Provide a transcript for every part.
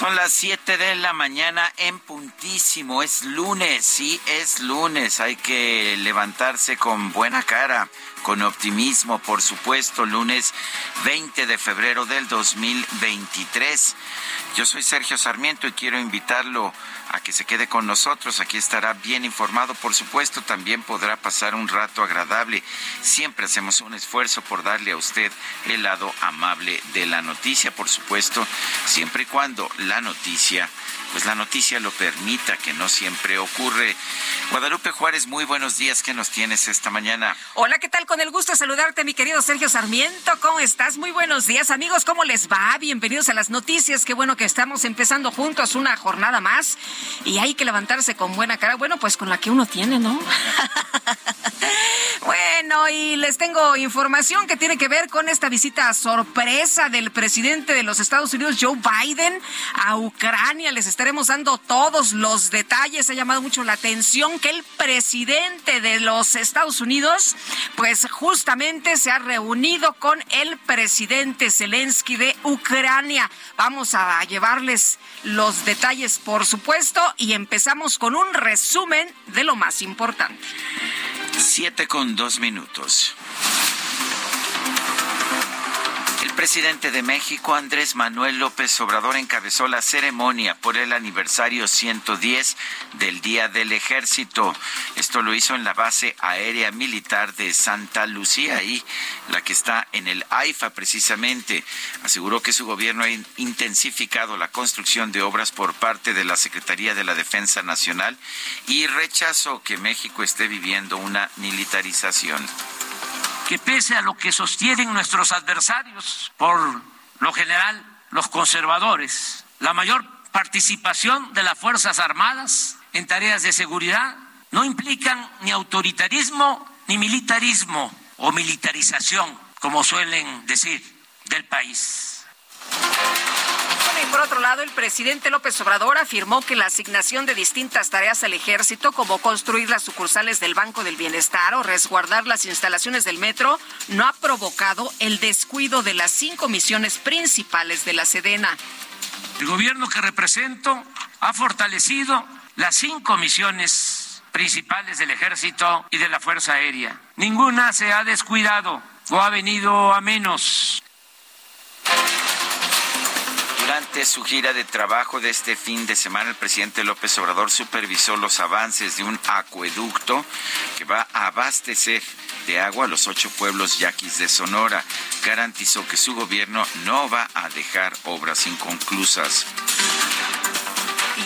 Son las 7 de la mañana en puntísimo. Es lunes, sí, es lunes. Hay que levantarse con buena cara, con optimismo, por supuesto. Lunes 20 de febrero del 2023. Yo soy Sergio Sarmiento y quiero invitarlo a que se quede con nosotros. Aquí estará bien informado, por supuesto. También podrá pasar un rato agradable. Siempre hacemos un esfuerzo por darle a usted el lado amable de la noticia, por supuesto, siempre y cuando la noticia pues la noticia lo permita, que no siempre ocurre. Guadalupe Juárez, muy buenos días, ¿qué nos tienes esta mañana? Hola, ¿qué tal? Con el gusto de saludarte, mi querido Sergio Sarmiento, ¿cómo estás? Muy buenos días, amigos, ¿cómo les va? Bienvenidos a las noticias, qué bueno que estamos empezando juntos una jornada más y hay que levantarse con buena cara, bueno, pues con la que uno tiene, ¿no? bueno, y les tengo información que tiene que ver con esta visita sorpresa del presidente de los Estados Unidos, Joe Biden, a Ucrania. Les estaremos dando todos los detalles. Ha llamado mucho la atención que el presidente de los Estados Unidos, pues justamente se ha reunido con el presidente Zelensky de Ucrania. Vamos a llevarles los detalles, por supuesto, y empezamos con un resumen de lo más importante. Siete con dos minutos. Presidente de México, Andrés Manuel López Obrador, encabezó la ceremonia por el aniversario 110 del Día del Ejército. Esto lo hizo en la base aérea militar de Santa Lucía, ahí la que está en el AIFA precisamente. Aseguró que su gobierno ha intensificado la construcción de obras por parte de la Secretaría de la Defensa Nacional y rechazó que México esté viviendo una militarización que pese a lo que sostienen nuestros adversarios, por lo general los conservadores, la mayor participación de las Fuerzas Armadas en tareas de seguridad no implican ni autoritarismo ni militarismo o militarización, como suelen decir, del país. Y por otro lado, el presidente López Obrador afirmó que la asignación de distintas tareas al ejército, como construir las sucursales del Banco del Bienestar o resguardar las instalaciones del metro, no ha provocado el descuido de las cinco misiones principales de la Sedena. El gobierno que represento ha fortalecido las cinco misiones principales del ejército y de la Fuerza Aérea. Ninguna se ha descuidado o ha venido a menos. Durante su gira de trabajo de este fin de semana, el presidente López Obrador supervisó los avances de un acueducto que va a abastecer de agua a los ocho pueblos yaquis de Sonora. Garantizó que su gobierno no va a dejar obras inconclusas.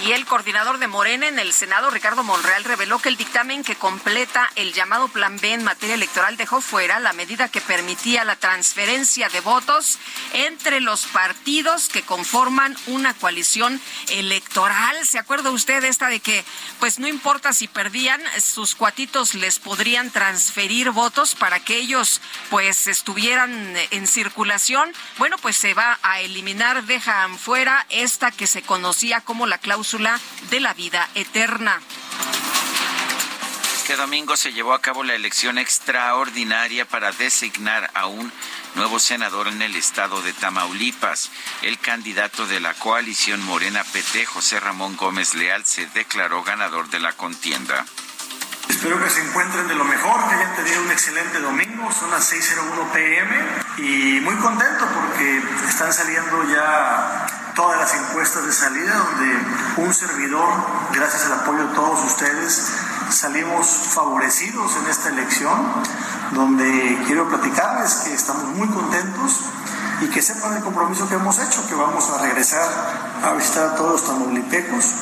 Y el coordinador de Morena en el Senado, Ricardo Monreal, reveló que el dictamen que completa el llamado Plan B en materia electoral dejó fuera la medida que permitía la transferencia de votos entre los partidos que conforman una coalición electoral. ¿Se acuerda usted esta de que, pues no importa si perdían, sus cuatitos les podrían transferir votos para que ellos, pues, estuvieran en circulación? Bueno, pues se va a eliminar, dejan fuera esta que se conocía como la cláusula de la vida eterna. Este domingo se llevó a cabo la elección extraordinaria para designar a un nuevo senador en el estado de Tamaulipas. El candidato de la coalición Morena PT, José Ramón Gómez Leal, se declaró ganador de la contienda. Espero que se encuentren de lo mejor, que hayan tenido un excelente domingo, son las 6.01 pm y muy contento porque están saliendo ya todas las encuestas de salida donde un servidor, gracias al apoyo de todos ustedes, salimos favorecidos en esta elección, donde quiero platicarles que estamos muy contentos y que sepan el compromiso que hemos hecho, que vamos a regresar a visitar a todos los tamaulipecos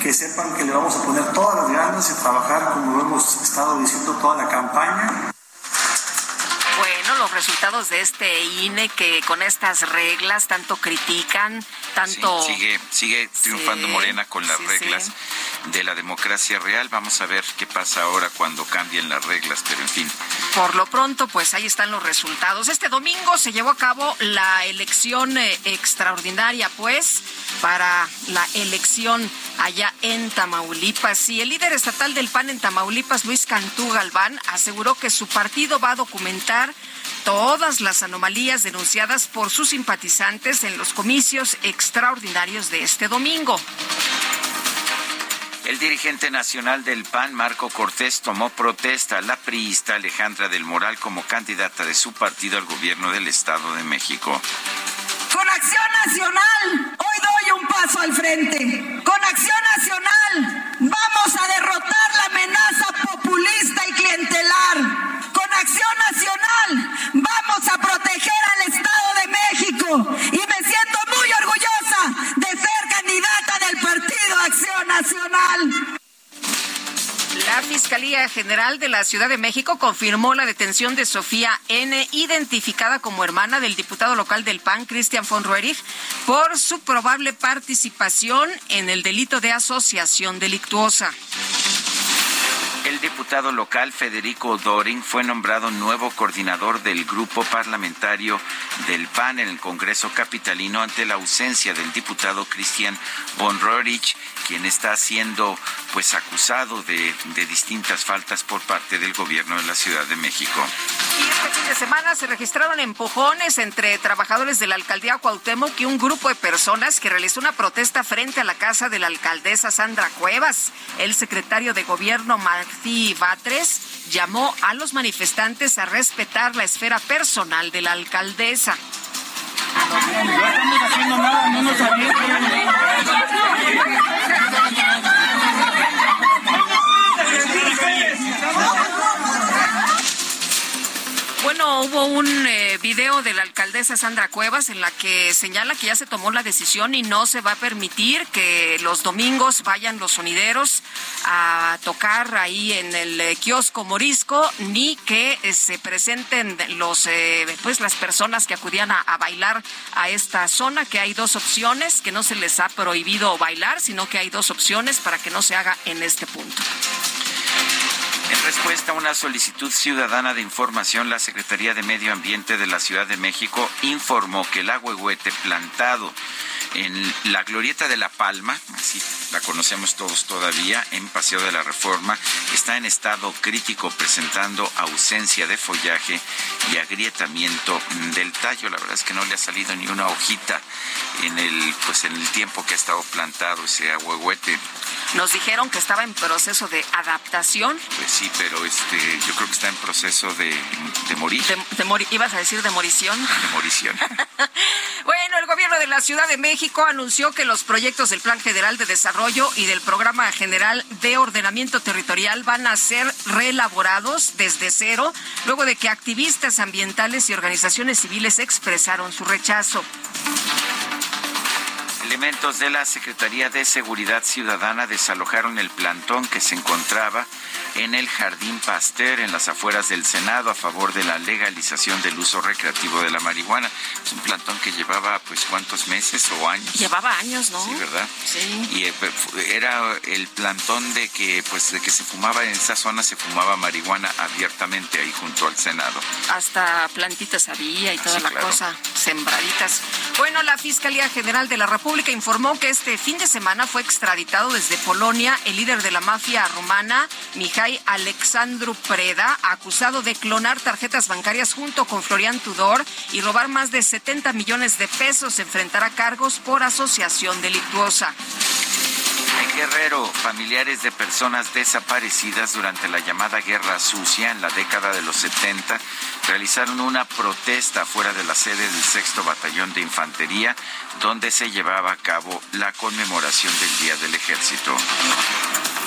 que sepan que le vamos a poner todas las ganas y trabajar como lo hemos estado diciendo toda la campaña. Los resultados de este INE que con estas reglas tanto critican, tanto... sigue, sigue triunfando Morena con las reglas de la democracia real. Vamos a ver qué pasa ahora cuando cambien las reglas, pero en fin. Por lo pronto, pues ahí están los resultados. Este domingo se llevó a cabo la elección eh, extraordinaria, pues, para la elección allá en Tamaulipas. Y el líder estatal del PAN en Tamaulipas, Luis Cantú Galván, aseguró que su partido va a documentar todas las anomalías denunciadas por sus simpatizantes en los comicios extraordinarios de este domingo. El dirigente nacional del PAN, Marco Cortés, tomó protesta a la priista Alejandra del Moral como candidata de su partido al gobierno del Estado de México. Con Acción Nacional, hoy doy un paso al frente. Con Acción Nacional, vamos a derrotar la amenaza populista y clientelar. Acción Nacional, vamos a proteger al Estado de México. Y me siento muy orgullosa de ser candidata del Partido Acción Nacional. La Fiscalía General de la Ciudad de México confirmó la detención de Sofía N., identificada como hermana del diputado local del PAN, Cristian von por su probable participación en el delito de asociación delictuosa. El diputado local Federico Doring fue nombrado nuevo coordinador del grupo parlamentario del PAN en el Congreso Capitalino ante la ausencia del diputado Cristian von Roerich, quien está siendo pues acusado de, de, distintas faltas por parte del gobierno de la Ciudad de México. Y este fin de semana se registraron empujones entre trabajadores de la alcaldía Cuauhtémoc y un grupo de personas que realizó una protesta frente a la casa de la alcaldesa Sandra Cuevas. El secretario de gobierno Martí Batres llamó a los manifestantes a respetar la esfera personal de la alcaldesa. No estamos haciendo nada, no nos Bueno, hubo un eh, video de la alcaldesa Sandra Cuevas en la que señala que ya se tomó la decisión y no se va a permitir que los domingos vayan los sonideros a tocar ahí en el eh, kiosco morisco ni que eh, se presenten los eh, pues las personas que acudían a, a bailar a esta zona que hay dos opciones que no se les ha prohibido bailar sino que hay dos opciones para que no se haga en este punto. En respuesta a una solicitud ciudadana de información, la Secretaría de Medio Ambiente de la Ciudad de México informó que el agüehuete plantado en la glorieta de La Palma, así la conocemos todos todavía, en Paseo de la Reforma, está en estado crítico presentando ausencia de follaje y agrietamiento del tallo. La verdad es que no le ha salido ni una hojita en el pues en el tiempo que ha estado plantado ese ahuehuete. Nos dijeron que estaba en proceso de adaptación. Pues sí, pero este yo creo que está en proceso de, de morir. De, de mori ¿Ibas a decir de morición? De morición. bueno, el gobierno de la Ciudad de México anunció que los proyectos del Plan Federal de Desarrollo y del Programa General de Ordenamiento Territorial van a ser reelaborados desde cero, luego de que activistas ambientales y organizaciones civiles expresaron su rechazo. Elementos de la Secretaría de Seguridad Ciudadana desalojaron el plantón que se encontraba en el Jardín Pasteur, en las afueras del Senado, a favor de la legalización del uso recreativo de la marihuana. Es un plantón que llevaba, pues, ¿cuántos meses o años? Llevaba años, ¿no? Sí, ¿verdad? Sí. Y eh, era el plantón de que, pues, de que se fumaba en esa zona, se fumaba marihuana abiertamente ahí junto al Senado. Hasta plantitas había y toda Sí, la claro. cosa, sembraditas. Bueno, la Fiscalía General de la República informó que este fin de semana fue extraditado desde Polonia el líder de la mafia romana, Mihai Alexandru Preda, acusado de clonar tarjetas bancarias junto con Florian Tudor y robar más de 70 millones de pesos. Enfrentará cargos por asociación delictuosa. En Guerrero, familiares de personas desaparecidas durante la llamada Guerra Sucia en la década de los 70 realizaron una protesta fuera de la sede del sexto batallón de infantería donde se llevaba a cabo la conmemoración del Día del Ejército.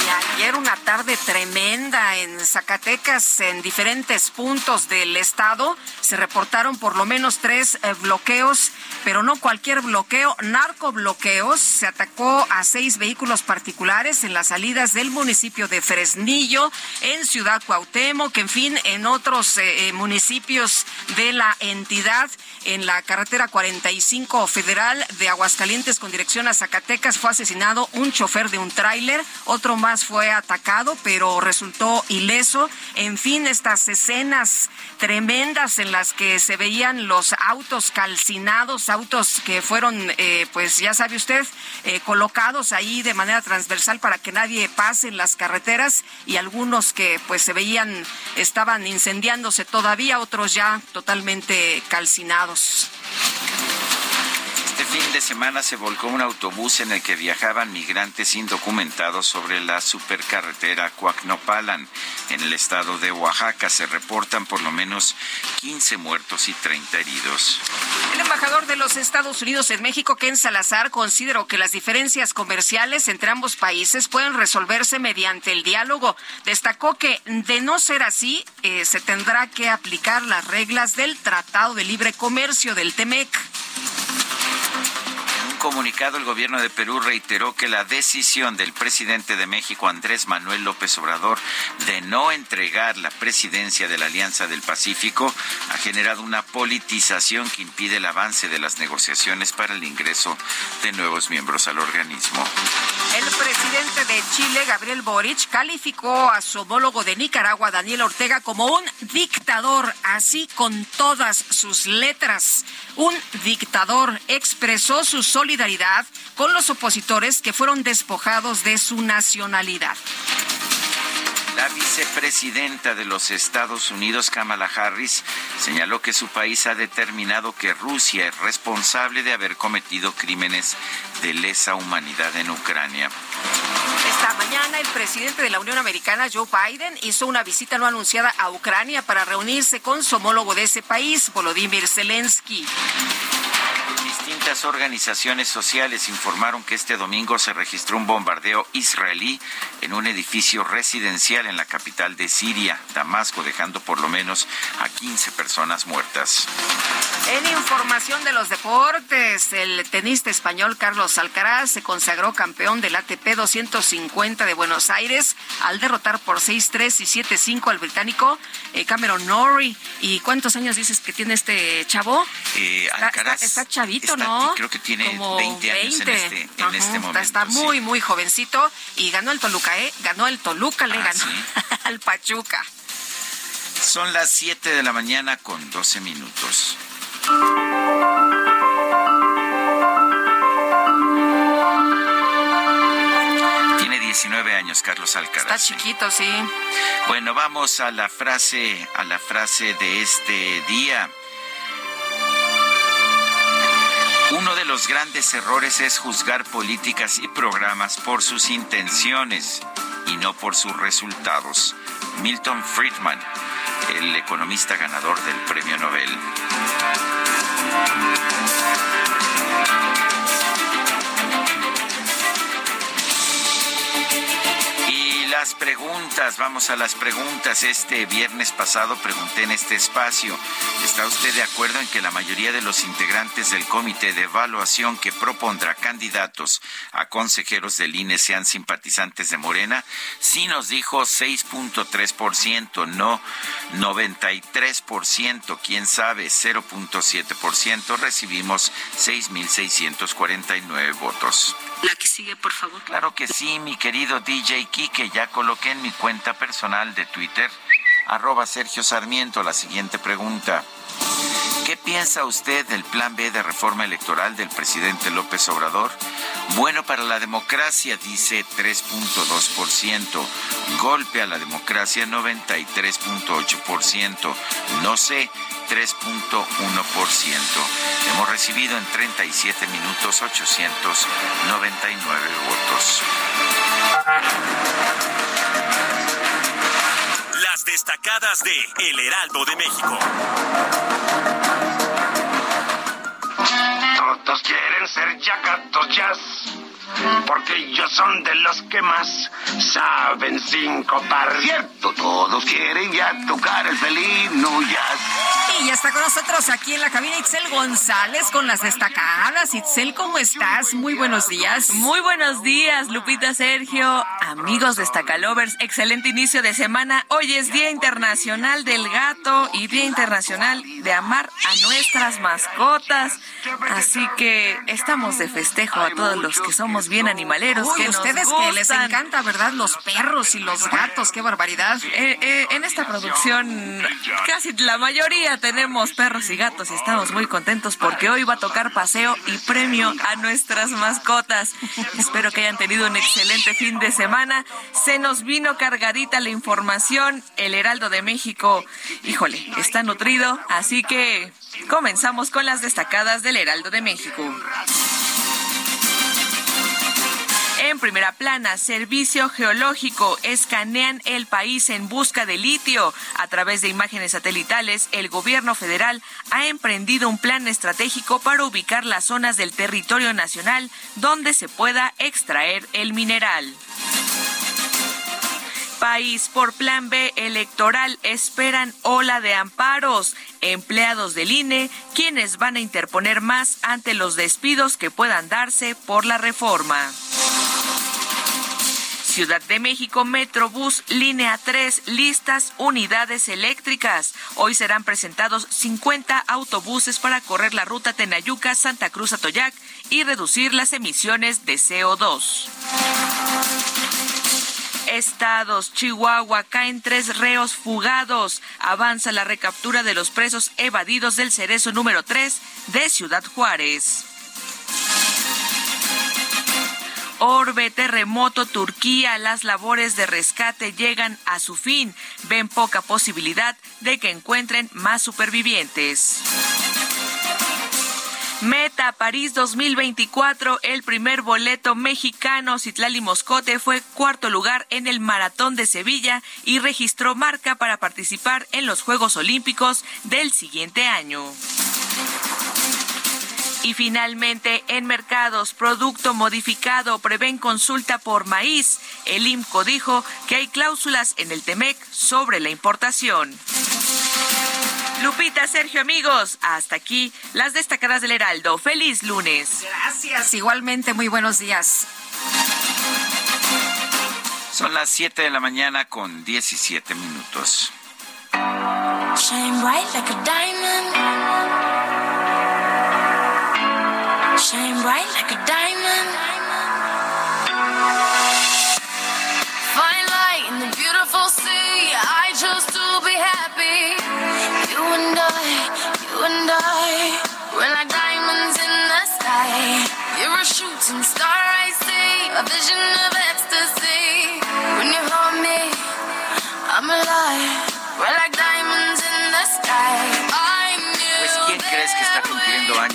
Ayer una tarde tremenda en Zacatecas, en diferentes puntos del estado, se reportaron por lo menos tres eh, bloqueos, pero no cualquier bloqueo, narcobloqueos. Se atacó a seis vehículos particulares en las salidas del municipio de Fresnillo, en Ciudad Cuauhtémoc, en fin, en otros eh, eh, municipios de la entidad, en la carretera 45 federal de Aguascalientes con dirección a Zacatecas fue asesinado un chofer de un tráiler, otro más fue atacado, pero resultó ileso. En fin, estas escenas tremendas en las que se veían los autos calcinados, autos que fueron, eh, pues ya sabe usted, eh, colocados ahí de manera transversal para que nadie pase en las carreteras y algunos que pues se veían estaban incendiándose todavía, otros ya totalmente calcinados. Fin de semana se volcó un autobús en el que viajaban migrantes indocumentados sobre la supercarretera Cuacnopalan. En el estado de Oaxaca se reportan por lo menos 15 muertos y 30 heridos. El embajador de los Estados Unidos en México, Ken Salazar, consideró que las diferencias comerciales entre ambos países pueden resolverse mediante el diálogo. Destacó que, de no ser así, eh, se tendrá que aplicar las reglas del Tratado de Libre Comercio del TEMEC comunicado, el gobierno de Perú reiteró que la decisión del presidente de México, Andrés Manuel López Obrador, de no entregar la presidencia de la Alianza del Pacífico ha generado una politización que impide el avance de las negociaciones para el ingreso de nuevos miembros al organismo. El presidente de Chile, Gabriel Boric, calificó a su homólogo de Nicaragua, Daniel Ortega, como un dictador, así con todas sus letras. Un dictador expresó su solidaridad solidaridad con los opositores que fueron despojados de su nacionalidad. La vicepresidenta de los Estados Unidos, Kamala Harris, señaló que su país ha determinado que Rusia es responsable de haber cometido crímenes de lesa humanidad en Ucrania. Esta mañana el presidente de la Unión Americana, Joe Biden, hizo una visita no anunciada a Ucrania para reunirse con su homólogo de ese país, Volodymyr Zelensky. Distintas organizaciones sociales informaron que este domingo se registró un bombardeo israelí en un edificio residencial en la capital de Siria, Damasco, dejando por lo menos a 15 personas muertas. En información de los deportes, el tenista español Carlos Alcaraz se consagró campeón del ATP 250 de Buenos Aires al derrotar por 6-3 y 7-5 al británico eh, Cameron Norrie. ¿Y cuántos años dices que tiene este chavo? Eh, Alcaraz está, chavito, ¿no? Creo que tiene 20 años en este, en este momento. Está muy, muy jovencito y ganó el Toluca, ¿eh? Ganó el Toluca, le ah, ganó al Pachuca. Son las 7 de la mañana con 12 minutos. Tiene 19 años Carlos Alcaraz. Está chiquito, sí. Bueno, vamos a la frase, a la frase de este día. Uno de los grandes errores es juzgar políticas y programas por sus intenciones y no por sus resultados. Milton Friedman el economista ganador del premio Nobel. Las preguntas, vamos a las preguntas. Este viernes pasado pregunté en este espacio, ¿está usted de acuerdo en que la mayoría de los integrantes del comité de evaluación que propondrá candidatos a consejeros del INE sean simpatizantes de Morena? Sí nos dijo 6.3%, no 93%, quién sabe 0.7%. Recibimos 6.649 votos. La que sigue, por favor. Claro que sí, mi querido DJ Kike, ya coloqué en mi cuenta personal de Twitter, arroba Sergio Sarmiento, la siguiente pregunta. ¿Qué piensa usted del plan B de reforma electoral del presidente López Obrador? Bueno para la democracia, dice 3.2%. Golpe a la democracia, 93.8%. No sé, 3.1%. Hemos recibido en 37 minutos 899 votos. Las destacadas de El Heraldo de México. Todos quieren ser ya gatos jazz, porque ellos son de los que más saben par. Cierto, todos quieren ya tocar el felino jazz. Y ya está con nosotros aquí en la cabina Itzel González con las destacadas. Itzel, ¿cómo estás? Muy buenos días. Muy buenos días, Lupita Sergio. Amigos Destacalovers, excelente inicio de semana. Hoy es Día Internacional del Gato y Día Internacional de Amar a nuestras mascotas. Así que estamos de festejo a todos los que somos bien animaleros. Uy, que ustedes que les encanta, ¿verdad? Los perros y los gatos, qué barbaridad. Eh, eh, en esta producción, casi la mayoría tenemos perros y gatos y estamos muy contentos porque hoy va a tocar paseo y premio a nuestras mascotas. Espero que hayan tenido un excelente fin de semana. Se nos vino cargadita la información. El Heraldo de México, híjole, está nutrido, así que comenzamos con las destacadas del Heraldo de México. En primera plana, Servicio Geológico escanean el país en busca de litio. A través de imágenes satelitales, el gobierno federal ha emprendido un plan estratégico para ubicar las zonas del territorio nacional donde se pueda extraer el mineral país por Plan B electoral esperan ola de amparos. Empleados del INE, quienes van a interponer más ante los despidos que puedan darse por la reforma. Ciudad de México Metrobús Línea 3 listas unidades eléctricas. Hoy serán presentados 50 autobuses para correr la ruta Tenayuca Santa Cruz Atoyac y reducir las emisiones de CO2 estados. Chihuahua caen tres reos fugados. Avanza la recaptura de los presos evadidos del cerezo número 3 de Ciudad Juárez. Orbe, terremoto, Turquía, las labores de rescate llegan a su fin. Ven poca posibilidad de que encuentren más supervivientes. Meta París 2024, el primer boleto mexicano. Citlali Moscote fue cuarto lugar en el Maratón de Sevilla y registró marca para participar en los Juegos Olímpicos del siguiente año. Y finalmente, en mercados, producto modificado prevén consulta por maíz. El IMCO dijo que hay cláusulas en el TEMEC sobre la importación. Lupita, Sergio, amigos, hasta aquí las destacadas del Heraldo. Feliz lunes. Gracias, igualmente, muy buenos días. Son las 7 de la mañana con 17 minutos. Shine bright like a diamond. Shine bright like a diamond. Chose to be happy. You and I, you and I, we're like diamonds in the sky. You're a shooting star, I see, a vision of ecstasy.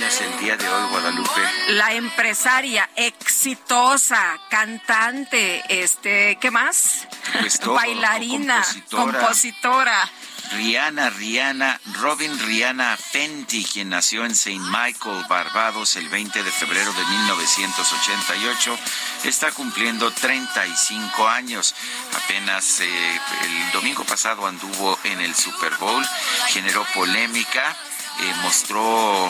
El día de hoy, Guadalupe? La empresaria exitosa, cantante, este, ¿qué más? Pues todo, Bailarina, compositora. compositora. Rihanna, Rihanna, Robin Rihanna Fenty, quien nació en St. Michael, Barbados, el 20 de febrero de 1988, está cumpliendo 35 años. Apenas eh, el domingo pasado anduvo en el Super Bowl, generó polémica. Eh, mostró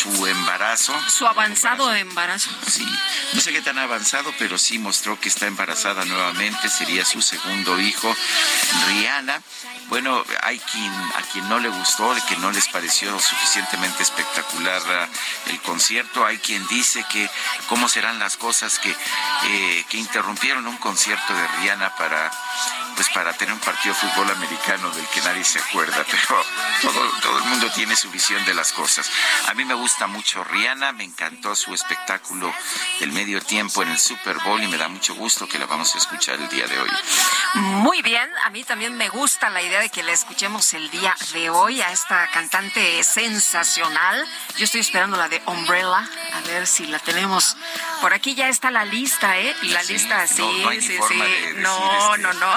su embarazo. Su avanzado embarazo. Sí, no sé qué tan avanzado, pero sí mostró que está embarazada nuevamente, sería su segundo hijo, Rihanna. Bueno, hay quien a quien no le gustó, de que no les pareció suficientemente espectacular ah, el concierto, hay quien dice que cómo serán las cosas que, eh, que interrumpieron un concierto de Rihanna para pues para tener un partido de fútbol americano del que nadie se acuerda, pero todo, todo el mundo tiene su visión de las cosas. A mí me gusta mucho Rihanna, me encantó su espectáculo del medio tiempo en el Super Bowl y me da mucho gusto que la vamos a escuchar el día de hoy. Muy bien, a mí también me gusta la idea de que la escuchemos el día de hoy a esta cantante sensacional. Yo estoy esperando la de Umbrella, a ver si la tenemos. Por aquí ya está la lista, ¿eh? La lista, sí, sí, sí. No, este no, no.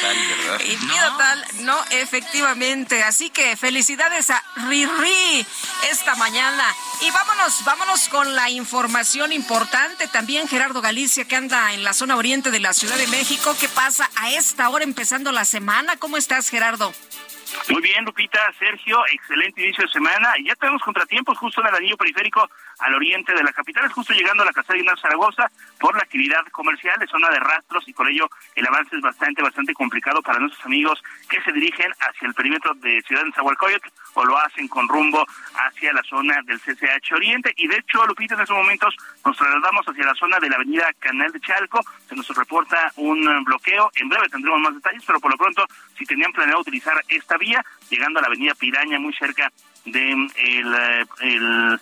Tal, ¿verdad? Y pido tal, no, efectivamente. Así que felicidades a Riri esta mañana. Y vámonos, vámonos con la información importante. También Gerardo Galicia, que anda en la zona oriente de la Ciudad de México. ¿Qué pasa a esta hora empezando la semana? ¿Cómo estás, Gerardo? Muy bien, Lupita, Sergio, excelente inicio de semana. Ya tenemos contratiempos justo en el anillo periférico al oriente de la capital, es justo llegando a la casa de Zaragoza por la actividad comercial, es zona de rastros y por ello el avance es bastante, bastante complicado para nuestros amigos que se dirigen hacia el perímetro de Ciudad de Zahualcoyot o lo hacen con rumbo hacia la zona del CCH Oriente. Y de hecho, Lupita, en estos momentos nos trasladamos hacia la zona de la avenida Canal de Chalco, se nos reporta un bloqueo, en breve tendremos más detalles, pero por lo pronto, si tenían planeado utilizar esta vía, llegando a la avenida Piraña, muy cerca de el, el,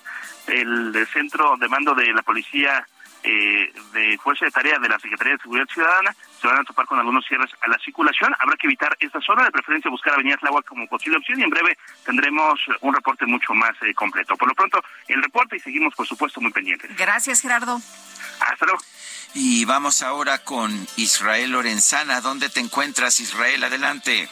el centro de mando de la policía eh, de fuerza de tarea de la Secretaría de Seguridad Ciudadana se van a topar con algunos cierres a la circulación. Habrá que evitar esta zona, de preferencia buscar Avenida Tláhuac como posible opción y en breve tendremos un reporte mucho más eh, completo. Por lo pronto, el reporte y seguimos, por supuesto, muy pendientes. Gracias, Gerardo. Hasta luego. Y vamos ahora con Israel Lorenzana. ¿Dónde te encuentras, Israel? Adelante.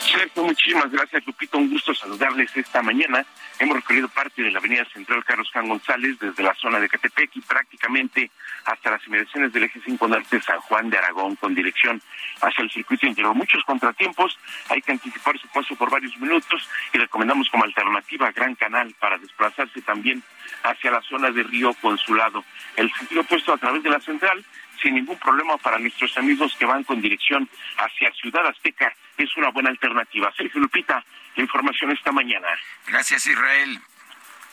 Cierto, muchísimas gracias, Lupito. Un gusto saludarles esta mañana. Hemos recorrido parte de la avenida central Carlos Can González desde la zona de Catepec y prácticamente hasta las inmediaciones del eje 5 norte San Juan de Aragón con dirección hacia el circuito interior. Muchos contratiempos, hay que anticipar su paso por varios minutos y recomendamos como alternativa Gran Canal para desplazarse también hacia la zona de Río Consulado. El sentido opuesto a través de la central sin ningún problema para nuestros amigos que van con dirección hacia Ciudad Azteca. Es una buena alternativa. Sergio Lupita, la información esta mañana. Gracias, Israel.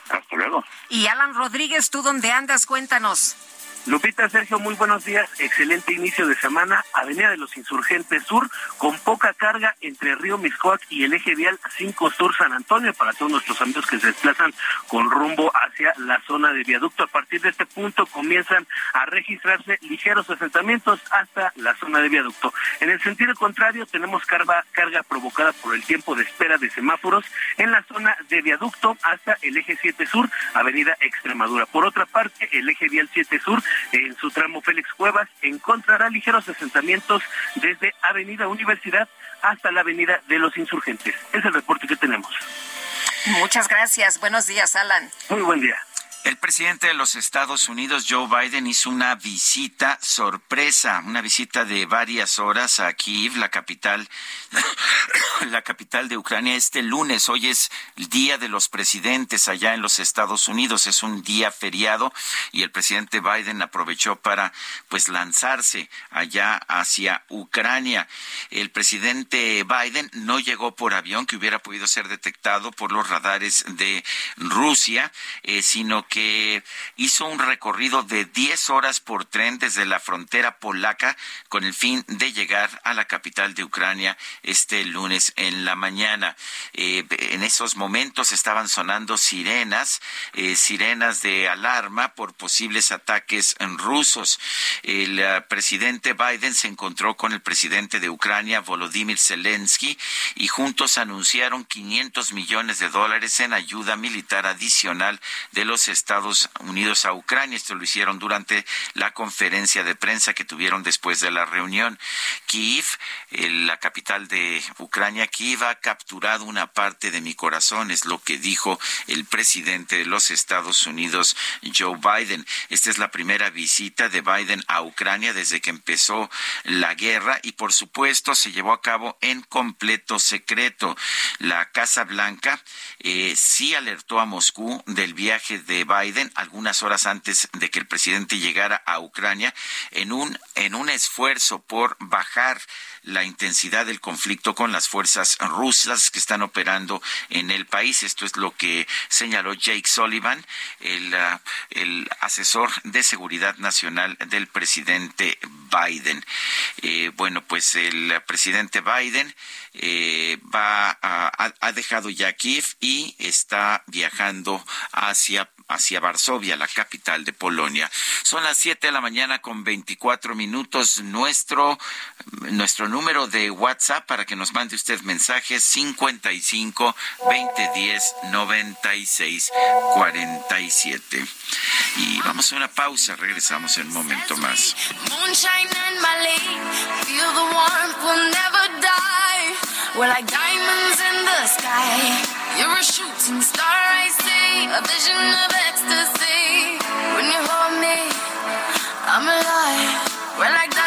Hasta luego. Y Alan Rodríguez, ¿tú dónde andas? Cuéntanos. Lupita, Sergio, muy buenos días. Excelente inicio de semana. Avenida de los Insurgentes Sur, con poca carga entre Río Miscoac y el eje vial 5 Sur San Antonio, para todos nuestros amigos que se desplazan con rumbo hacia la zona de viaducto. A partir de este punto comienzan a registrarse ligeros asentamientos hasta la zona de viaducto. En el sentido contrario, tenemos carga, carga provocada por el tiempo de espera de semáforos en la zona de viaducto hasta el eje 7 Sur, Avenida Extremadura. Por otra parte, el eje vial 7 Sur en su tramo Félix Cuevas encontrará ligeros asentamientos desde Avenida Universidad hasta la Avenida de los Insurgentes. Es el reporte que tenemos. Muchas gracias. Buenos días, Alan. Muy buen día. El presidente de los Estados Unidos, Joe Biden, hizo una visita sorpresa, una visita de varias horas a Kiev, la capital, la capital de Ucrania, este lunes. Hoy es el Día de los Presidentes allá en los Estados Unidos. Es un día feriado y el presidente Biden aprovechó para, pues, lanzarse allá hacia Ucrania. El presidente Biden no llegó por avión, que hubiera podido ser detectado por los radares de Rusia, eh, sino que que hizo un recorrido de 10 horas por tren desde la frontera polaca con el fin de llegar a la capital de Ucrania este lunes en la mañana. Eh, en esos momentos estaban sonando sirenas, eh, sirenas de alarma por posibles ataques rusos. El uh, presidente Biden se encontró con el presidente de Ucrania, Volodymyr Zelensky, y juntos anunciaron 500 millones de dólares en ayuda militar adicional de los Estados Estados Unidos a Ucrania. Esto lo hicieron durante la conferencia de prensa que tuvieron después de la reunión. Kiev, la capital de Ucrania, Kiev ha capturado una parte de mi corazón, es lo que dijo el presidente de los Estados Unidos, Joe Biden. Esta es la primera visita de Biden a Ucrania desde que empezó la guerra y por supuesto se llevó a cabo en completo secreto. La Casa Blanca eh, sí alertó a Moscú del viaje de Biden algunas horas antes de que el presidente llegara a Ucrania en un en un esfuerzo por bajar la intensidad del conflicto con las fuerzas rusas que están operando en el país. Esto es lo que señaló Jake Sullivan, el, ah, el asesor de seguridad nacional del presidente Biden. Eh, bueno, pues el presidente Biden eh, va a, ha dejado ya Kiev y está viajando hacia hacia Varsovia, la capital de Polonia. Son las 7 de la mañana con 24 minutos. Nuestro, nuestro número de WhatsApp para que nos mande usted mensajes 55 2010 96 47. Y vamos a una pausa, regresamos en un momento más. We're like diamonds in the sky. You're a shooting star, I see. A vision of ecstasy. When you hold me, I'm alive. We're like diamonds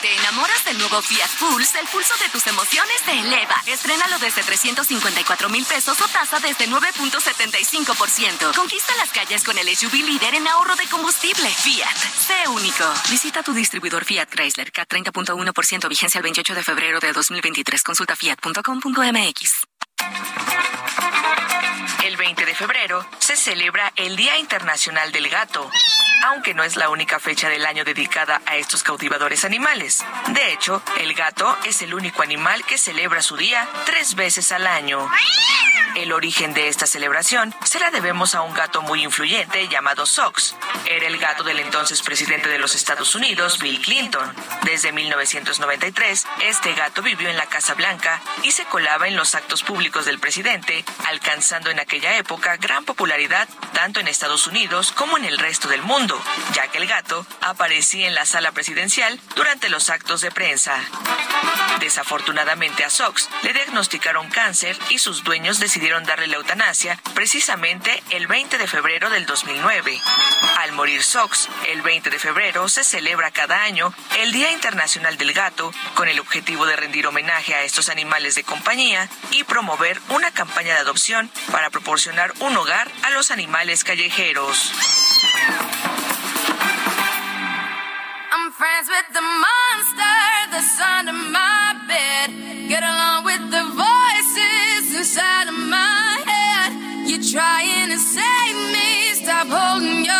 Te enamoras del nuevo Fiat Pulse, el pulso de tus emociones se eleva. Estrénalo desde 354 mil pesos o tasa desde 9.75%. Conquista las calles con el SUV líder en ahorro de combustible. Fiat, sé único. Visita tu distribuidor Fiat Chrysler, K 30.1% vigencia el 28 de febrero de 2023. Consulta fiat.com.mx. El 20 de febrero se celebra el Día Internacional del Gato, aunque no es la única fecha del año dedicada a estos cautivadores animales. De hecho, el gato es el único animal que celebra su día tres veces al año. El origen de esta celebración se la debemos a un gato muy influyente llamado Sox. Era el gato del entonces presidente de los Estados Unidos, Bill Clinton. Desde 1993, este gato vivió en la Casa Blanca y se colaba en los actos públicos del presidente, alcanzando en aquella época gran popularidad tanto en Estados Unidos como en el resto del mundo, ya que el gato aparecía en la sala presidencial durante los actos de prensa. Desafortunadamente a Sox le diagnosticaron cáncer y sus dueños decidieron darle la eutanasia precisamente el 20 de febrero del 2009. Al morir Sox, el 20 de febrero se celebra cada año el Día Internacional del Gato con el objetivo de rendir homenaje a estos animales de compañía y promover una campaña de adopción para proporcionar un hogar a los animales callejeros. I'm friends with the monster that's under my bed. Get along with the voices inside of my head. You're trying to save me, stop holding your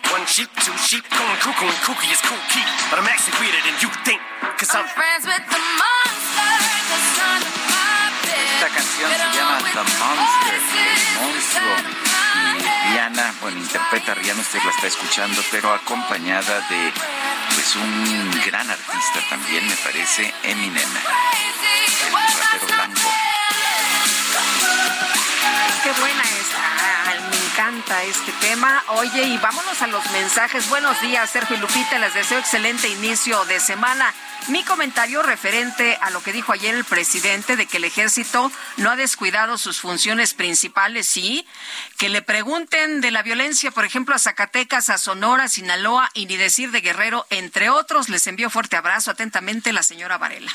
One sheep, two sheep, going cuckoo and kooky is cool key. But I'm actually weirder than you think. Cause I'm friends with the monster under my bed. Esta canción se llama The Monster, el monstruo. Y Rihanna, bueno, interpreta a Rihanna, usted la está escuchando, pero acompañada de pues un gran artista también, me parece, Eminem, el rapero blanco. Qué buena esta. Encanta este tema. Oye, y vámonos a los mensajes. Buenos días, Sergio y Lupita. Les deseo excelente inicio de semana. Mi comentario referente a lo que dijo ayer el presidente de que el ejército no ha descuidado sus funciones principales, sí. Que le pregunten de la violencia, por ejemplo, a Zacatecas, a Sonora, Sinaloa y ni decir de Guerrero, entre otros. Les envío fuerte abrazo atentamente la señora Varela.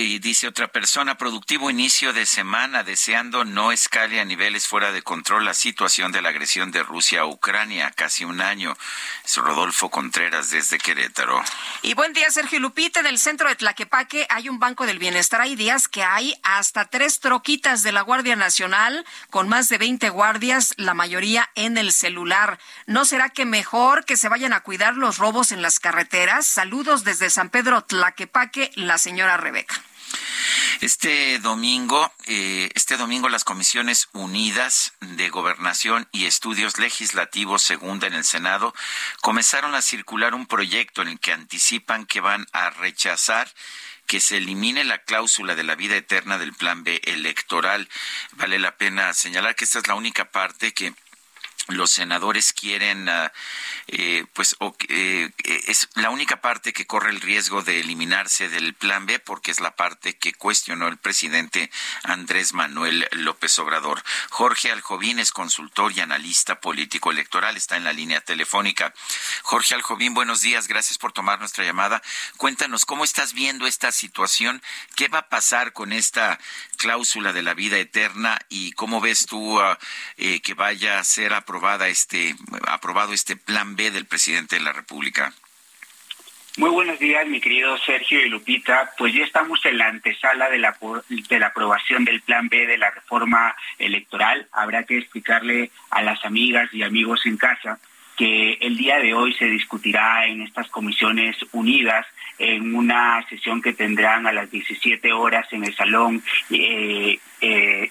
Y dice otra persona, productivo inicio de semana, deseando no escale a niveles fuera de control la situación de la agresión de Rusia a Ucrania, casi un año. Es Rodolfo Contreras desde Querétaro. Y buen día, Sergio Lupita. En el centro de Tlaquepaque hay un banco del bienestar. Hay días que hay hasta tres troquitas de la Guardia Nacional con más de 20 guardias, la mayoría en el celular. ¿No será que mejor que se vayan a cuidar los robos en las carreteras? Saludos desde San Pedro Tlaquepaque, la señora Rebeca. Este domingo, eh, este domingo las comisiones unidas de gobernación y estudios legislativos segunda en el Senado comenzaron a circular un proyecto en el que anticipan que van a rechazar que se elimine la cláusula de la vida eterna del plan B electoral. Vale la pena señalar que esta es la única parte que los senadores quieren, ah, eh, pues, eh, es la única parte que corre el riesgo de eliminarse del plan B porque es la parte que cuestionó el presidente Andrés Manuel López Obrador. Jorge Aljovín es consultor y analista político electoral, está en la línea telefónica. Jorge Aljovín, buenos días, gracias por tomar nuestra llamada. Cuéntanos cómo estás viendo esta situación, qué va a pasar con esta cláusula de la vida eterna y cómo ves tú ah, eh, que vaya a ser aprobada este, aprobado este plan B del presidente de la República? Muy buenos días, mi querido Sergio y Lupita. Pues ya estamos en la antesala de la, de la aprobación del Plan B de la reforma electoral. Habrá que explicarle a las amigas y amigos en casa que el día de hoy se discutirá en estas comisiones unidas en una sesión que tendrán a las 17 horas en el Salón eh, eh,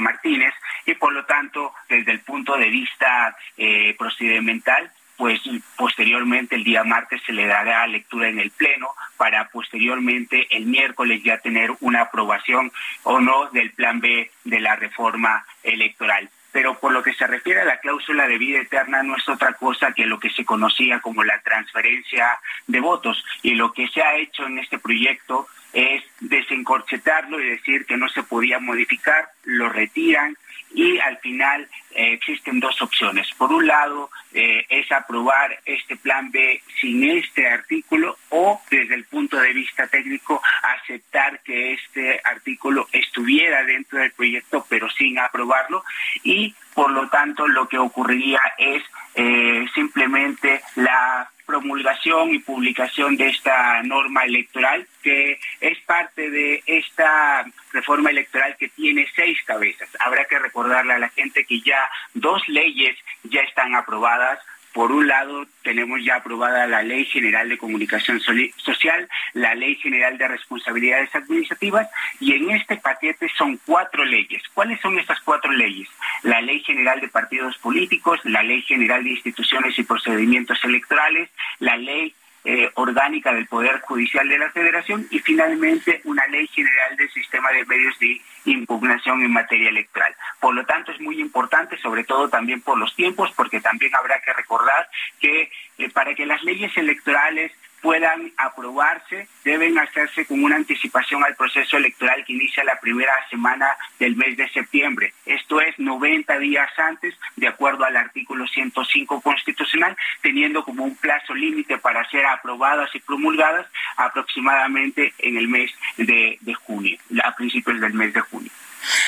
Martínez y por lo tanto, desde el punto de vista eh, procedimental, pues posteriormente el día martes se le dará lectura en el Pleno para posteriormente el miércoles ya tener una aprobación o no del plan B de la reforma electoral pero por lo que se refiere a la cláusula de vida eterna no es otra cosa que lo que se conocía como la transferencia de votos. Y lo que se ha hecho en este proyecto es desencorchetarlo y decir que no se podía modificar, lo retiran, y al final eh, existen dos opciones. Por un lado, eh, es aprobar este plan B sin este artículo o desde el punto de vista técnico aceptar que este artículo estuviera dentro del proyecto pero sin aprobarlo y por lo tanto lo que ocurriría es eh, simplemente la promulgación y publicación de esta norma electoral, que es parte de esta reforma electoral que tiene seis cabezas. Habrá que recordarle a la gente que ya dos leyes ya están aprobadas, por un lado, tenemos ya aprobada la Ley General de Comunicación Social, la Ley General de Responsabilidades Administrativas y en este paquete son cuatro leyes. ¿Cuáles son estas cuatro leyes? La Ley General de Partidos Políticos, la Ley General de Instituciones y Procedimientos Electorales, la Ley eh, orgánica del Poder Judicial de la Federación y finalmente una ley general del sistema de medios de impugnación en materia electoral. Por lo tanto, es muy importante, sobre todo también por los tiempos, porque también habrá que recordar que eh, para que las leyes electorales puedan aprobarse, deben hacerse con una anticipación al proceso electoral que inicia la primera semana del mes de septiembre. Esto es 90 días antes, de acuerdo al artículo 105 constitucional, teniendo como un plazo límite para ser aprobadas y promulgadas aproximadamente en el mes de, junio, a principios del mes de junio.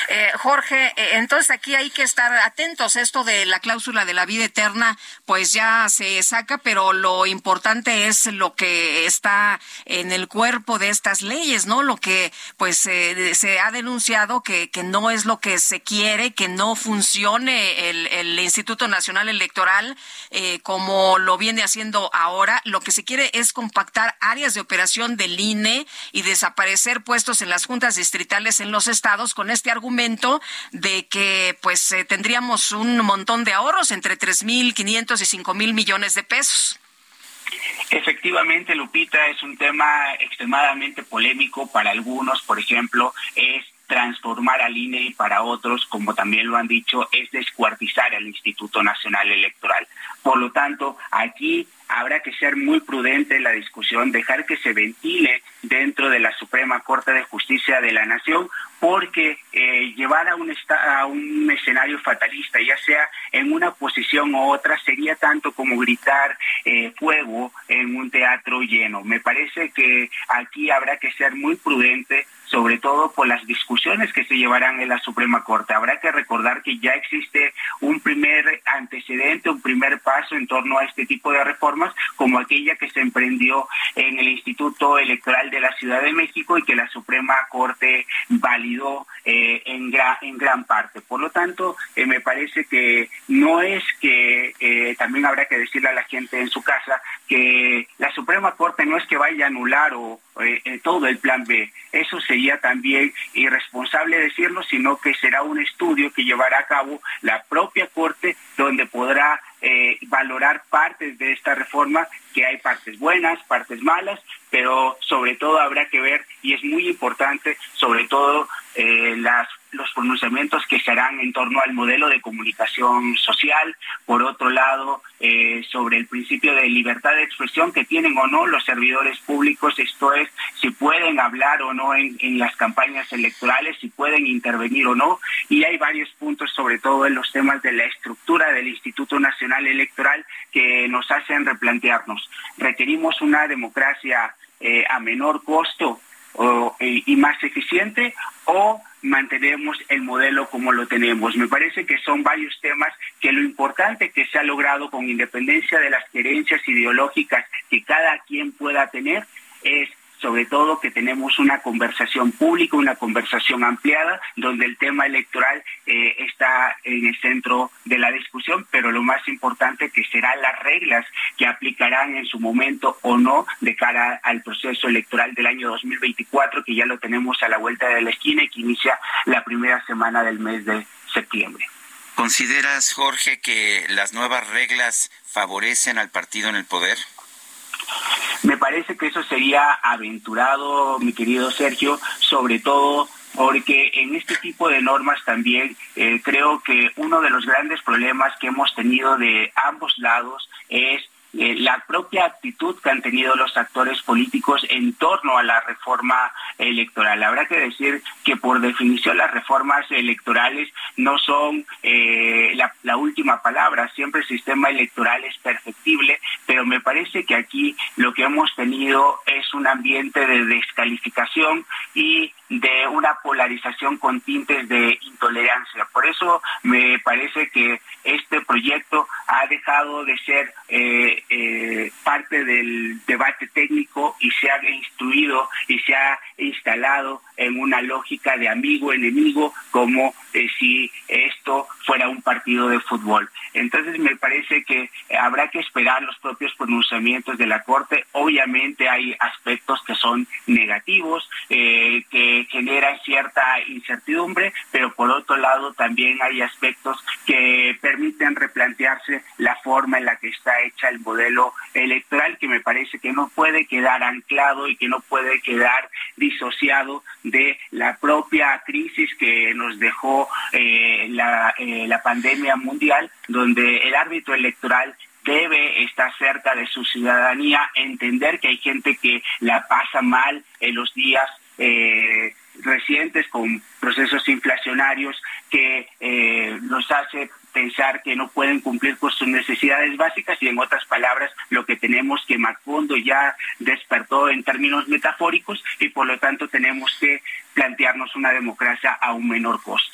Eh, Jorge, eh, entonces aquí hay que estar atentos. Esto de la cláusula de la vida eterna, pues ya se saca, pero lo importante es lo que está en el cuerpo de estas leyes, ¿no? Lo que pues se ha denunciado que, que no es lo que se quiere, que no funcione el, el Instituto Nacional Electoral eh, como lo viene haciendo ahora. Lo que se quiere es compactar áreas de operación del INE y desaparecer puestos en las juntas distritales en los estados con este argumento de que pues eh, tendríamos un montón de ahorros entre 3.500 y 5.000 millones de pesos. Efectivamente, Lupita, es un tema extremadamente polémico para algunos, por ejemplo, es transformar al INE y para otros, como también lo han dicho, es descuartizar al Instituto Nacional Electoral. Por lo tanto, aquí habrá que ser muy prudente en la discusión, dejar que se ventile dentro de la Suprema Corte de Justicia de la Nación, porque eh, llevar a un, escenario fatalista, ya sea en una posición u otra, sería tanto como gritar eh, fuego en un teatro lleno. Me parece que aquí habrá que ser muy prudente, sobre todo por las discusiones que se llevarán en la Suprema Corte. Habrá que recordar que ya existe un primer antecedente, un primer paso en torno a este tipo de reformas, como aquella que se emprendió en el Instituto Electoral de la Ciudad de México y que la Suprema Corte validó eh, en, en gran parte. Por lo tanto, eh, me parece que no es que eh, también habrá que decirle a la gente en su casa que la Suprema Corte no es que vaya a anular o todo el plan B. Eso sería también irresponsable decirlo, sino que será un estudio que llevará a cabo la propia Corte donde podrá valorar partes de esta reforma, que hay partes buenas, partes malas, pero sobre todo habrá que ver, y es muy importante, sobre todo eh, las, los pronunciamientos que se harán en torno al modelo de comunicación social, por otro lado, eh, sobre el principio de libertad de expresión que tienen o no los servidores públicos, esto es, si pueden hablar o no en, en las campañas electorales, si pueden intervenir o no, y hay varios puntos, sobre todo en los temas de la estructura del Instituto Nacional Electoral, que nos hacen replantearnos. Requerimos una democracia eh, a menor costo eh, y más eficiente o mantenemos el modelo como lo tenemos. Me parece que son varios temas que lo importante que se ha logrado con independencia de las creencias ideológicas que cada quien pueda tener es sobre todo que tenemos una conversación pública, una conversación ampliada, donde el tema electoral eh, está en el centro de la discusión, pero lo más importante que serán las reglas que aplicarán en su momento o no de cara al proceso electoral del año 2024, que ya lo tenemos a la vuelta de la esquina y que inicia la primera semana del mes de septiembre. ¿Consideras, Jorge, que las nuevas reglas favorecen al partido en el poder? Me parece que eso sería aventurado, mi querido Sergio, sobre todo porque en este tipo de normas también eh, creo que uno de los grandes problemas que hemos tenido de ambos lados es eh, la propia actitud que han tenido los actores políticos en torno a la reforma electoral. Habrá que decir que por definición las reformas electorales no son eh, la, última palabra, siempre el sistema electoral es perfectible, pero me parece que aquí lo que hemos tenido es un ambiente de descalificación y de una polarización con tintes de intolerancia. Por eso me parece que este proyecto ha dejado de ser eh, eh, parte del debate técnico y se ha instruido y se ha instalado en una lógica de amigo-enemigo como eh, si esto fuera un partido de fútbol. Entonces me parece que habrá que esperar los propios pronunciamientos de la Corte. Obviamente hay aspectos que son negativos, que generan cierta incertidumbre, pero por otro lado también hay aspectos que permiten replantearse la forma en la que está hecha el modelo electoral, que me parece que no puede quedar anclado y que no puede quedar disociado de la propia crisis que nos dejó eh, la, eh, la pandemia mundial, donde el árbitro electoral debe estar cerca de su ciudadanía, entender que hay gente que la pasa mal en los días eh, recientes con procesos inflacionarios que eh, hace pensar que no pueden cumplir con sus necesidades básicas y en otras palabras lo que tenemos que Macondo ya despertó en términos metafóricos y por lo tanto tenemos que plantearnos una democracia a un menor costo.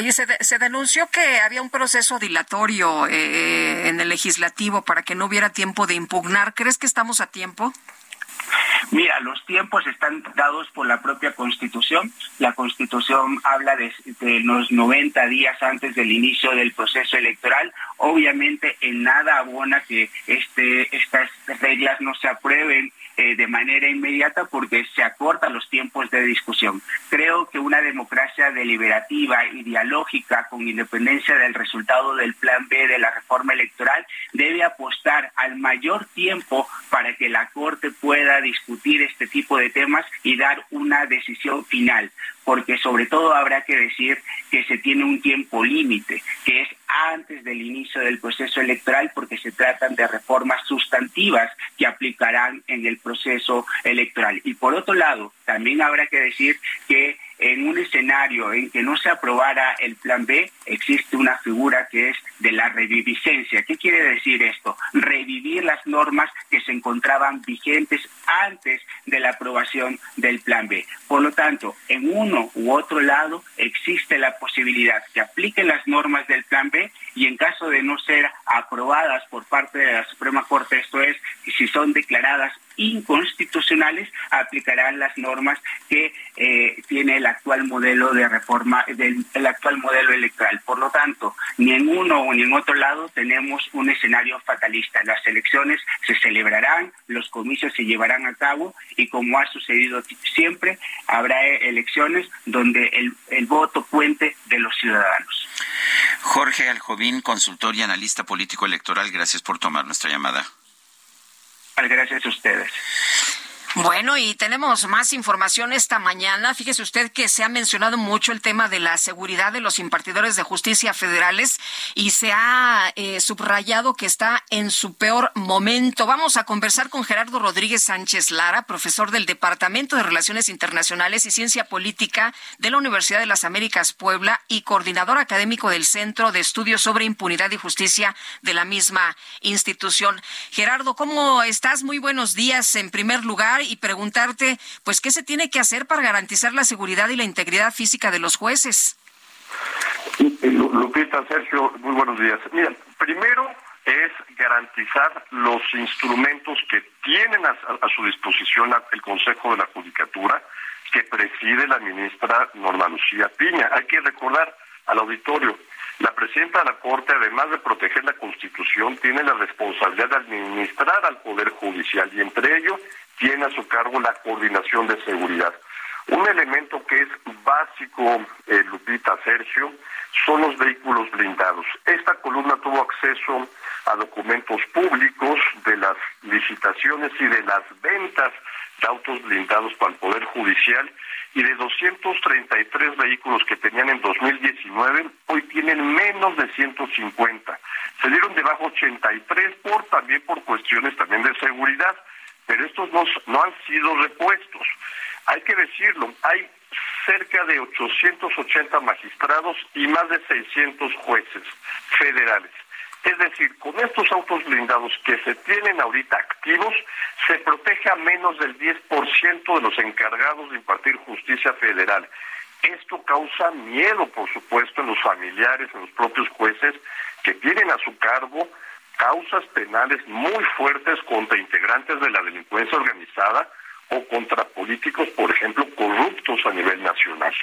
Oye, se, denunció que había un proceso dilatorio eh, en el legislativo para que no hubiera tiempo de impugnar. ¿Crees que estamos a tiempo? Mira, los tiempos están dados por la propia Constitución. La Constitución habla de, los 90 días antes del inicio del proceso electoral. Obviamente, en nada abona que este, estas reglas no se aprueben eh, de manera inmediata porque se acortan los tiempos de discusión. Creo que una democracia deliberativa y dialógica con independencia del resultado del plan B de la reforma electoral debe apostar al mayor tiempo para que la Corte pueda discutir este tipo de temas y dar una decisión final porque sobre todo habrá que decir que se tiene un tiempo límite, que es antes del inicio del proceso electoral, porque se tratan de reformas sustantivas que aplicarán en el proceso electoral. Y por otro lado, también habrá que decir que en un escenario en que no se aprobara el plan B, existe una figura que es de la reviviscencia. ¿Qué quiere decir esto? Revivir las normas que se encontraban vigentes antes de la aprobación del plan B. Por lo tanto, en uno u otro lado existe la posibilidad que apliquen las normas del plan B y en caso de no ser aprobadas por parte de la Suprema Corte, esto es, si son declaradas inconstitucionales aplicarán las normas que eh, tiene el actual modelo de reforma del el actual modelo electoral. Por lo tanto, ni en uno ni en otro lado tenemos un escenario fatalista. Las elecciones se celebrarán, los comicios se llevarán a cabo y como ha sucedido siempre, habrá elecciones donde el, el voto cuente de los ciudadanos. Jorge Aljovín, consultor y analista político electoral, gracias por tomar nuestra llamada. Gracias a ustedes. Bueno, y tenemos más información esta mañana. Fíjese usted que se ha mencionado mucho el tema de la seguridad de los impartidores de justicia federales y se ha eh, subrayado que está en su peor momento. Vamos a conversar con Gerardo Rodríguez Sánchez Lara, profesor del Departamento de Relaciones Internacionales y Ciencia Política de la Universidad de las Américas Puebla y coordinador académico del Centro de Estudios sobre Impunidad y Justicia de la misma institución. Gerardo, ¿cómo estás? Muy buenos días en primer lugar y preguntarte, pues, ¿qué se tiene que hacer para garantizar la seguridad y la integridad física de los jueces? Lupita, Sergio, muy buenos días. Mira, primero es garantizar los instrumentos que tienen a, su disposición el Consejo de la Judicatura, que preside la ministra Norma Lucía Piña. Hay que recordar al auditorio, la presidenta de la Corte, además de proteger la Constitución, tiene la responsabilidad de administrar al Poder Judicial y entre ellos tiene a su cargo la coordinación de seguridad. Un elemento que es básico, eh, Lupita Sergio, son los vehículos blindados. Esta columna tuvo acceso a documentos públicos de las licitaciones y de las ventas de autos blindados para el Poder Judicial y de 233 vehículos que tenían en 2019, hoy tienen menos de 150. Se dieron debajo 83 por también por cuestiones también de seguridad pero estos no, no han sido repuestos. Hay que decirlo, hay cerca de 880 magistrados y más de 600 jueces federales. Es decir, con estos autos blindados que se tienen ahorita activos, se protege a menos del 10% de los encargados de impartir justicia federal. Esto causa miedo, por supuesto, en los familiares, en los propios jueces que tienen a su cargo causas penales muy fuertes contra integrantes de la delincuencia organizada o contra políticos, por ejemplo, corruptos a nivel nacional.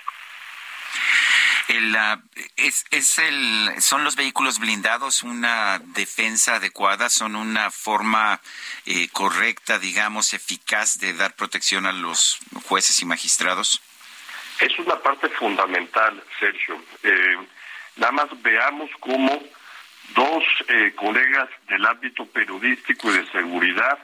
es, es el, ¿Son los vehículos blindados una defensa adecuada? ¿Son una forma eh, correcta, digamos, eficaz de dar protección a los jueces y magistrados? Es una parte fundamental, Sergio. Eh, nada más veamos cómo dos eh, colegas del ámbito periodístico y de seguridad,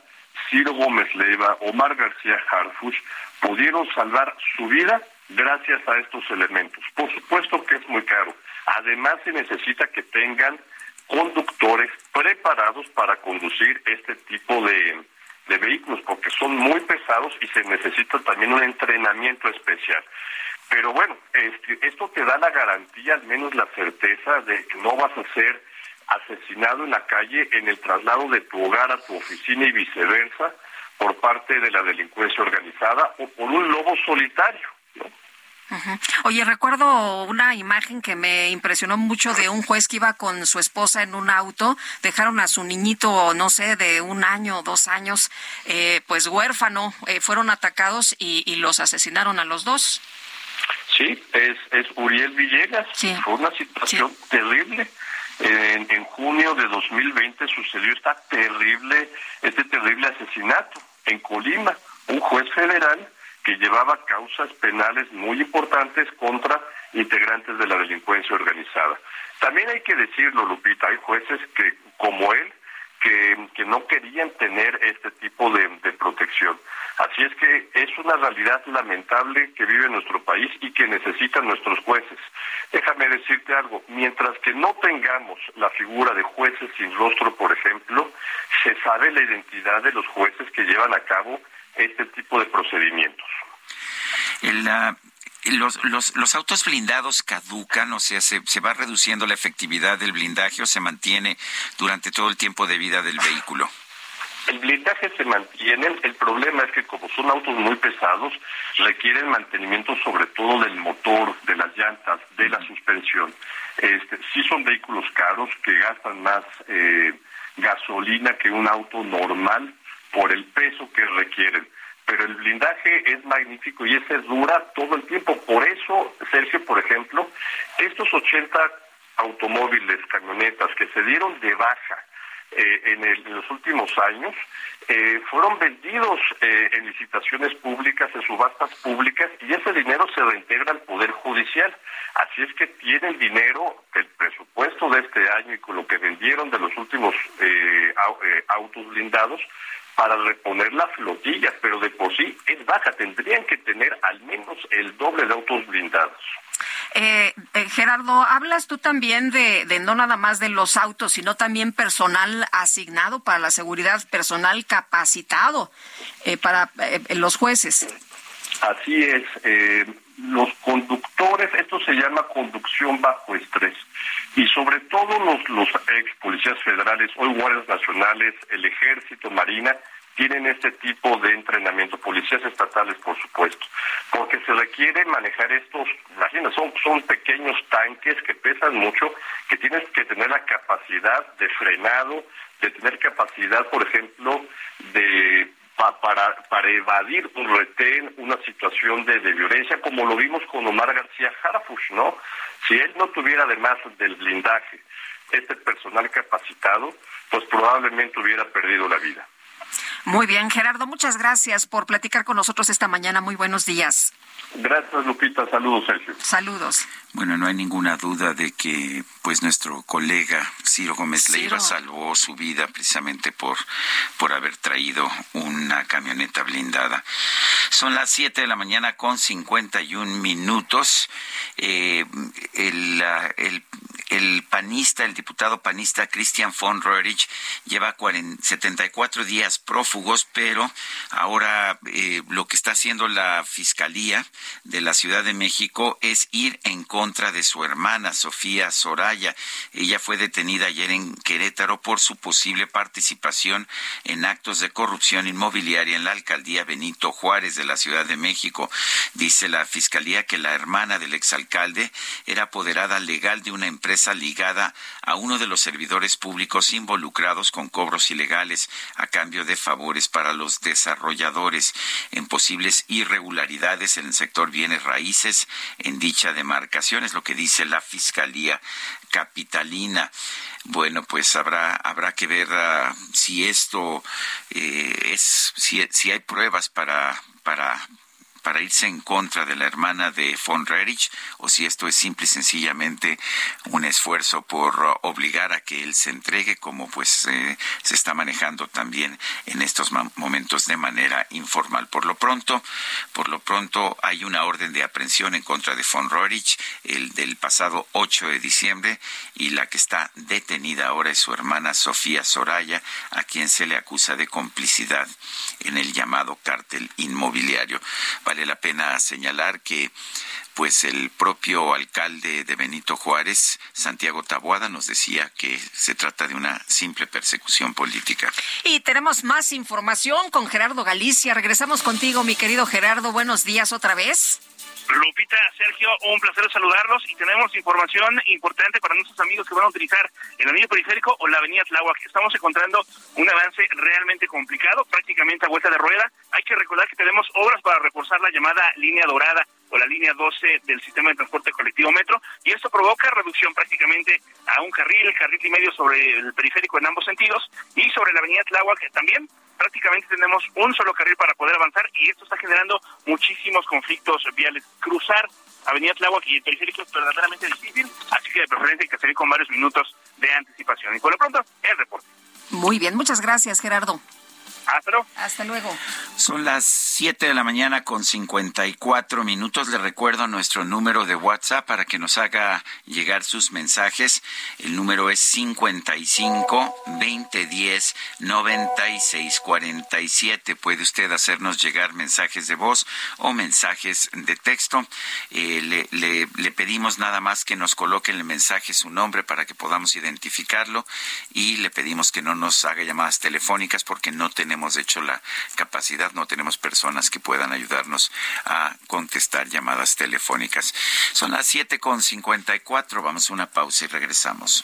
Ciro Gómez Leiva, Omar García Harfush, pudieron salvar su vida gracias a estos elementos. Por supuesto que es muy caro. Además se necesita que tengan conductores preparados para conducir este tipo de, de vehículos, porque son muy pesados y se necesita también un entrenamiento especial. Pero bueno, este, esto te da la garantía, al menos la certeza de que no vas a ser asesinado en la calle en el traslado de tu hogar a tu oficina y viceversa por parte de la delincuencia organizada o por un lobo solitario. Oye, recuerdo una imagen que me impresionó mucho de un juez que iba con su esposa en un auto, dejaron a su niñito, no sé, de un año, o dos años, eh, pues huérfano, eh, fueron atacados y, los asesinaron a los dos. Sí, es, es Uriel Villegas. Fue una situación terrible. En, junio de 2020 sucedió esta terrible, este terrible asesinato. en Colima, un juez federal que llevaba causas penales muy importantes contra integrantes de la delincuencia organizada. También hay que decirlo, Lupita, hay jueces que, como él, que, no querían tener este tipo de, protección. Así es que es una realidad lamentable que vive nuestro país y que necesitan nuestros jueces. Déjame decirte algo, mientras que no tengamos la figura de jueces sin rostro, por ejemplo, se sabe la identidad de los jueces que llevan a cabo este tipo de procedimientos. El, los, los, los, autos blindados caducan, o sea, se, se, va reduciendo la efectividad del blindaje o se mantiene durante todo el tiempo de vida del vehículo. El blindaje se mantiene, el problema es que como son autos muy pesados, requieren mantenimiento sobre todo del motor, de las llantas, de la suspensión. Este, sí son vehículos caros que gastan más eh, gasolina que un auto normal por el peso que requieren pero el blindaje es magnífico y ese dura todo el tiempo. Por eso, Sergio, por ejemplo, estos 80 automóviles, camionetas que se dieron de baja eh, en, los últimos años, eh, fueron vendidos eh, en licitaciones públicas, en subastas públicas, y ese dinero se reintegra al Poder Judicial. Así es que tienen dinero del presupuesto de este año y con lo que vendieron de los últimos autos blindados, para reponer la flotilla, pero de por sí es baja. Tendrían que tener al menos el doble de autos blindados. Eh, eh, Gerardo, hablas tú también de, no nada más de los autos, sino también personal asignado para la seguridad, personal capacitado eh, para los jueces. Así es. Los conductores, esto se llama conducción bajo estrés. Y sobre todo los, los ex policías federales, hoy guardias nacionales, el ejército, marina, tienen este tipo de entrenamiento, policías estatales por supuesto, porque se requiere manejar estos, imagínate, son, son pequeños tanques que pesan mucho, que tienes que tener la capacidad de frenado, de tener capacidad, por ejemplo, de para, para evadir un retén, una situación de, de, violencia, como lo vimos con Omar García Harfush, ¿no? Si él no tuviera además del blindaje este personal capacitado, pues probablemente hubiera perdido la vida. Muy bien, Gerardo, muchas gracias por platicar con nosotros esta mañana. Muy buenos días. Gracias, Lupita. Saludos, Sergio. Saludos. Bueno, no hay ninguna duda de que pues nuestro colega Ciro Gómez Leiva salvó su vida precisamente por, por haber traído una camioneta blindada. Son las 7 de la mañana con 51 minutos. Eh, el, el el panista, el diputado panista Christian von Roerich lleva 74 días prófugos, pero ahora eh, lo que está haciendo la Fiscalía de la Ciudad de México es ir en contra de su hermana, Sofía Soraya. Ella fue detenida ayer en Querétaro por su posible participación en actos de corrupción inmobiliaria en la alcaldía Benito Juárez de la Ciudad de México. Dice la Fiscalía que la hermana del exalcalde era apoderada legal de una empresa ligada a uno de los servidores públicos involucrados con cobros ilegales a cambio de favores para los desarrolladores en posibles irregularidades en el sector bienes raíces en dicha demarcación, es lo que dice la Fiscalía Capitalina. Bueno, pues habrá habrá que ver ah, si esto eh, es si, si hay pruebas para para para irse en contra de la hermana de von Rerich o si esto es simple y sencillamente un esfuerzo por obligar a que él se entregue como pues eh, se está manejando también en estos momentos de manera informal. Por lo pronto, por lo pronto hay una orden de aprehensión en contra de von Rerich el del pasado 8 de diciembre y la que está detenida ahora es su hermana Sofía Soraya a quien se le acusa de complicidad en el llamado cártel inmobiliario vale la pena señalar que pues el propio alcalde de Benito Juárez, Santiago Taboada, nos decía que se trata de una simple persecución política. Y tenemos más información con Gerardo Galicia. Regresamos contigo, mi querido Gerardo. Buenos días otra vez. Lupita, Sergio, un placer saludarlos y tenemos información importante para nuestros amigos que van a utilizar el anillo periférico o la avenida Tláhuac. Estamos encontrando un avance realmente complicado, prácticamente a vuelta de rueda. Hay que recordar que tenemos obras para reforzar la llamada línea dorada o la línea 12 del sistema de transporte colectivo metro y esto provoca reducción prácticamente a un carril, carril y medio sobre el periférico en ambos sentidos y sobre la avenida Tláhuac también prácticamente tenemos un solo carril para poder avanzar y esto está generando muchísimos conflictos viales. Cruzar Avenida Tláhuac y el periférico es verdaderamente difícil, así que de preferencia hay que salir con varios minutos de anticipación. Y por lo pronto, el reporte. Muy bien, muchas gracias, Gerardo. Hasta luego. Hasta luego. Son las 7 de la mañana con 54 minutos. Le recuerdo nuestro número de WhatsApp para que nos haga llegar sus mensajes. El número es 55 2010 96 47. Puede usted hacernos llegar mensajes de voz o mensajes de texto. Eh, le, le, le pedimos nada más que nos coloque en el mensaje su nombre para que podamos identificarlo y le pedimos que no nos haga llamadas telefónicas porque no tenemos tenemos, hecho, la capacidad, no tenemos personas que puedan ayudarnos a contestar llamadas telefónicas. Son las siete con cincuenta y cuatro. Vamos a una pausa y regresamos.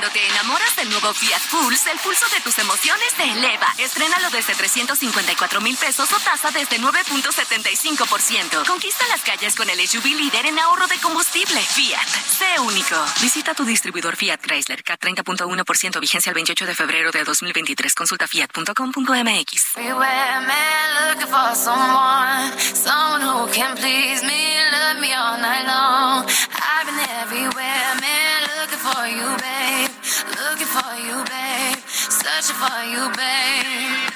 Cuando te enamoras del nuevo Fiat Pulse, el pulso de tus emociones se eleva. Estrénalo desde 354 mil pesos o tasa desde 9.75%. Conquista las calles con el SUV líder en ahorro de combustible. Fiat, sé único. Visita tu distribuidor Fiat Chrysler, K30.1% vigencia el 28 de febrero de 2023. Consulta fiat.com.mx. Everywhere, man, looking for you, babe. Searching for you, babe.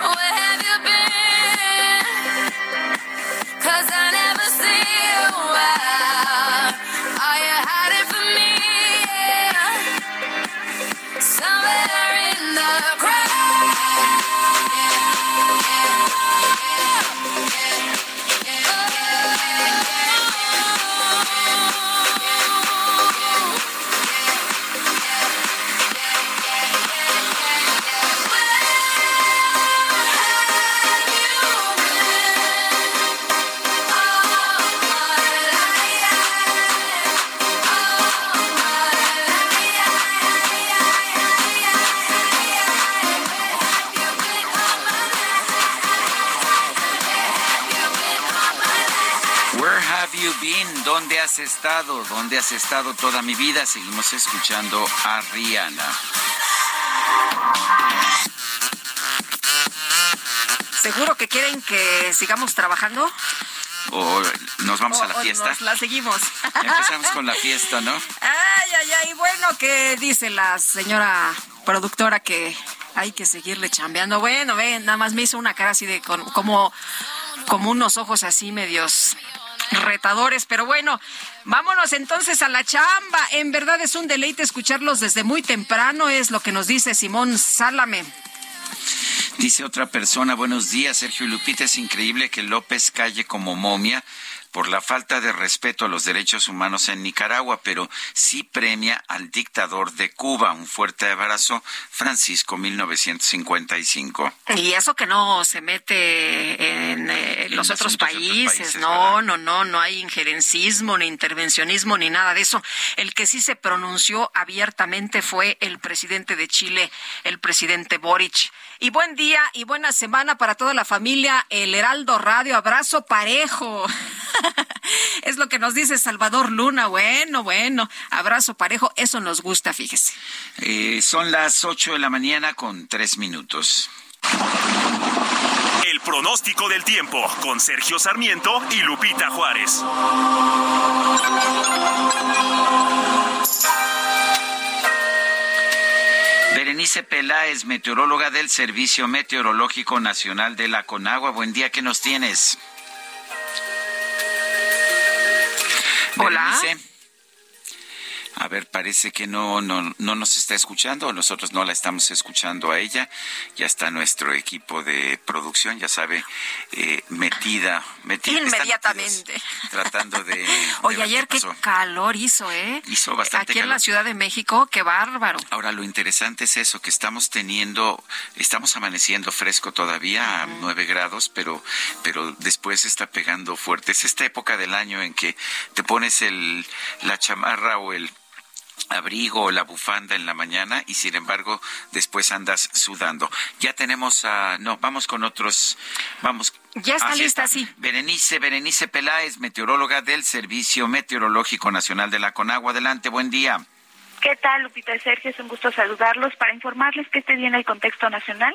Where have you been? Cause I never see you out. ¿Dónde has estado? ¿Dónde has estado toda mi vida? Seguimos escuchando a Rihanna. ¿Seguro que quieren que sigamos trabajando? ¿O nos vamos O- a la fiesta? nos la seguimos. Empezamos con la fiesta, ¿no? Ay, ay, ay. Bueno, que dice la señora productora que hay que seguirle chambeando. Bueno, ve, nada más me hizo una cara así de con- como, como unos ojos así medios retadores, pero bueno, vámonos entonces a la chamba. En verdad es un deleite escucharlos desde muy temprano, es lo que nos dice Simón Sálame. Dice otra persona, buenos días, Sergio Lupita, es increíble que López calle como momia por la falta de respeto a los derechos humanos en Nicaragua, pero sí premia al dictador de Cuba. Un fuerte abrazo, Francisco 1955. Y eso que no se mete en eh, los otros países, no, no, no, no hay injerencismo, ni intervencionismo, ni nada de eso. El que sí se pronunció abiertamente fue el presidente de Chile, el presidente Boric. Y buen día y buena semana para toda la familia, el Heraldo Radio, abrazo parejo. es lo que nos dice Salvador Luna. Bueno, bueno, abrazo parejo, eso nos gusta, fíjese. Eh, son las 8 de la mañana con 3 minutos. El pronóstico del tiempo con Sergio Sarmiento y Lupita Juárez. Berenice Peláez, meteoróloga del Servicio Meteorológico Nacional de la Conagua. Buen día, ¿qué nos tienes? Hola. A ver, parece que no, no, no nos está escuchando, nosotros no la estamos escuchando a ella. Ya está nuestro equipo de producción, ya sabe, eh, metida, metida. Inmediatamente. Tratando de. Oye, ayer qué calor hizo, ¿eh? Hizo bastante Aquí en calor. la Ciudad de México, qué bárbaro. Ahora, lo interesante es eso, que estamos teniendo, estamos amaneciendo fresco todavía a 9 grados, pero, pero después está pegando fuerte. Es esta época del año en que te pones el, la chamarra o el abrigo o la bufanda en la mañana y sin embargo después andas sudando. Ya tenemos a, no, vamos con otros, vamos. Ya está Así lista, sí. Berenice, Berenice Peláez, meteoróloga del Servicio Meteorológico Nacional de la Conagua. Adelante, buen día. ¿Qué tal, Lupita y Sergio? Es un gusto saludarlos para informarles que este día en el contexto nacional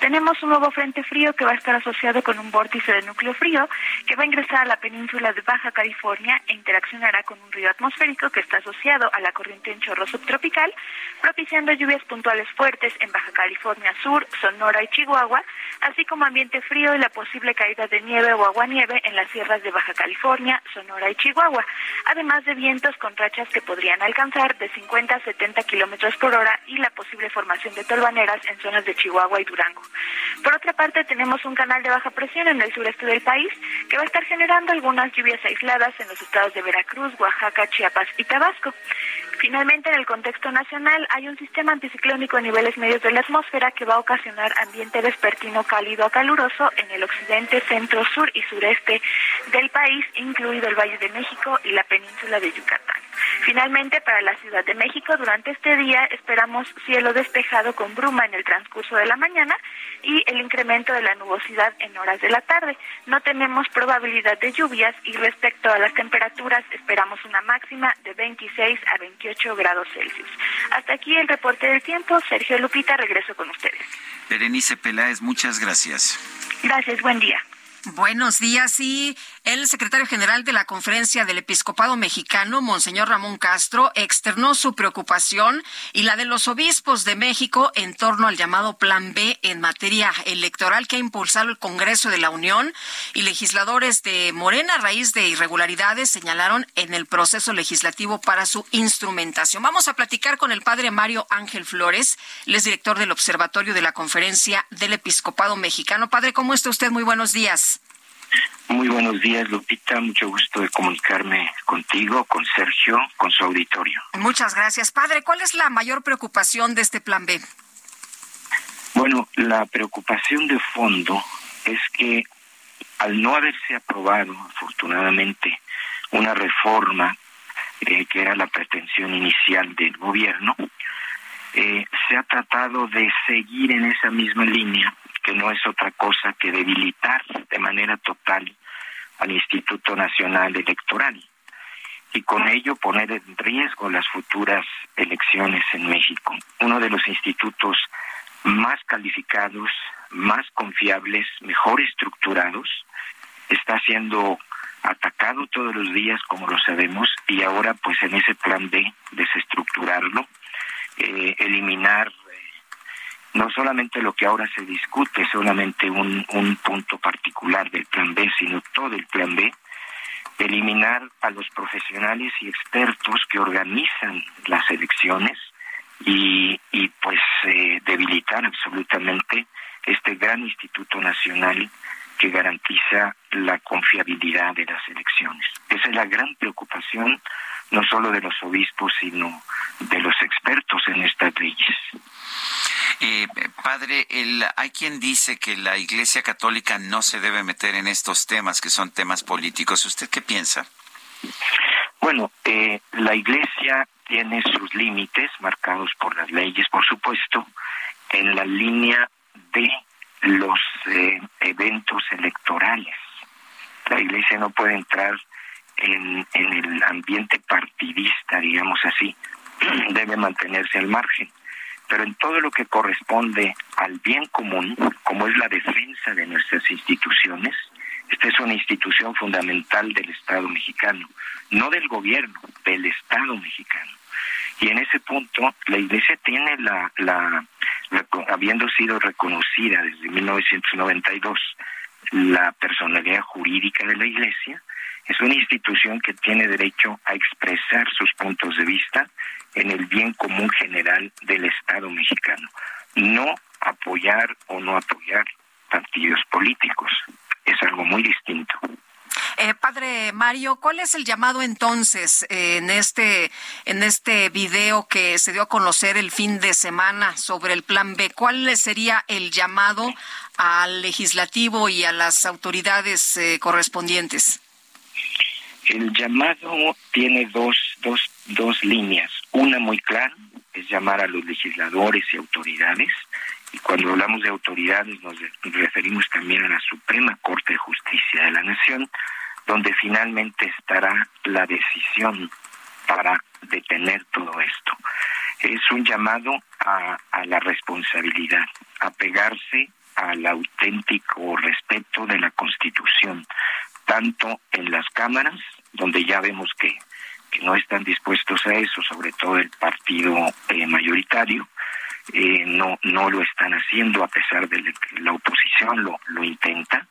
tenemos un nuevo frente frío que va a estar asociado con un vórtice de núcleo frío que va a ingresar a la península de Baja California e interaccionará con un río atmosférico que está asociado a la corriente en chorro subtropical, propiciando lluvias puntuales fuertes en Baja California Sur, Sonora y Chihuahua, así como ambiente frío y la posible caída de nieve o aguanieve en las sierras de Baja California, Sonora y Chihuahua, además de vientos con rachas que podrían alcanzar de 50 a 70 kilómetros por hora y la posible formación de tolvaneras en zonas de Chihuahua y Durango. Por otra parte, tenemos un canal de baja presión en el sureste del país que va a estar generando algunas lluvias aisladas en los estados de Veracruz, Oaxaca, Chiapas y Tabasco. Finalmente, en el contexto nacional, hay un sistema anticiclónico a niveles medios de la atmósfera que va a ocasionar ambiente vespertino cálido a caluroso en el occidente, centro, sur y sureste del país, incluido el Valle de México y la península de Yucatán. Finalmente, para la Ciudad de México, durante este día esperamos cielo despejado con bruma en el transcurso de la mañana y el incremento de la nubosidad en horas de la tarde. No tenemos probabilidad de lluvias y respecto a las temperaturas esperamos una máxima de 26 a 28 grados Celsius. Hasta aquí el reporte del tiempo. Sergio Lupita, regreso con ustedes. Berenice Peláez, muchas gracias. Gracias, buen día. Buenos días. Y el secretario general de la Conferencia del Episcopado Mexicano, Monseñor Ramón Castro, externó su preocupación y la de los obispos de México en torno al llamado Plan B en materia electoral que ha impulsado el Congreso de la Unión y legisladores de Morena a raíz de irregularidades señalaron en el proceso legislativo para su instrumentación. Vamos a platicar con el padre Mario Ángel Flores, él es director del Observatorio de la Conferencia del Episcopado Mexicano. Padre, ¿cómo está usted? Muy buenos días. Muy buenos días, Lupita. Mucho gusto de comunicarme contigo, con Sergio, con su auditorio. Muchas gracias. Padre, ¿cuál es la mayor preocupación de este plan B? Bueno, la preocupación de fondo es que al no haberse aprobado, afortunadamente, una reforma eh, que era la pretensión inicial del gobierno, eh, se ha tratado de seguir en esa misma línea, que no es otra cosa que debilitar de manera total al Instituto Nacional Electoral y con ello poner en riesgo las futuras elecciones en México. Uno de los institutos más calificados, más confiables, mejor estructurados, está siendo atacado todos los días, como lo sabemos, y ahora pues en ese plan B, desestructurarlo, eh, eliminar no solamente lo que ahora se discute, solamente un, un punto particular del plan B, sino todo el plan B, eliminar a los profesionales y expertos que organizan las elecciones y, y pues eh, debilitar absolutamente este gran instituto nacional que garantiza la confiabilidad de las elecciones. Esa es la gran preocupación no solo de los obispos, sino de los expertos en estas leyes. Eh, padre, el, hay quien dice que la Iglesia Católica no se debe meter en estos temas, que son temas políticos. ¿Usted qué piensa? Bueno, eh, la Iglesia tiene sus límites marcados por las leyes, por supuesto, en la línea de los eh, eventos electorales. La iglesia no puede entrar en, en el ambiente partidista, digamos así, debe mantenerse al margen. Pero en todo lo que corresponde al bien común, como es la defensa de nuestras instituciones, esta es una institución fundamental del Estado mexicano, no del gobierno, del Estado mexicano. Y en ese punto, la Iglesia tiene la, la, habiendo sido reconocida desde 1992, la personalidad jurídica de la Iglesia, es una institución que tiene derecho a expresar sus puntos de vista en el bien común general del Estado mexicano, no apoyar o no apoyar partidos políticos. Es algo muy distinto. Eh, padre Mario, ¿cuál es el llamado entonces en este en este video que se dio a conocer el fin de semana sobre el Plan B? ¿Cuál sería el llamado al legislativo y a las autoridades eh, correspondientes? El llamado tiene dos, dos, dos líneas. Una muy clara es llamar a los legisladores y autoridades. Y cuando hablamos de autoridades nos referimos también a la Suprema Corte de Justicia de la Nación, donde finalmente estará la decisión para detener todo esto. Es un llamado a, la responsabilidad, a pegarse al auténtico respeto de la Constitución, tanto en las cámaras, donde ya vemos que, no están dispuestos a eso, sobre todo el partido eh, mayoritario, eh, no, no lo están haciendo a pesar de que la oposición lo, lo intenta,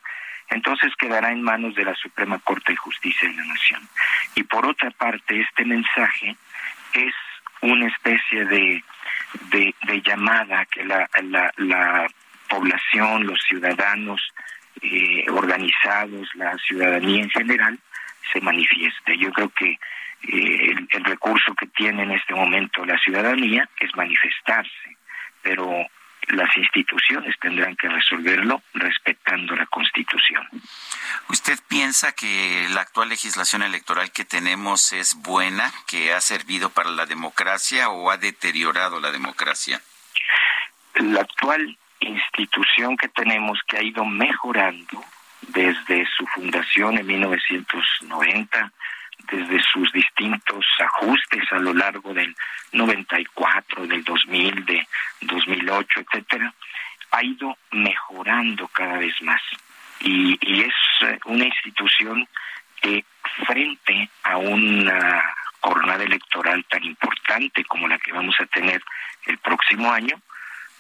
entonces quedará en manos de la Suprema Corte de Justicia de la Nación. Y por otra parte, este mensaje es una especie de, de, llamada que la población, los ciudadanos eh, organizados, la ciudadanía en general, se manifieste. Yo creo que eh, el, recurso que tiene en este momento la ciudadanía es manifestarse, pero las instituciones tendrán que resolverlo respetando la Constitución. ¿Usted piensa que la actual legislación electoral que tenemos es buena, que ha servido para la democracia o ha deteriorado la democracia? La actual institución que tenemos que ha ido mejorando desde su fundación en 1990, desde sus distintos ajustes a lo largo del 94, del 2000, de 2008, etcétera, ha ido mejorando cada vez más. Y, y es eh, una institución que frente a una jornada electoral tan importante como la que vamos a tener el próximo año,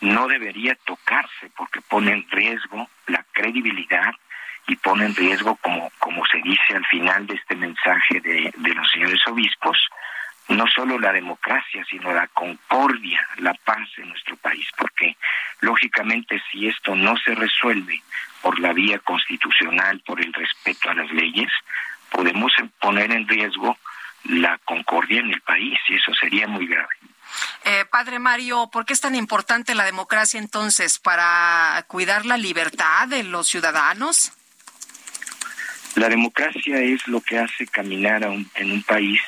no debería tocarse porque pone en riesgo la credibilidad y pone en riesgo, como, como se dice al final de este mensaje de, de los señores obispos, no solo la democracia, sino la concordia, la paz en nuestro país, porque lógicamente si esto no se resuelve por la vía constitucional, por el respeto a las leyes, podemos poner en riesgo la concordia en el país y eso sería muy grave. Eh, padre Mario, ¿por qué es tan importante la democracia entonces? ¿Para cuidar la libertad de los ciudadanos? La democracia es lo que hace caminar en un país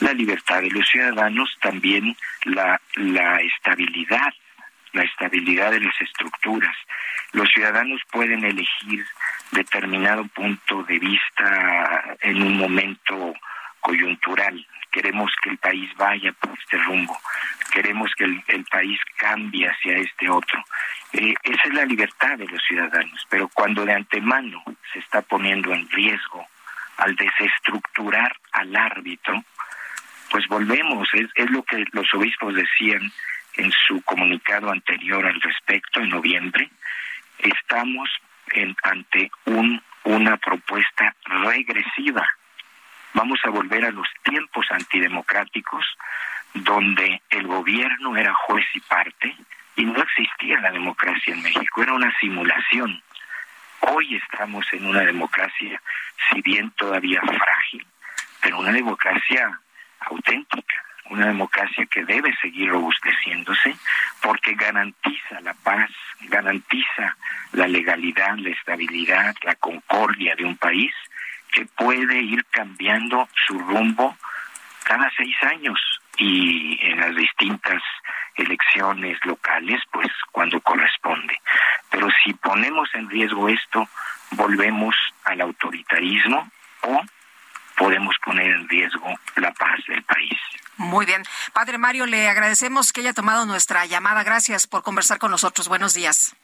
la libertad de los ciudadanos, también la, la estabilidad, la estabilidad de las estructuras. Los ciudadanos pueden elegir determinado punto de vista en un momento coyuntural. Queremos que el país vaya por este rumbo. Queremos que el, país cambie hacia este otro. Eh, esa es la libertad de los ciudadanos. Pero cuando de antemano se está poniendo en riesgo al desestructurar al árbitro, pues volvemos. Es, es lo que los obispos decían en su comunicado anterior al respecto, en noviembre. Estamos en, ante un, una propuesta regresiva Vamos a volver a los tiempos antidemocráticos donde el gobierno era juez y parte y no existía la democracia en México, era una simulación. Hoy estamos en una democracia, si bien todavía frágil, pero una democracia auténtica, una democracia que debe seguir robusteciéndose porque garantiza la paz, garantiza la legalidad, la estabilidad, la concordia de un país que puede ir cambiando su rumbo cada seis años y en las distintas elecciones locales, pues cuando corresponde. Pero si ponemos en riesgo esto, volvemos al autoritarismo o podemos poner en riesgo la paz del país. Muy bien. Padre Mario, le agradecemos que haya tomado nuestra llamada. Gracias por conversar con nosotros. Buenos días.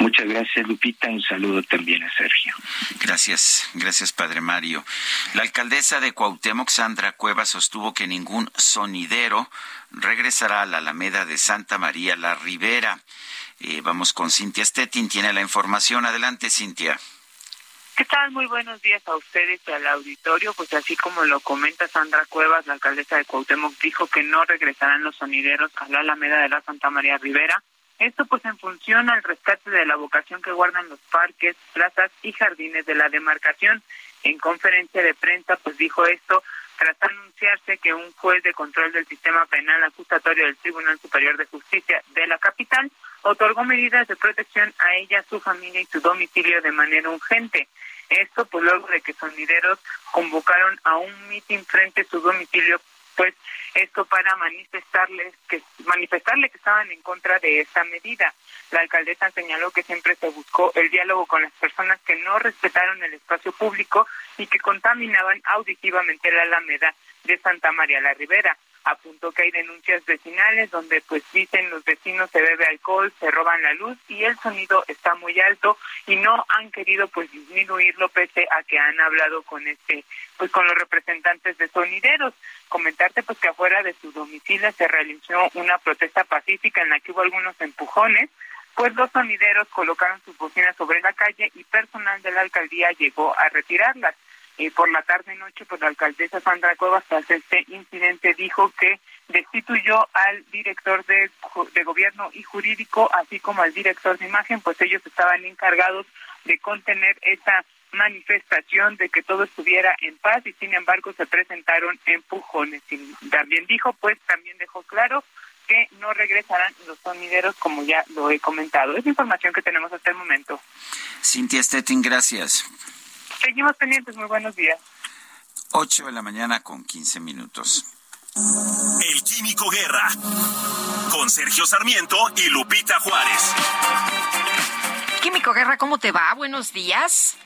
Muchas gracias, Lupita. Un saludo también a Sergio. Gracias, gracias, Padre Mario. La alcaldesa de Cuauhtémoc, Sandra Cueva, sostuvo que ningún sonidero regresará a la Alameda de Santa María la Ribera. Eh, vamos con Cintia Stettin, tiene la información. Adelante, Cintia. ¿Qué tal? Muy buenos días a ustedes y al auditorio. Pues así como lo comenta Sandra Cuevas, la alcaldesa de Cuauhtémoc dijo que no regresarán los sonideros a la Alameda de la Santa María Rivera. Esto pues en función al rescate de la vocación que guardan los parques, plazas y jardines de la demarcación. En conferencia de prensa pues dijo esto tras anunciarse que un juez de control del sistema penal acusatorio del Tribunal Superior de Justicia de la capital otorgó medidas de protección a ella, su familia y su domicilio de manera urgente. Esto pues luego de que sonideros convocaron a un mitin frente a su domicilio, pues esto para manifestarles que manifestarle que estaban en contra de esta medida. La alcaldesa señaló que siempre se buscó el diálogo con las personas que no respetaron el espacio público y que contaminaban auditivamente la Alameda de Santa María la Ribera apuntó que hay denuncias vecinales donde pues dicen los vecinos se bebe alcohol, se roban la luz y el sonido está muy alto y no han querido pues disminuirlo pese a que han hablado con este pues con los representantes de sonideros. Comentarte pues que afuera de su domicilio se realizó una protesta pacífica en la que hubo algunos empujones pues los sonideros colocaron sus bocinas sobre la calle y personal de la alcaldía llegó a retirarlas. Y por la tarde noche, pues la alcaldesa Sandra Cuevas, tras este incidente, dijo que destituyó al director de, de gobierno y jurídico, así como al director de imagen, pues ellos estaban encargados de contener esa manifestación de que todo estuviera en paz y sin embargo se presentaron empujones. Y también dijo, pues también dejó claro que no regresarán los sonideros como ya lo he comentado. Es información que tenemos hasta el momento. Cintia Stettin, gracias. Seguimos pendientes, muy buenos días. 8 de la mañana con 15 minutos. El Químico Guerra, con Sergio Sarmiento y Lupita Juárez. Químico Guerra, ¿cómo te va? Buenos días.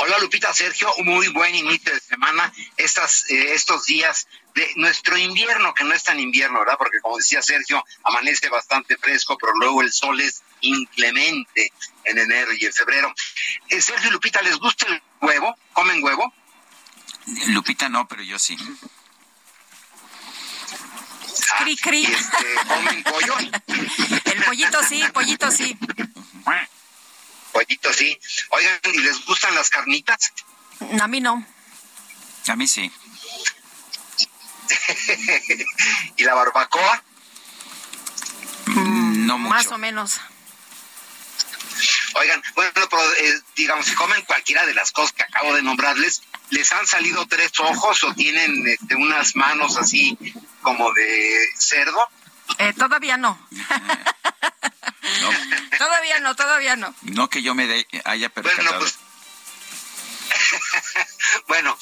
Hola Lupita, Sergio, muy buen inicio de semana. Estas, eh, estos días de nuestro invierno, que no es tan invierno, ¿verdad? Porque como decía Sergio, amanece bastante fresco, pero luego el sol es inclemente en enero y en febrero. Eh, Sergio y Lupita, ¿les gusta el huevo? ¿Comen huevo? Lupita no, pero yo sí. Cri, cri. Este, ¿Comen pollo? El pollito sí, pollito sí. Pollito sí. Oigan, ¿y les gustan las carnitas? A mí no. A mí sí. ¿Y la barbacoa? no mucho. Más o menos. Oigan, bueno, pero, eh, digamos, si comen cualquiera de las cosas que acabo de nombrarles, ¿les han salido tres ojos o tienen este, unas manos así como de cerdo? Eh, todavía no. Todavía no, todavía no. No que yo me de- haya percatado. pues, bueno,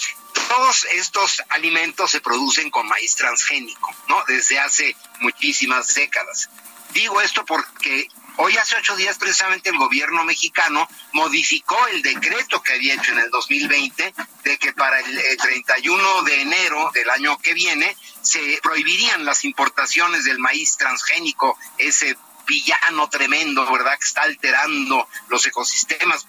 todos estos alimentos se producen con maíz transgénico, ¿no? Desde hace muchísimas décadas. Digo esto porque hoy hace ocho días precisamente el gobierno mexicano modificó el decreto que había hecho en el 2020 de que para el, eh, 31 de enero del año que viene se prohibirían las importaciones del maíz transgénico, ese villano tremendo, ¿verdad? Que está alterando los ecosistemas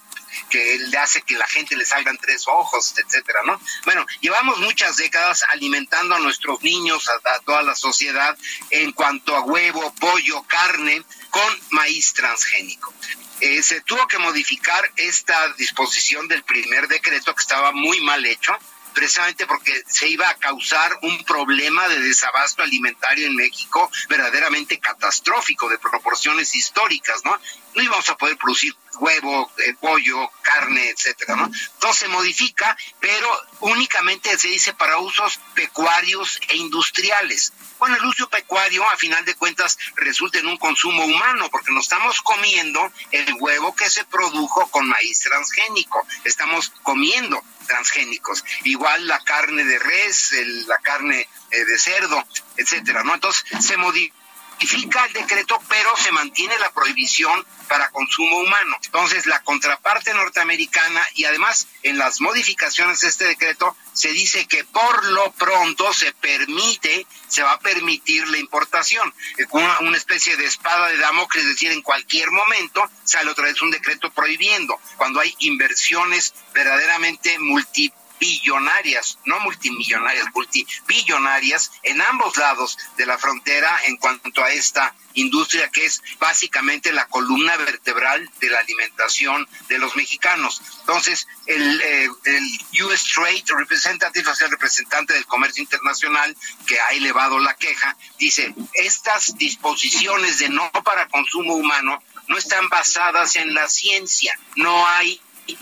que le hace que la gente le salgan tres ojos, etcétera, ¿no? Bueno, llevamos muchas décadas alimentando a nuestros niños, a, a toda la sociedad, en cuanto a huevo, pollo, carne, con maíz transgénico. Eh, se tuvo que modificar esta disposición del primer decreto que estaba muy mal hecho, precisamente porque se iba a causar un problema de desabasto alimentario en México verdaderamente catastrófico de proporciones históricas, ¿no? No íbamos a poder producir huevo, eh, pollo, carne, etcétera, ¿no? Entonces se modifica, pero únicamente se dice para usos pecuarios e industriales. Bueno, el uso pecuario, a final de cuentas, resulta en un consumo humano, porque nos estamos comiendo el huevo que se produjo con maíz transgénico. Estamos comiendo transgénicos. Igual la carne de res, la carne eh, de cerdo, etcétera, ¿no? Entonces se modifica modifica el decreto, pero se mantiene la prohibición para consumo humano. Entonces, la contraparte norteamericana y además en las modificaciones de este decreto se dice que por lo pronto se permite, se va a permitir la importación. Una, una especie de espada de Damocles, es decir, en cualquier momento sale otra vez un decreto prohibiendo cuando hay inversiones verdaderamente multi billonarias, no multimillonarias, multibillonarias en ambos lados de la frontera en cuanto a esta industria que es básicamente la columna vertebral de la alimentación de los mexicanos. Entonces, el, eh, el US Trade Representative, el representante del comercio internacional que ha elevado la queja, dice, estas disposiciones de no para consumo humano no están basadas en la ciencia, no hay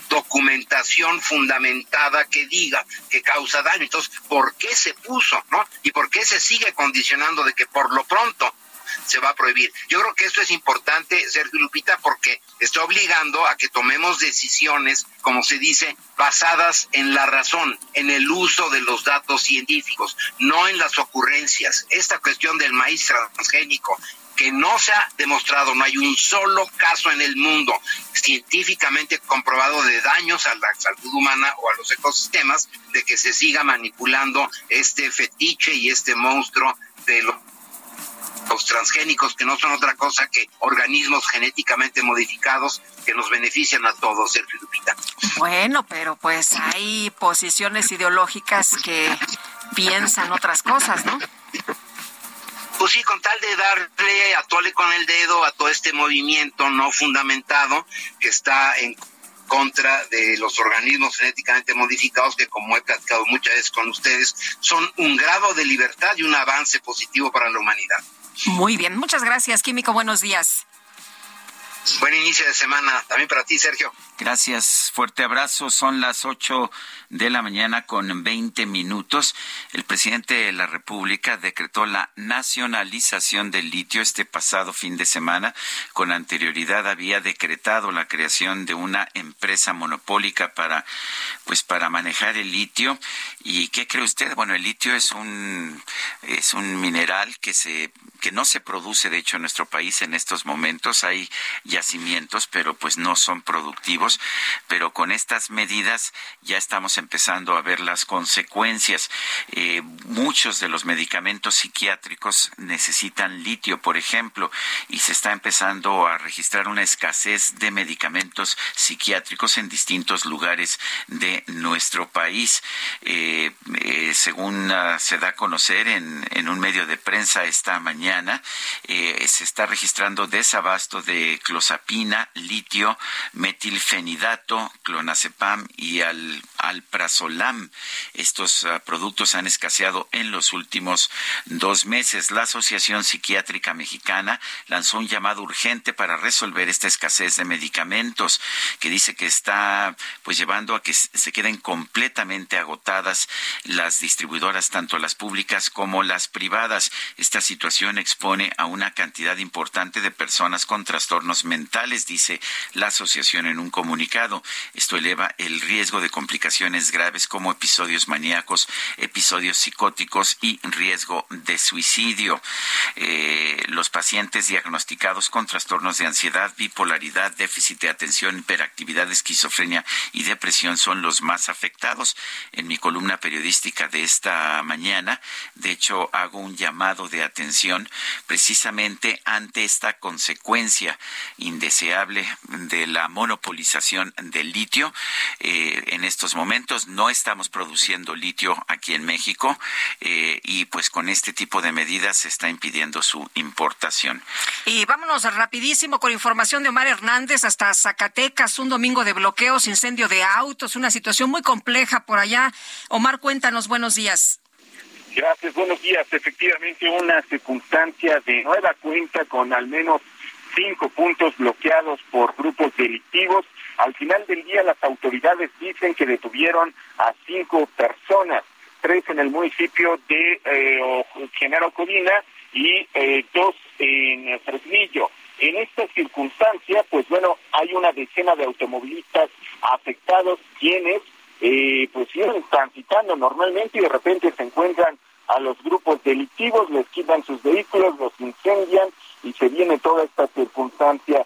documentación fundamentada que diga que causa daño. Entonces, ¿por qué se puso, no? ¿Y por qué se sigue condicionando de que por lo pronto se va a prohibir? Yo creo que esto es importante, Sergio Lupita, porque está obligando a que tomemos decisiones, como se dice, basadas en la razón, en el uso de los datos científicos, no en las ocurrencias. Esta cuestión del maíz transgénico que no se ha demostrado, no hay un solo caso en el mundo científicamente comprobado de daños a la salud humana o a los ecosistemas, de que se siga manipulando este fetiche y este monstruo de los transgénicos, que no son otra cosa que organismos genéticamente modificados que nos benefician a todos, Sergio Lupita. Bueno, pero pues hay posiciones ideológicas que piensan otras cosas, ¿no? Pues sí, con tal de darle a tole con el dedo a todo este movimiento no fundamentado que está en contra de los organismos genéticamente modificados que, como he platicado muchas veces con ustedes, son un grado de libertad y un avance positivo para la humanidad. Muy bien, muchas gracias, Químico. Buenos días. Buen inicio de semana, también para ti, Sergio. Gracias, fuerte abrazo. Son las ocho de la mañana con veinte minutos. El presidente de la República decretó la nacionalización del litio este pasado fin de semana. Con anterioridad había decretado la creación de una empresa monopólica para, pues, para manejar el litio. ¿Y qué cree usted? Bueno, el litio es un, es un mineral que se que no se produce de hecho en nuestro país en estos momentos hay yacimientos pero pues no son productivos pero con estas medidas ya estamos empezando a ver las consecuencias. Eh, muchos de los medicamentos psiquiátricos necesitan litio, por ejemplo, y se está empezando a registrar una escasez de medicamentos psiquiátricos en distintos lugares de nuestro país. Eh, eh, según uh, se da a conocer en, un medio de prensa esta mañana, se está registrando desabasto de clozapina, litio, metilfenil Nidato, clonazepam y al, alprazolam. Estos uh, productos han escaseado en los últimos dos meses. La Asociación Psiquiátrica Mexicana lanzó un llamado urgente para resolver esta escasez de medicamentos, que dice que está pues llevando a que se queden completamente agotadas las distribuidoras, tanto las públicas como las privadas. Esta situación expone a una cantidad importante de personas con trastornos dice la asociación en un comunicado comunicado. Esto eleva el riesgo de complicaciones graves como episodios maníacos, episodios psicóticos y riesgo de suicidio. Eh, los pacientes diagnosticados con trastornos de ansiedad, bipolaridad, déficit de atención, hiperactividad, esquizofrenia y depresión son los más afectados. En mi columna periodística de esta mañana, de hecho, hago un llamado de atención precisamente ante esta consecuencia indeseable de la monopolización del litio. Eh, en estos momentos no estamos produciendo litio aquí en México eh, y pues con este tipo de medidas se está impidiendo su importación. Y vámonos rapidísimo con información de Omar Hernández hasta Zacatecas, un domingo de bloqueos, incendio de autos, una situación muy compleja por allá. Omar, cuéntanos, buenos días. Gracias, buenos días. Efectivamente, una circunstancia de nueva cuenta con al menos cinco puntos bloqueados por grupos delictivos al final del día las autoridades dicen que detuvieron a cinco personas, tres en el municipio de eh, Genaro Codina y eh, dos en Fresnillo. En esta circunstancia, pues bueno, hay una decena de automovilistas afectados quienes eh, pues siguen transitando normalmente y de repente se encuentran a los grupos delictivos, les quitan sus vehículos, los incendian se viene toda esta circunstancia.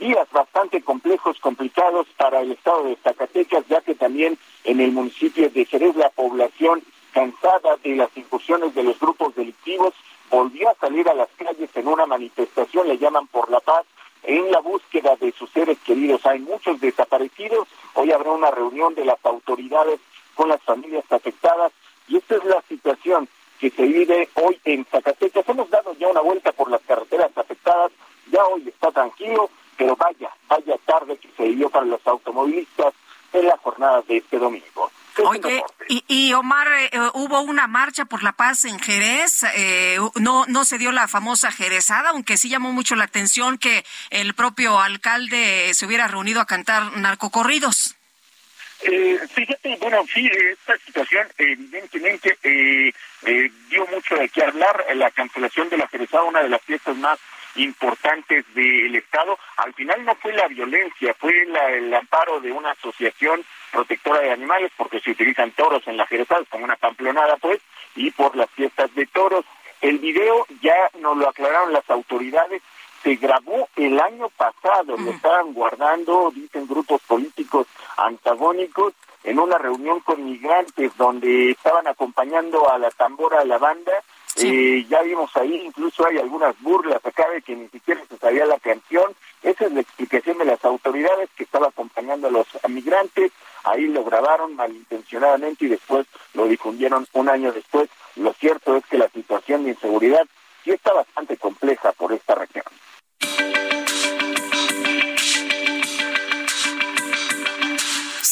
Días bastante complejos, complicados para el estado de Zacatecas, ya que también en el municipio de Jerez la población, cansada de las incursiones de los grupos delictivos, volvió a salir a las calles en una manifestación, le llaman por la paz, en la búsqueda de sus seres queridos. Hay muchos desaparecidos, hoy habrá una reunión de las autoridades con las familias afectadas y esta es la situación que se vive hoy en Zacatecas. Hemos dado ya una vuelta por las carreteras afectadas, ya hoy está tranquilo, pero vaya, vaya tarde que se vivió para los automovilistas en la jornada de este domingo. Oye, y, Omar, eh, eh, hubo una marcha por la paz en Jerez, eh, no, no se dio la famosa jerezada, aunque sí llamó mucho la atención que el propio alcalde se hubiera reunido a cantar narcocorridos. Eh, fíjate, bueno, sí, esta situación evidentemente dio mucho de qué hablar, la cancelación de la jerezada, una de las fiestas más importantes del Estado. Al final no fue la violencia, fue el amparo de una asociación protectora de animales, porque se utilizan toros en la Jerezal como una pamplonada, pues, y por las fiestas de toros. El video ya nos lo aclararon las autoridades, se grabó el año pasado, lo estaban guardando, dicen grupos políticos antagónicos, en una reunión con migrantes donde estaban acompañando a la tambora a la banda eh, ya vimos ahí, incluso hay algunas burlas acá de que ni siquiera se sabía la canción. Esa es la explicación de las autoridades que estaba acompañando a los migrantes. Ahí lo grabaron malintencionadamente y después lo difundieron un año después. Lo cierto es que la situación de inseguridad sí está bastante compleja por esta región.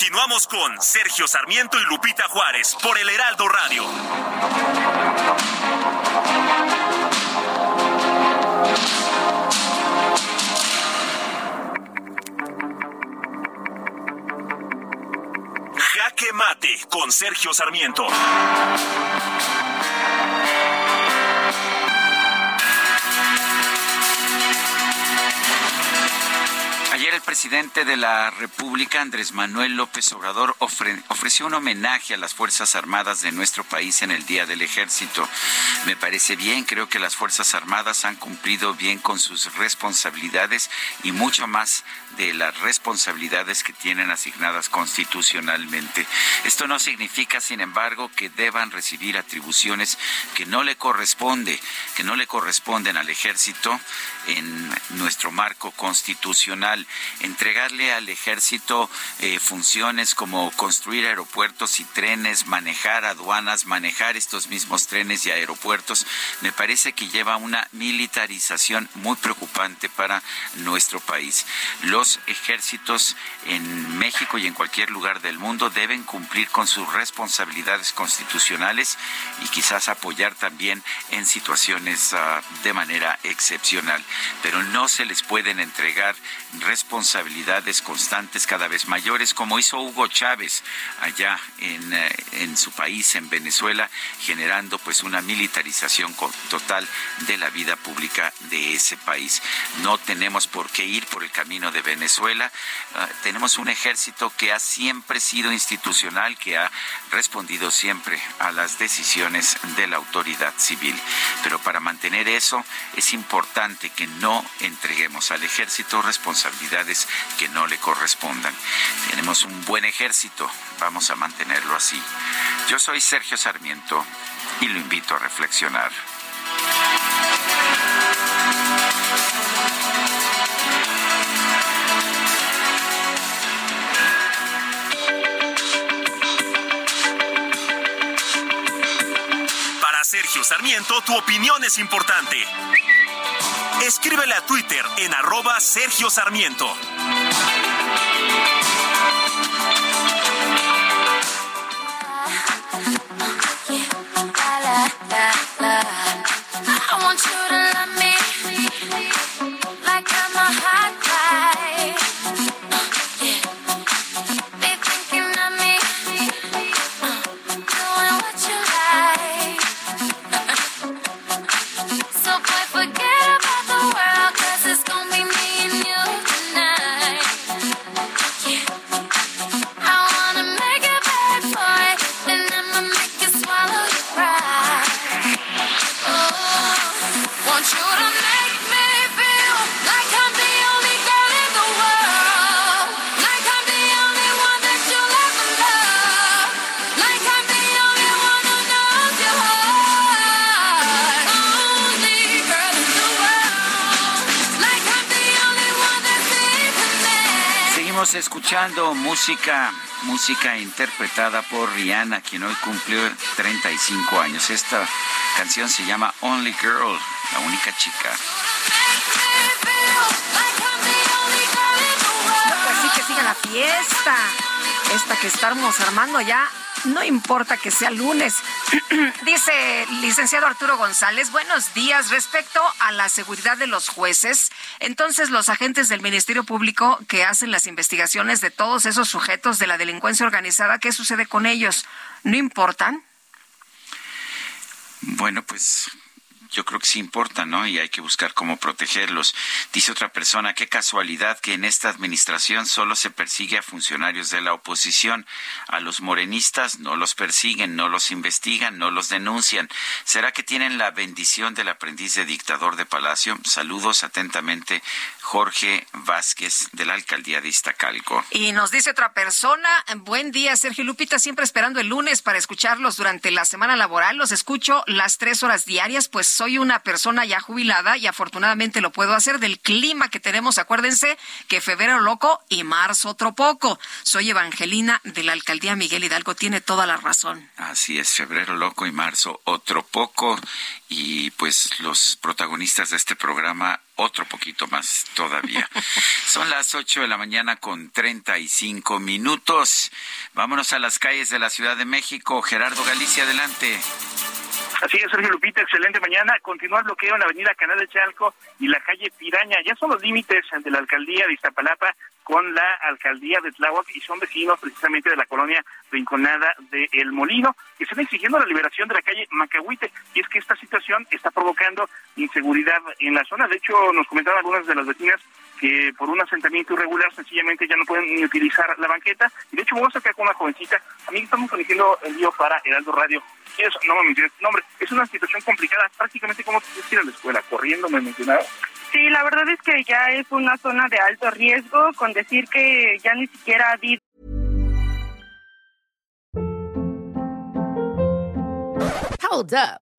Continuamos con Sergio Sarmiento y Lupita Juárez por el Heraldo Radio. Jaque Mate con Sergio Sarmiento. Presidente de la República, Andrés Manuel López Obrador, ofreció un homenaje a las Fuerzas Armadas de nuestro país en el Día del Ejército. Me parece bien, creo que las Fuerzas Armadas han cumplido bien con sus responsabilidades y mucho más de las responsabilidades que tienen asignadas constitucionalmente. Esto no significa, sin embargo, que deban recibir atribuciones que no le corresponde, que no le corresponden al ejército en nuestro marco constitucional. Entregarle al ejército eh, funciones como construir aeropuertos y trenes, manejar aduanas, manejar estos mismos trenes y aeropuertos, me parece que lleva una militarización muy preocupante para nuestro país. Los ejércitos en México y en cualquier lugar del mundo deben cumplir con sus responsabilidades constitucionales y quizás apoyar también en situaciones ah, de manera excepcional pero no se les pueden entregar responsabilidades constantes cada vez mayores, como hizo Hugo Chávez allá en, eh, en su país, en Venezuela, generando pues una militarización total de la vida pública de ese país. No tenemos por qué ir por el camino de Venezuela. Ah, tenemos un ejército que ha siempre sido institucional, que ha respondido siempre a las decisiones de la autoridad civil. Pero para mantener eso es importante que no entreguemos al ejército responsabilidades que no le correspondan. Tenemos un buen ejército, vamos a mantenerlo así. Yo soy Sergio Sarmiento y lo invito a reflexionar. Sergio Sarmiento, tu opinión es importante. Escríbele a Twitter en arroba Sergio Sarmiento. Seguimos escuchando música, música interpretada por Rihanna, quien hoy cumplió 35 años. Esta canción se llama Only Girl, la única chica. La fiesta. Esta que estamos armando ya no importa que sea lunes. Dice licenciado Arturo González, buenos días. Respecto a la seguridad de los jueces, entonces los agentes del Ministerio Público que hacen las investigaciones de todos esos sujetos de la delincuencia organizada, ¿qué sucede con ellos? ¿No importan? Bueno, pues yo creo que sí importa, ¿no? Y hay que buscar cómo protegerlos. Dice otra persona, qué casualidad que en esta administración solo se persigue a funcionarios de la oposición. A los morenistas no los persiguen, no los investigan, no los denuncian. ¿Será que tienen la bendición del aprendiz de dictador de Palacio? Saludos atentamente, Jorge Vázquez de la alcaldía de Iztacalco. Y nos dice otra persona, buen día, Sergio Lupita, siempre esperando el lunes para escucharlos durante la semana laboral. Los escucho las tres horas diarias, pues soy una persona ya jubilada y afortunadamente lo puedo hacer del clima que tenemos. Acuérdense que febrero loco y marzo otro poco. Soy Evangelina de la alcaldía Miguel Hidalgo. Tiene toda la razón. Así es, febrero loco y marzo otro poco. Y pues los protagonistas de este programa otro poquito más todavía. Son las ocho de la mañana con treinta y cinco minutos. Vámonos a las calles de la Ciudad de México. Gerardo Galicia, adelante. Así es, Sergio Lupita, excelente mañana. Continúa el bloqueo en la avenida Canal de Chalco y la calle Piraña. Ya son los límites de la alcaldía de Iztapalapa con la alcaldía de Tláhuac y son vecinos precisamente de la colonia Rinconada de El Molino que están exigiendo la liberación de la calle Macahuite. Y es que esta situación está provocando inseguridad en la zona. De hecho, nos comentaron algunas de las vecinas que por un asentamiento irregular sencillamente ya no pueden ni utilizar la banqueta. Y de hecho, vamos a sacar con una jovencita. A mí estamos conociendo el lío para Heraldo Radio. ¿Quieres? No me menciones tu nombre. Es una situación complicada. Prácticamente como ir a la escuela, corriendo, me mencionaba. Sí, la verdad es que ya es una zona de alto riesgo, con decir que ya ni siquiera ha habido. Hold up.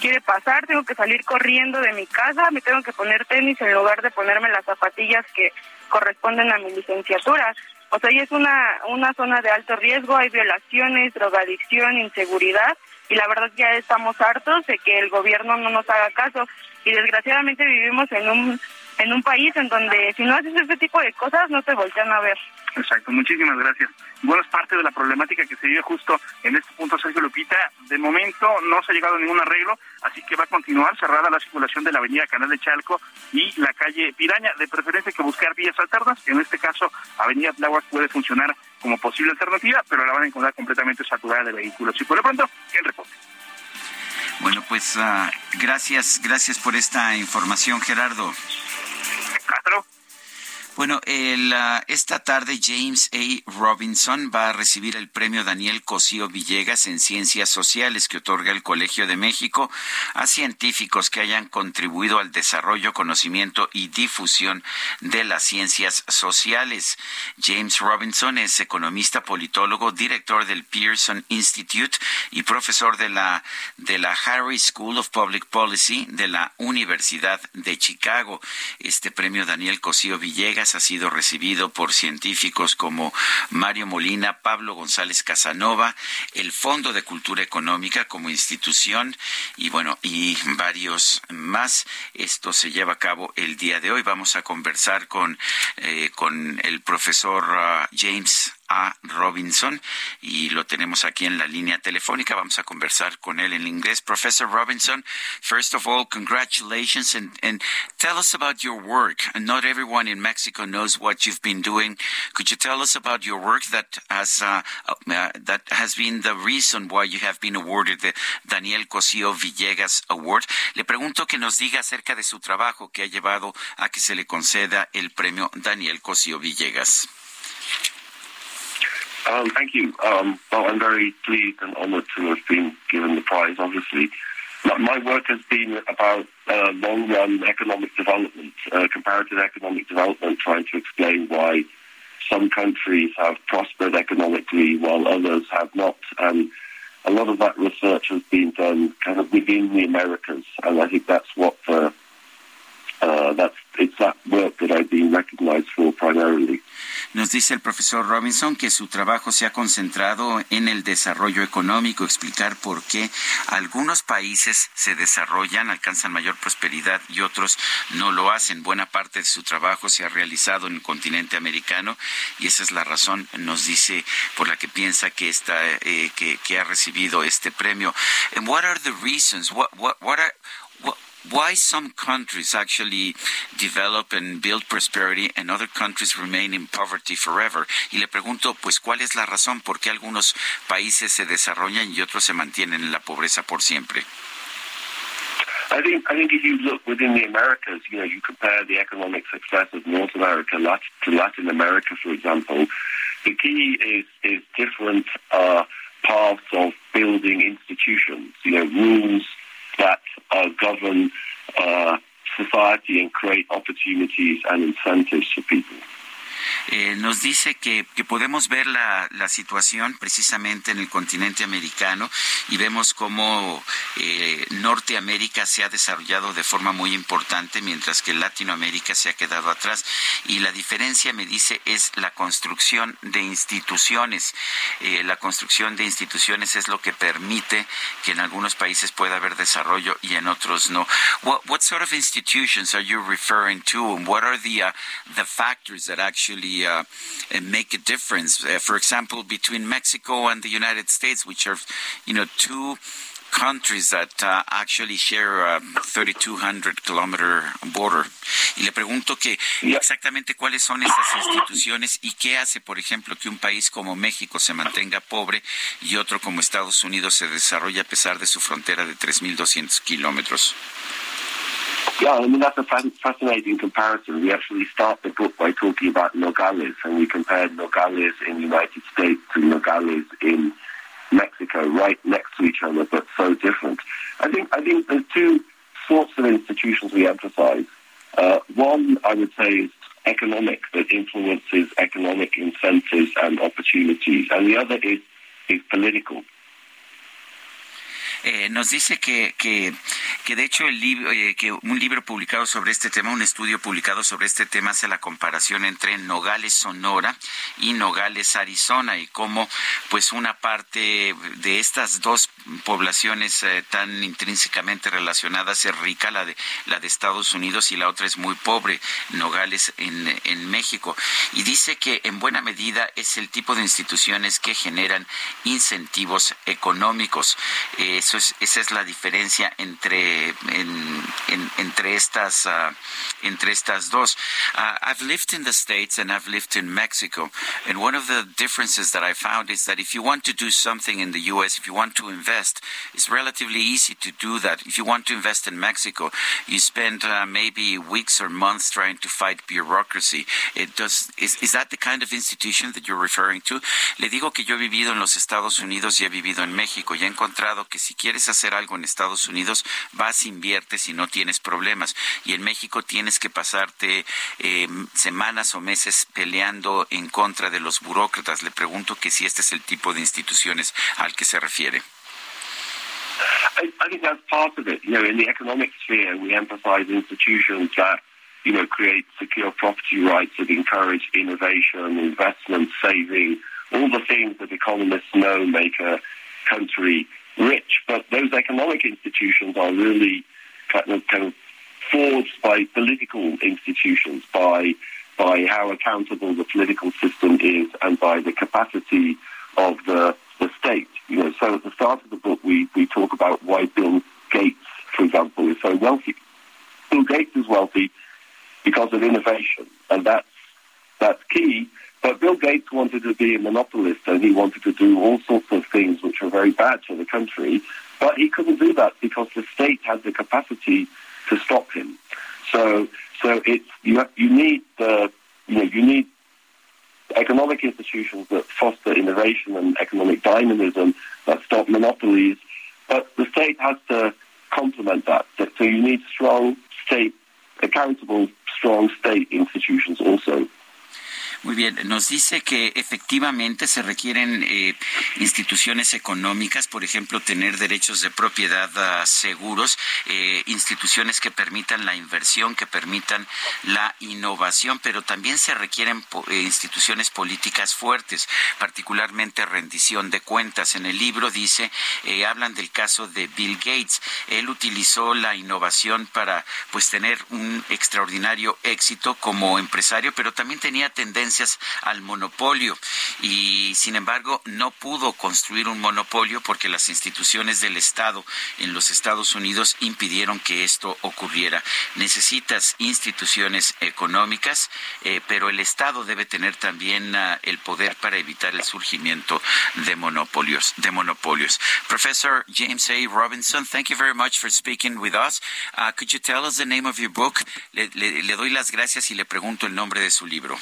quiere pasar, tengo que salir corriendo de mi casa, me tengo que poner tenis en lugar de ponerme las zapatillas que corresponden a mi licenciatura. O sea, y es una, una zona de alto riesgo, hay violaciones, drogadicción, inseguridad, y la verdad ya estamos hartos de que el gobierno no nos haga caso. Y desgraciadamente vivimos en un, en un país en donde si no haces este tipo de cosas no te voltean a ver. Exacto, muchísimas gracias. Bueno, es parte de la problemática que se vive justo en este punto, Sergio Lupita. De momento no se ha llegado a ningún arreglo, así que va a continuar cerrada la circulación de la avenida Canal de Chalco y la calle Piraña. De preferencia que buscar vías alternas. En este caso, avenida Tláhuac puede funcionar como posible alternativa, pero la van a encontrar completamente saturada de vehículos. Y por lo pronto, el reporte. Bueno, pues uh, gracias, gracias por esta información, Gerardo. Castro. Bueno, el, uh, esta tarde James A. Robinson va a recibir el premio Daniel Cosío Villegas en Ciencias Sociales que otorga el Colegio de México a científicos que hayan contribuido al desarrollo, conocimiento y difusión de las ciencias sociales. James Robinson es economista, politólogo, director del Pearson Institute y profesor de la, de la Harry School of Public Policy de la Universidad de Chicago. Este premio Daniel Cosío Villegas ha sido recibido por científicos como Mario Molina, Pablo González Casanova, el Fondo de Cultura Económica como institución y bueno, y varios más. Esto se lleva a cabo el día de hoy. Vamos a conversar con, eh, con el profesor uh, James a Robinson y lo tenemos aquí en la línea telefónica. Vamos a conversar con él en inglés. Professor Robinson, first of all, congratulations and, and tell us about your work. Not everyone in Mexico knows what you've been doing. Could you tell us about your work that has uh, uh, that has been the reason why you have been awarded the Daniel Cosío Villegas Award? Le pregunto que nos diga acerca de su trabajo que ha llevado a que se le conceda el premio Daniel Cosío Villegas. Um, thank you. Um, well, I'm very pleased and honored to have been given the prize, obviously. My work has been about uh, long-run economic development, uh, comparative economic development, trying to explain why some countries have prospered economically while others have not. And a lot of that research has been done kind of within the Americas, and I think that's what uh, uh, that's it's that work that I've been recognized for primarily. Nos dice el profesor Robinson que su trabajo se ha concentrado en el desarrollo económico, explicar por qué algunos países se desarrollan, alcanzan mayor prosperidad y otros no lo hacen. Buena parte de su trabajo se ha realizado en el continente americano y esa es la razón, nos dice, por la que piensa que, está, eh, que, que ha recibido este premio. And what are the reasons? What, what, what are, why some countries actually develop and build prosperity and other countries remain in poverty forever. Y le pregunto, pues, ¿cuál es la razón por qué algunos países se desarrollan y otros se mantienen en la pobreza por siempre? I think I think if you look within the Americas, you know, you compare the economic success of North America to Latin America, for example. The key is is different uh, paths of building institutions. You know, rules govern uh, society and create opportunities and incentives for people. Eh, nos dice que, podemos ver la, situación precisamente en el continente americano y vemos cómo eh, Norteamérica se ha desarrollado de forma muy importante mientras que Latinoamérica se ha quedado atrás. Y la diferencia, me dice, es la construcción de instituciones. Eh, la construcción de instituciones es lo que permite que en algunos países pueda haber desarrollo y en otros no. What, what sort of institutions are you referring to and what are the, uh, the factors that actually uh, make a difference. Uh, for example, between Mexico and the United States, which are, you know, two countries that uh, actually share a 3,200 kilometer border. Y le pregunto que exactamente cuáles son esas instituciones y qué hace, por ejemplo, que un país como México se mantenga pobre y otro como Estados Unidos se desarrolle a pesar de su frontera de 3.200 kilómetros. Yeah, I mean, that's a fascinating comparison. We actually start the book by talking about Nogales, and we compared Nogales in the United States to Nogales in Mexico, right next to each other, but so different. I think, I think there's two sorts of institutions we emphasize. Uh, one, I would say, is economic, that influences economic incentives and opportunities, and the other is, is political. Eh, nos dice que, que, que, de hecho el libro, eh, que un libro publicado sobre este tema, un estudio publicado sobre este tema hace la comparación entre Nogales, Sonora y Nogales, Arizona y cómo pues una parte de estas dos poblaciones eh, tan intrínsecamente relacionadas es rica, la de, la de Estados Unidos y la otra es muy pobre, Nogales en, en México. Y dice que en buena medida es el tipo de instituciones que generan incentivos económicos. Eh, esa es la diferencia entre, en, en, entre, estas, uh, entre estas dos. Uh, I've lived in the States and I've lived in Mexico. And one of the differences that I found is that if you want to do something in the U.S., if you want to invest, it's relatively easy to do that. If you want to invest in Mexico, you spend uh, maybe weeks or months trying to fight bureaucracy. It does, is, is that the kind of institution that you're referring to? Le digo que yo he vivido en los Estados Unidos y he vivido en México he encontrado que si quieres hacer algo en Estados Unidos, vas, inviertes y no tienes problemas. Y en México tienes que pasarte eh, semanas o meses peleando en contra de los burócratas. Le pregunto que si este es el tipo de instituciones al que se refiere. I, think that's part of it. You know, in the economic sphere, we emphasize institutions that, you know, create secure property rights that encourage innovation, investment, saving, all the things that economists know make a country rich, but those economic institutions are really kind of, kind of forged by political institutions, by by how accountable the political system is, and by the capacity of the the state. You know, so at the start of the book, we we talk about why Bill Gates, for example, is so wealthy. Bill Gates is wealthy because of innovation, and that's that's key but Bill Gates wanted to be a monopolist and he wanted to do all sorts of things which were very bad for the country. But he couldn't do that because the state had the capacity to stop him. So, so it's you. Have, you need the you know you need economic institutions that foster innovation and economic dynamism, that stop monopolies. But the state has to complement that. So you need strong state, accountable, strong state institutions also. Muy bien, nos dice que efectivamente se requieren eh, instituciones económicas, por ejemplo, tener derechos de propiedad uh, seguros, eh, instituciones que permitan la inversión, que permitan la innovación, pero también se requieren eh, instituciones políticas fuertes, particularmente rendición de cuentas. En el libro dice, eh, hablan del caso de Bill Gates. Él utilizó la innovación para pues tener un extraordinario éxito como empresario, pero también tenía tendencia al monopolio y sin embargo no pudo construir un monopolio porque las instituciones del Estado en los Estados Unidos impidieron que esto ocurriera. Necesitas instituciones económicas, eh, pero el Estado debe tener también uh, el poder para evitar el surgimiento de monopolios. De monopolios. Professor James A. Robinson, thank you very much for speaking with us. Uh, could you tell us the name of your book? Le, le doy las gracias y le pregunto el nombre de su libro.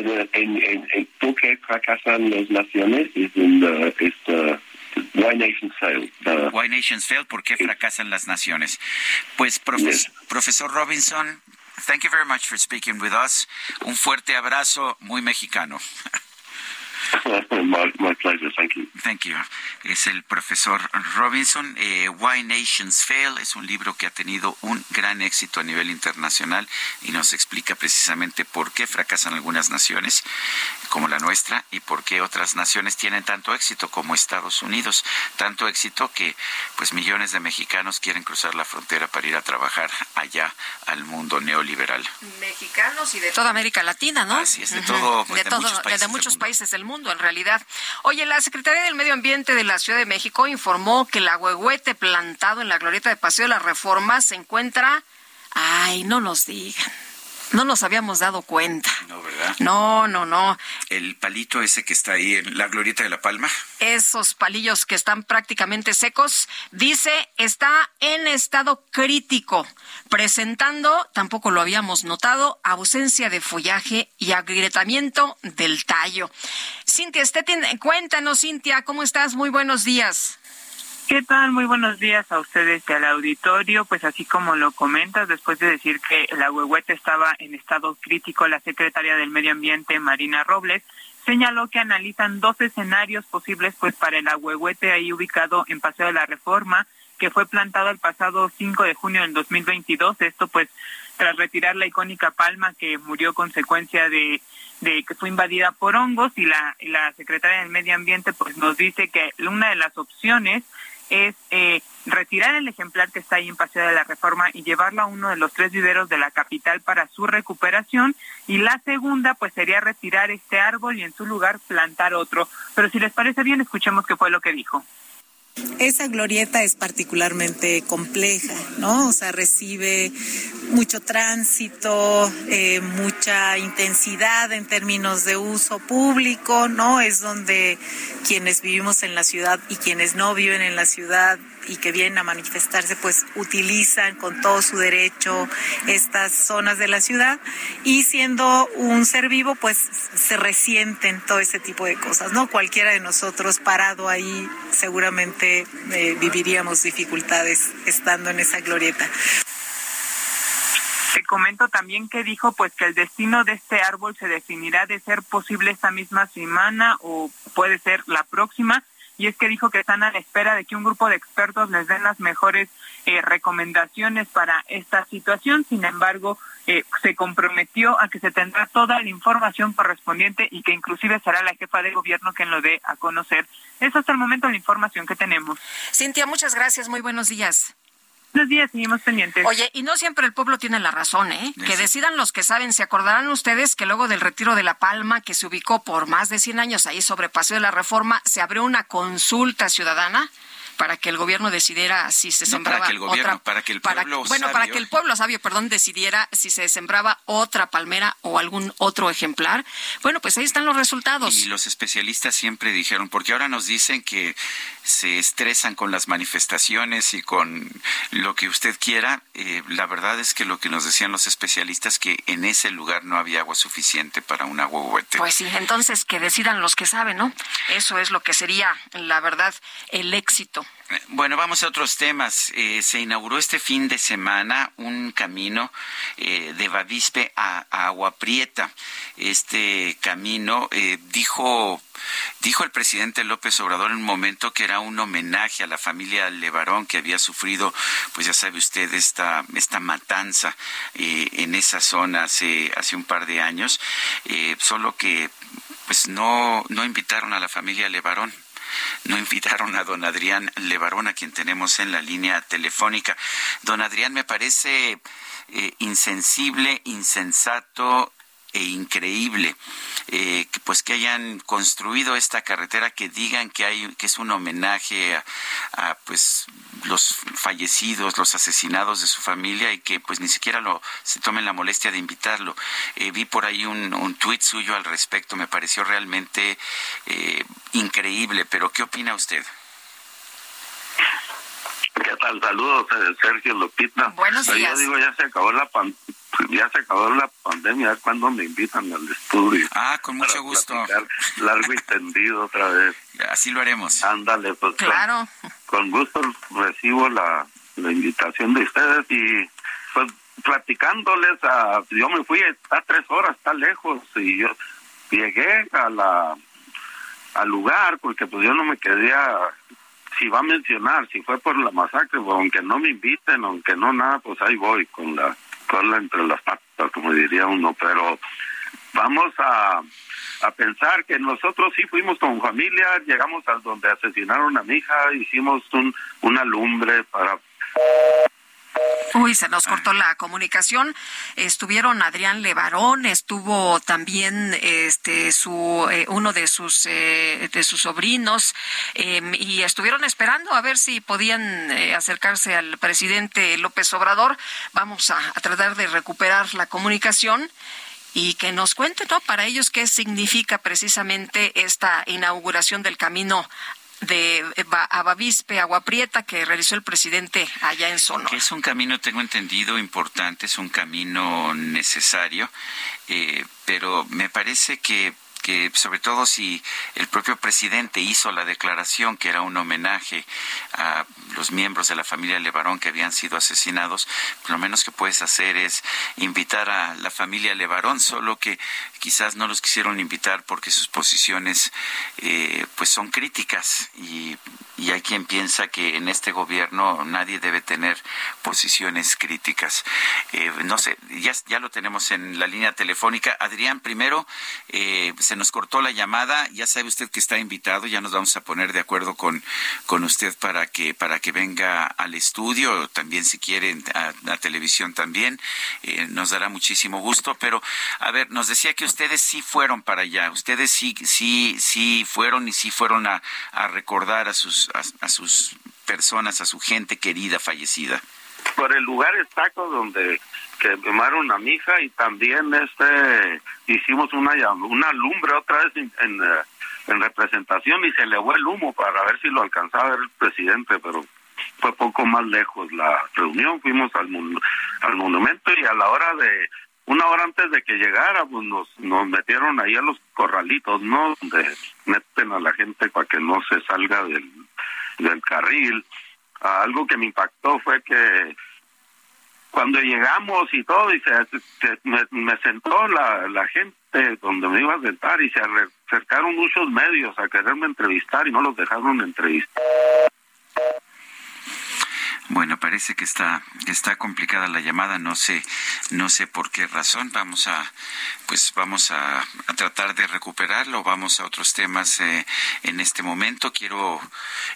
En, en, en ¿Por qué fracasan las naciones? Es en es, uh, Why Nations Fail. The, Why Nations Fail, ¿por qué fracasan las naciones? Pues, profes, yes. profesor Robinson, thank you very much for speaking with us. Un fuerte abrazo muy mexicano. my, my pleasure, thank you. Thank you. Es el profesor Robinson. Eh, Why Nations Fail es un libro que ha tenido un gran éxito a nivel internacional y nos explica precisamente por qué fracasan algunas naciones como la nuestra y por qué otras naciones tienen tanto éxito como Estados Unidos. Tanto éxito que pues millones de mexicanos quieren cruzar la frontera para ir a trabajar allá al mundo neoliberal. Mexicanos y de toda América Latina, ¿no? Así es, de, todo, de, de, todo, muchos países de muchos del países del mundo en realidad. Oye, la Secretaría del Medio Ambiente de la Ciudad de México informó que el agüehuete plantado en la glorieta de Paseo de la Reforma se encuentra... Ay, no nos digan. No nos habíamos dado cuenta. No, ¿verdad? No, no, no. El palito ese que está ahí en la glorieta de la Palma. Esos palillos que están prácticamente secos, dice, está en estado crítico, presentando, tampoco lo habíamos notado, ausencia de follaje y agrietamiento del tallo. Cintia Stettin, cuéntanos, Cintia, ¿cómo estás? Muy buenos días. ¿Qué tal? Muy buenos días a ustedes y al auditorio. Pues así como lo comentas, después de decir que el ahuehuete estaba en estado crítico, la secretaria del Medio Ambiente, Marina Robles, señaló que analizan dos escenarios posibles pues para el ahuehuete ahí ubicado en Paseo de la Reforma, que fue plantado el pasado 5 de junio del 2022. Esto pues tras retirar la icónica palma que murió consecuencia de de que fue invadida por hongos y la, y la secretaria del Medio Ambiente pues nos dice que una de las opciones es eh, retirar el ejemplar que está ahí en Paseo de la Reforma y llevarlo a uno de los tres viveros de la capital para su recuperación. Y la segunda, pues sería retirar este árbol y en su lugar plantar otro. Pero si les parece bien, escuchemos qué fue lo que dijo. Esa glorieta es particularmente compleja, ¿no? O sea, recibe mucho tránsito, eh, mucha intensidad en términos de uso público, ¿no? Es donde quienes vivimos en la ciudad y quienes no viven en la ciudad y que vienen a manifestarse, pues utilizan con todo su derecho estas zonas de la ciudad y siendo un ser vivo, pues se resienten todo ese tipo de cosas, ¿no? Cualquiera de nosotros parado ahí seguramente eh, viviríamos dificultades estando en esa glorieta. Te comento también que dijo pues que el destino de este árbol se definirá de ser posible esta misma semana o puede ser la próxima y es que dijo que están a la espera de que un grupo de expertos les den las mejores eh, recomendaciones para esta situación. Sin embargo, eh, se comprometió a que se tendrá toda la información correspondiente y que inclusive será la jefa de gobierno quien lo dé a conocer. Es hasta el momento la información que tenemos. Cintia, muchas gracias. Muy buenos días. Buenos días, seguimos pendientes. Oye, y no siempre el pueblo tiene la razón, ¿eh? Que decidan los que saben. Se acordarán ustedes que luego del retiro de La Palma, que se ubicó por más de 100 años ahí sobre Paseo de la Reforma, se abrió una consulta ciudadana para que el gobierno decidiera si se sembraba para que el gobierno, otra para que el pueblo bueno, para que el pueblo sabio, perdón, decidiera si se sembraba otra palmera o algún otro ejemplar. Bueno, pues ahí están los resultados. Y los especialistas siempre dijeron, porque ahora nos dicen que se estresan con las manifestaciones y con lo que usted quiera. Eh, la verdad es que lo que nos decían los especialistas que en ese lugar no había agua suficiente para un agua Pues sí, entonces que decidan los que saben, ¿no? Eso es lo que sería, la verdad, el éxito. Bueno, vamos a otros temas. Eh, se inauguró este fin de semana un camino eh, de Bavispe a, Agua Prieta. Este camino eh, dijo dijo el presidente López Obrador en un momento que era un homenaje a la familia Levarón que había sufrido, pues ya sabe usted esta esta matanza en esa zona hace hace un par de años. solo que pues no no invitaron a la familia Levarón no invitaron a don Adrián Levarón, a quien tenemos en la línea telefónica. Don Adrián, me parece eh, insensible, insensato e increíble eh, pues que hayan construido esta carretera que digan que hay que es un homenaje a, pues los fallecidos los asesinados de su familia y que pues ni siquiera lo se tomen la molestia de invitarlo. Eh, vi por ahí un, un tuit suyo al respecto me pareció realmente eh, increíble pero qué opina usted ¿Qué tal? Saludos, Sergio Lupita. Buenos días. Yo digo, ya se acabó la ya se acabó la pandemia, cuando me invitan al estudio. Ah, con mucho gusto. Largo y tendido otra vez. Así lo haremos. Ándale, pues. Claro. Con, gusto recibo la, la invitación de ustedes y pues platicándoles, a, yo me fui, está tres horas, está lejos y yo llegué a la al lugar porque pues yo no me quería si va a mencionar, si fue por la masacre, pues, aunque no me inviten, aunque no nada, pues ahí voy con la cola entre las patas, como diría uno, pero vamos a, a pensar que nosotros sí fuimos con familia, llegamos a donde asesinaron a mi hija, hicimos un, una lumbre para Uy, se nos cortó la comunicación. Estuvieron Adrián Levarón, estuvo también este su eh, uno de sus eh, de sus sobrinos em, y estuvieron esperando a ver si podían eh, acercarse al presidente López Obrador. Vamos a, a tratar de recuperar la comunicación y que nos cuente, ¿no? Para ellos qué significa precisamente esta inauguración del camino de Abavispe, Agua Prieta, que realizó el presidente allá en Sonora. Es un camino, tengo entendido, importante, es un camino necesario, eh, pero me parece que que sobre todo si el propio presidente hizo la declaración que era un homenaje a los miembros de la familia Levarón que habían sido asesinados, lo menos que puedes hacer es invitar a la familia Levarón, solo que quizás no los quisieron invitar porque sus posiciones eh, pues son críticas y, hay quien piensa que en este gobierno nadie debe tener posiciones críticas. Eh, no sé, ya, ya lo tenemos en la línea telefónica. Adrián, primero, eh, nos cortó la llamada, ya sabe usted que está invitado, ya nos vamos a poner de acuerdo con, con usted para que, para que venga al estudio, también si quiere a la televisión también, eh, nos dará muchísimo gusto, pero a ver, nos decía que ustedes sí fueron para allá, ustedes sí, sí, sí fueron y sí fueron a, a recordar a sus, a sus personas, a su gente querida fallecida. Por el lugar exacto donde que quemaron a mi hija y también este hicimos una una lumbre otra vez en, eh, en, representación y se elevó el humo para ver si lo alcanzaba el presidente, pero fue poco más lejos la reunión, fuimos al, al monumento y a la hora de una hora antes de que llegara, pues nos, nos metieron ahí a los corralitos, ¿no? Donde meten a la gente para que no se salga del, del carril. algo que me impactó fue que cuando llegamos y todo, y se, me, sentó la, la gente donde me iba a sentar y se acercaron muchos medios a quererme entrevistar y no los dejaron entrevistar. Bueno, parece que está está complicada la llamada, no sé no sé por qué razón. Vamos a pues vamos a, tratar de recuperarlo. Vamos a otros temas eh, en este momento. Quiero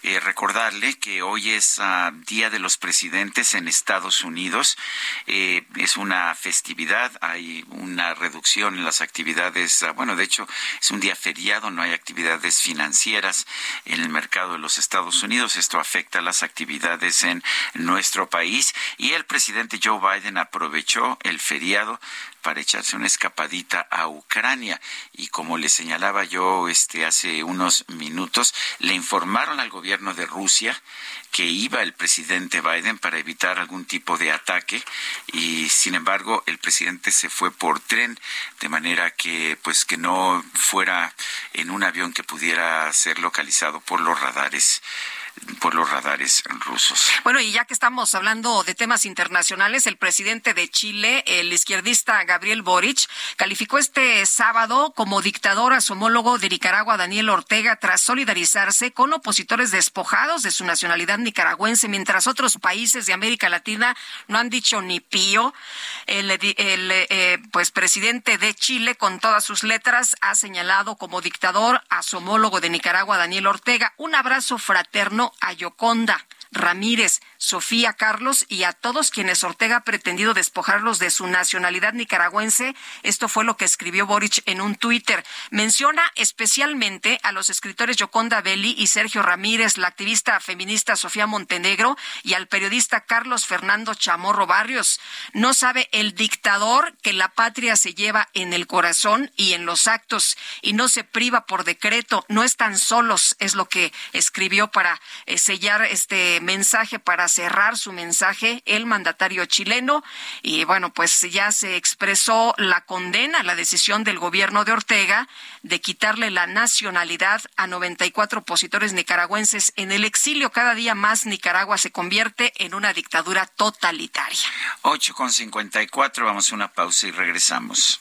eh, recordarle que hoy es ah, Día de los Presidentes en Estados Unidos. Eh, es una festividad. Hay una reducción en las actividades. Ah, bueno, de hecho es un día feriado. No hay actividades financieras en el mercado de los Estados Unidos. Esto afecta las actividades en nuestro país. Y el presidente Joe Biden aprovechó el feriado para echarse una escapadita a Ucrania. Y como le señalaba yo este hace unos minutos le informaron al gobierno de Rusia que iba el presidente Biden para evitar algún tipo de ataque. Y sin embargo el presidente se fue por tren de manera que pues que no fuera en un avión que pudiera ser localizado por los radares por los radares rusos. Bueno, y ya que estamos hablando de temas internacionales, el presidente de Chile, el izquierdista Gabriel Boric, calificó este sábado como dictador a su homólogo de Nicaragua, Daniel Ortega, tras solidarizarse con opositores despojados de su nacionalidad nicaragüense, mientras otros países de América Latina no han dicho ni pío. El, eh, pues presidente de Chile, con todas sus letras, ha señalado como dictador a su homólogo de Nicaragua, Daniel Ortega. Un abrazo fraterno a Yoconda Ramírez, Sofía Carlos y a todos quienes Ortega ha pretendido despojarlos de su nacionalidad nicaragüense. Esto fue lo que escribió Boric en un Twitter. Menciona especialmente a los escritores Yoconda Belli y Sergio Ramírez, la activista feminista Sofía Montenegro y al periodista Carlos Fernando Chamorro Barrios. No sabe el dictador que la patria se lleva en el corazón y en los actos y no se priva por decreto. No están solos, es lo que escribió para eh, sellar este mensaje para cerrar su mensaje el mandatario chileno y bueno, pues ya se expresó la condena la decisión del gobierno de Ortega de quitarle la nacionalidad a 94 opositores nicaragüenses en el exilio. Cada día más Nicaragua se convierte en una dictadura totalitaria. 8 con 54, vamos a una pausa y regresamos.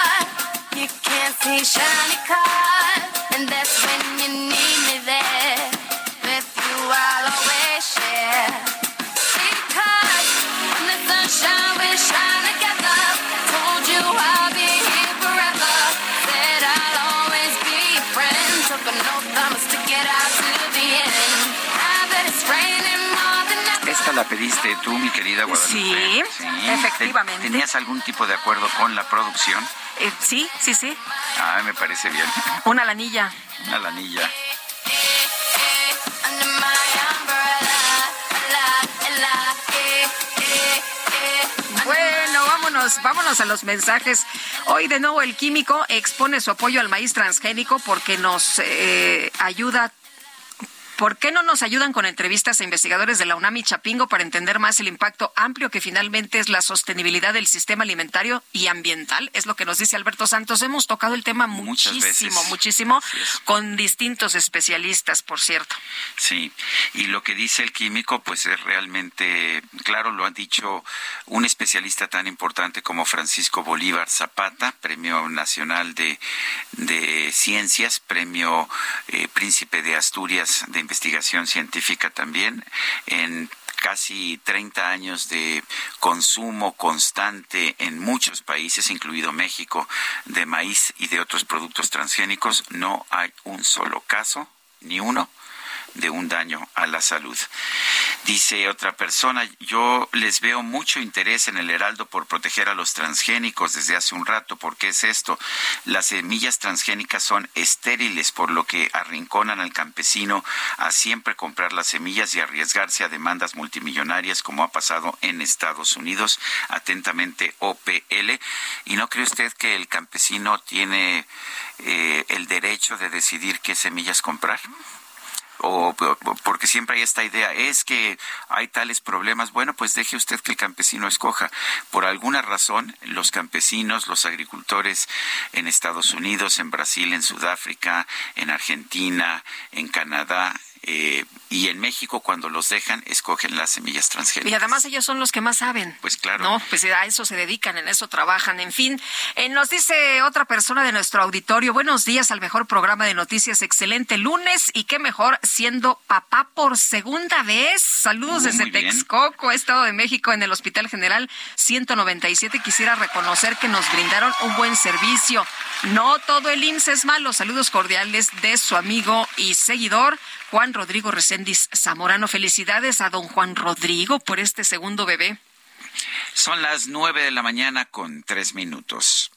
you can't see shiny cars, and that's when you need me there. La pediste tú, mi querida Guadalupe. Sí, efectivamente. ¿Tenías algún tipo de acuerdo con la producción? Eh, sí, sí, sí. Ah, me parece bien. Una lanilla. Una lanilla. Bueno, vámonos, vámonos a los mensajes. Hoy de nuevo el químico expone su apoyo al maíz transgénico porque nos eh, ayuda ¿Por qué no nos ayudan con entrevistas a investigadores de la UNAM y Chapingo para entender más el impacto amplio que finalmente es la sostenibilidad del sistema alimentario y ambiental? Es lo que nos dice Alberto Santos. Hemos tocado el tema muchísimo, muchísimo, con distintos especialistas, por cierto. Sí, y lo que dice el químico, pues es realmente, claro, lo ha dicho un especialista tan importante como Francisco Bolívar Zapata, Premio Nacional de, de Ciencias, Premio eh, Príncipe de Asturias de investigación científica también en casi 30 años de consumo constante en muchos países, incluido México, de maíz y de otros productos transgénicos, no hay un solo caso, ni uno, de un daño a la salud. Dice otra persona, yo les veo mucho interés en el Heraldo por proteger a los transgénicos desde hace un rato. ¿Por qué es esto? Las semillas transgénicas son estériles, por lo que arrinconan al campesino a siempre comprar las semillas y arriesgarse a demandas multimillonarias como ha pasado en Estados Unidos. Atentamente OPL. ¿Y no cree usted que el campesino tiene eh, el derecho de decidir qué semillas comprar? O porque siempre hay esta idea, es que hay tales problemas, bueno, pues deje usted que el campesino escoja. Por alguna razón, los campesinos, los agricultores en Estados Unidos, en Brasil, en Sudáfrica, en Argentina, en Canadá, eh, y en México cuando los dejan escogen las semillas transgénicas. Y además ellos son los que más saben. Pues claro. No, pues a eso se dedican, en eso trabajan. En fin, eh, nos dice otra persona de nuestro auditorio, buenos días al mejor programa de noticias, excelente lunes y qué mejor siendo papá por segunda vez. Saludos desde Texcoco, Estado de México, en el Hospital General 197. Quisiera reconocer que nos brindaron un buen servicio. No todo el INSS es malo. Saludos cordiales de su amigo y seguidor Juan Rodrigo Recendis Zamorano. Felicidades a don Juan Rodrigo por este segundo bebé. Son las nueve de la mañana con tres minutos.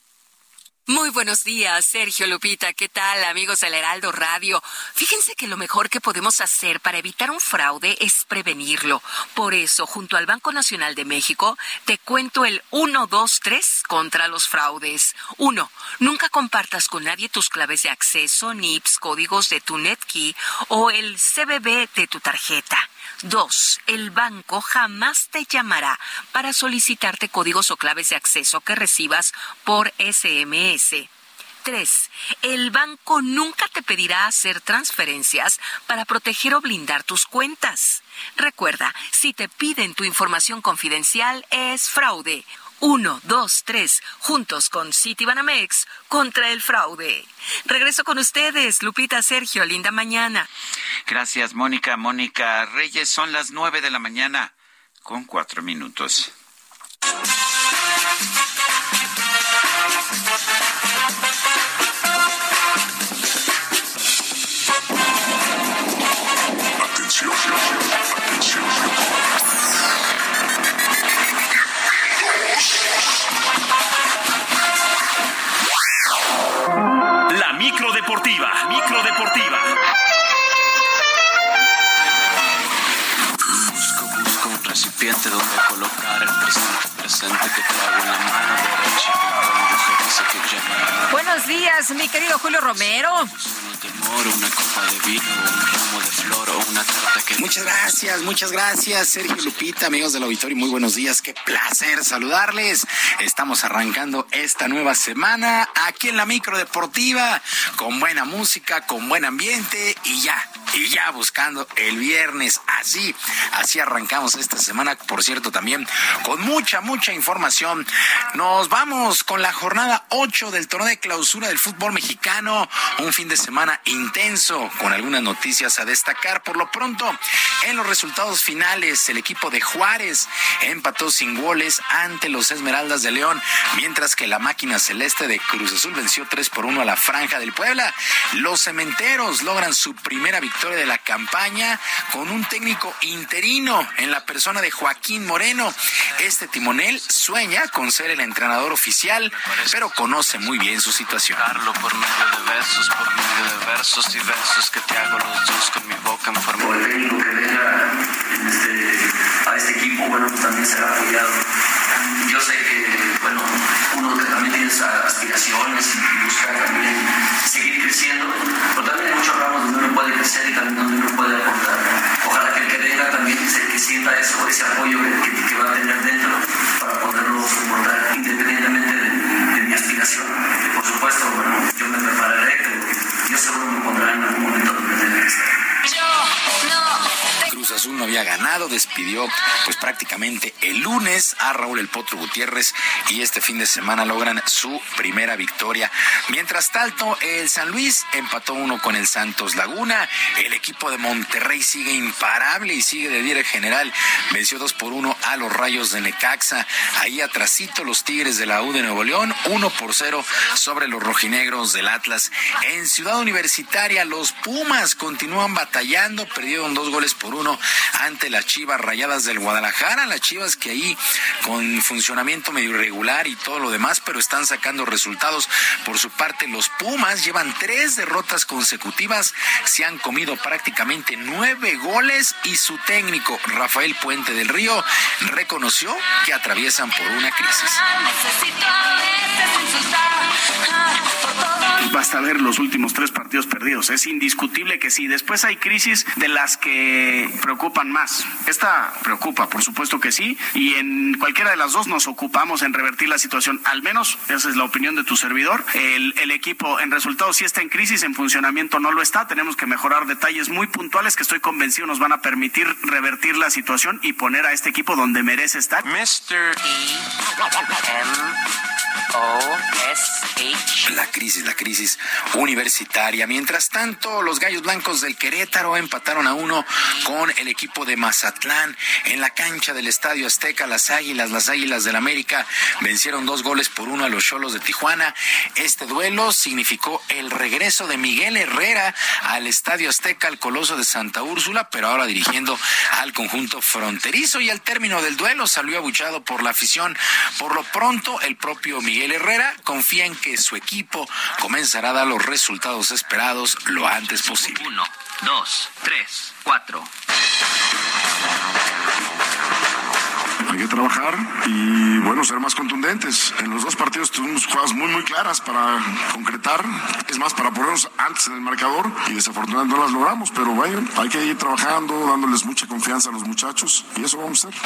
Muy buenos días, Sergio Lupita. ¿Qué tal, amigos del Heraldo Radio? Fíjense que lo mejor que podemos hacer para evitar un fraude es prevenirlo. Por eso, junto al Banco Nacional de México, te cuento el 1, 2, 3 contra los fraudes. 1. Nunca compartas con nadie tus claves de acceso, NIPS, códigos de tu NetKey o el CBB de tu tarjeta. Dos, el banco jamás te llamará para solicitarte códigos o claves de acceso que recibas por SMS. Tres, El banco nunca te pedirá hacer transferencias para proteger o blindar tus cuentas. Recuerda, si te piden tu información confidencial es fraude. 1, 2, 3, juntos con Citibanamex contra el fraude. Regreso con ustedes, Lupita Sergio, linda mañana. Gracias, Mónica. Mónica Reyes, son las 9 de la mañana con cuatro minutos. Micro deportiva, micro deportiva. Busco, busco un recipiente donde colocar el presente presente que traigo en la mano derecha con yo sé que sé que llama Buenos días, mi querido Julio Romero. temor, una copa de vino, un ramo de flor o una tarta que Muchas gracias, muchas gracias, Sergio Lupita, amigos del auditorio, muy buenos días, qué placer saludarles. Estamos arrancando esta nueva semana aquí en la micro deportiva, con buena música, con buen ambiente y ya, y ya buscando el viernes. Así, así arrancamos esta semana, por cierto, también con mucha, mucha información. Nos vamos con la jornada 8 del torneo de clausura del fútbol mexicano, un fin de semana intenso, con algunas noticias a destacar. Por lo pronto, en los resultados finales, el equipo de Juárez empató sin goles ante los Esmeraldas de León, mientras que la máquina celeste de Cruz Azul venció 3 por 1 a la Franja del Puebla. Los cementeros logran su primera victoria de la campaña con un técnico interino en la persona de Joaquín Moreno. Este timonel sueña con ser el entrenador oficial, pero conoce muy bien su situación. Por medio de besos, por medio de versos y versos que te hago los dos con mi boca en forma el técnico que venga en este, a este equipo, bueno, pues también será apoyado. Yo sé que, bueno, uno que también tiene esas aspiraciones y busca también seguir creciendo, pero también hay muchos ramos donde uno puede crecer y también donde uno puede aportar. Que sienta eso, ese apoyo que, va a tener dentro para poderlo soportar independientemente de, mi aspiración. Que por supuesto, yo me prepararé, pero yo seguro me pondrá en algún momento donde tenga que estar. Azul no había ganado, despidió pues prácticamente el lunes a Raúl El Potro Gutiérrez y este fin de semana logran su primera victoria. Mientras tanto, el San Luis empató uno con el Santos Laguna. El equipo de Monterrey sigue imparable y sigue de líder general. Venció dos por uno a los Rayos de Necaxa. Ahí atrasito los Tigres de la U de Nuevo León, uno por cero sobre los rojinegros del Atlas. En Ciudad Universitaria, los Pumas continúan batallando, perdieron dos goles por uno ante las Chivas Rayadas del Guadalajara. Las Chivas que ahí con funcionamiento medio irregular y todo lo demás, pero están sacando resultados. Por su parte, los Pumas llevan tres derrotas consecutivas, se han comido prácticamente nueve goles y su técnico, Rafael Puente del Río, reconoció que atraviesan por una crisis. Basta ver los últimos tres partidos perdidos. Es indiscutible que sí. Después hay crisis de las que preocupan más. Esta preocupa, por supuesto que sí. Y en cualquiera de las dos nos ocupamos en revertir la situación. Al menos esa es la opinión de tu servidor. El, el equipo en resultados sí está en crisis, en funcionamiento no lo está. Tenemos que mejorar detalles muy puntuales que estoy convencido nos van a permitir revertir la situación y poner a este equipo donde merece estar. Mr. La crisis, la crisis universitaria. Mientras tanto, los Gallos Blancos del Querétaro empataron a uno con el equipo de Mazatlán en la cancha del Estadio Azteca. Las Águilas, las Águilas del América vencieron dos goles por uno a los Cholos de Tijuana. Este duelo significó el regreso de Miguel Herrera al Estadio Azteca, al Coloso de Santa Úrsula, pero ahora dirigiendo al conjunto fronterizo y al término del duelo salió abuchado por la afición. Por lo pronto, el propio Miguel Herrera confía en que su equipo comenzará a dar los resultados esperados lo antes posible. Dos, tres, cuatro. Hay que trabajar y, bueno, ser más contundentes. En los dos partidos tuvimos jugadas muy, muy claras para concretar. Es más, para ponernos antes en el marcador y desafortunadamente no las logramos. Pero bueno, hay que ir trabajando, dándoles mucha confianza a los muchachos y eso vamos a hacer.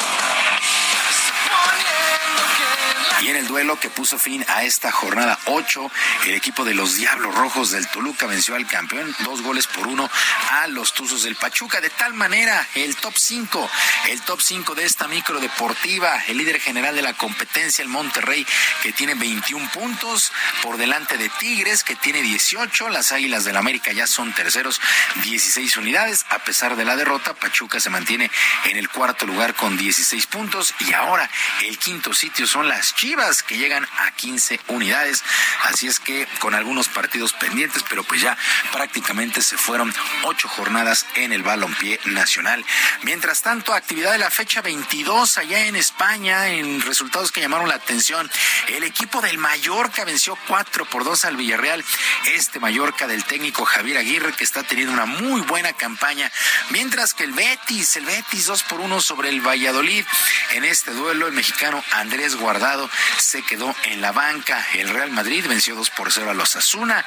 Y en el duelo que puso fin a esta jornada 8, el equipo de los Diablos Rojos del Toluca venció al campeón dos goles por uno a los Tuzos del Pachuca. De tal manera, el top 5, el top 5 de esta micro deportiva, el líder general de la competencia, el Monterrey, que tiene 21 puntos, por delante de Tigres, que tiene 18. Las Águilas del América ya son terceros, 16 unidades. A pesar de la derrota, Pachuca se mantiene en el cuarto lugar con 16 puntos. Y ahora el quinto sitio son las Chivas que llegan a 15 unidades. Así es que con algunos partidos pendientes, pero pues ya prácticamente se fueron ocho jornadas en el balompié nacional. Mientras tanto, actividad de la fecha 22 allá en España, en resultados que llamaron la atención. El equipo del Mallorca venció 4 por 2 al Villarreal. Este Mallorca del técnico Javier Aguirre que está teniendo una muy buena campaña. Mientras que el Betis, el Betis 2 por 1 sobre el Valladolid. En este duelo, el mexicano Andrés Guardado se quedó en la banca. El Real Madrid venció 2 por 0 a los Asuna.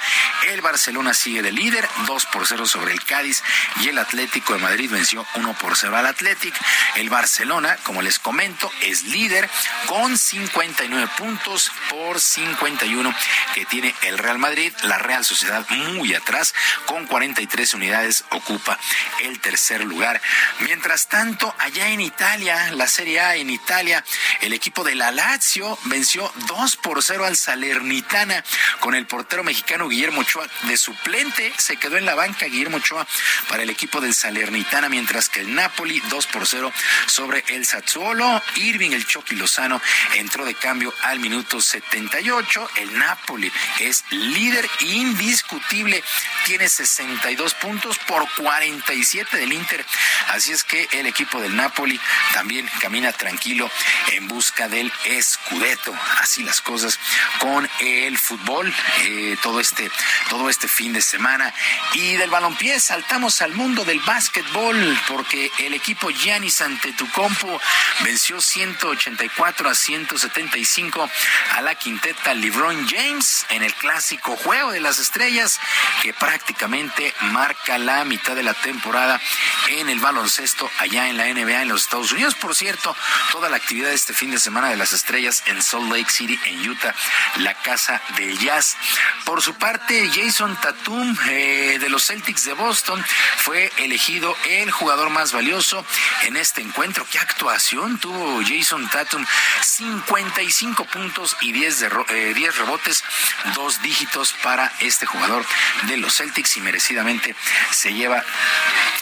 El Barcelona sigue de líder, 2 por 0 sobre el Cádiz. Y el Atlético de Madrid venció 1 por 0 al Atlético. El Barcelona, como les comento, es líder con 59 puntos por 51 que tiene el Real Madrid. La Real Sociedad muy atrás, con 43 unidades, ocupa el tercer lugar. Mientras tanto, allá en Italia, la Serie A en Italia, el equipo de la Lazio venció 2 por 0 al Salernitana con el portero mexicano Guillermo Ochoa de suplente. Se quedó en la banca Guillermo Ochoa para el equipo del Salernitana, mientras que el Napoli 2 por 0 sobre el Sassuolo. Irving el Chucky Lozano entró de cambio al minuto 78. El Napoli es líder indiscutible, tiene 62 puntos por 47 del Inter. Así es que el equipo del Napoli también camina tranquilo en busca del escudeto. Así las cosas con el fútbol eh, todo este todo este fin de semana y del balompié saltamos al mundo del básquetbol porque el equipo Giannis Antetokounmpo venció 184 a 175 a la quinteta LeBron James en el clásico juego de las estrellas que prácticamente marca la mitad de la temporada en el baloncesto allá en la NBA en los Estados Unidos. Por cierto, toda la actividad de este fin de semana de las estrellas en Salt Lake City, en Utah, la casa del jazz. Por su parte, Jason Tatum eh, de los Celtics de Boston fue elegido el jugador más valioso en este encuentro. ¿Qué actuación tuvo Jason Tatum? 55 puntos y 10, de, 10 rebotes, dos dígitos para este jugador de los Celtics y merecidamente se lleva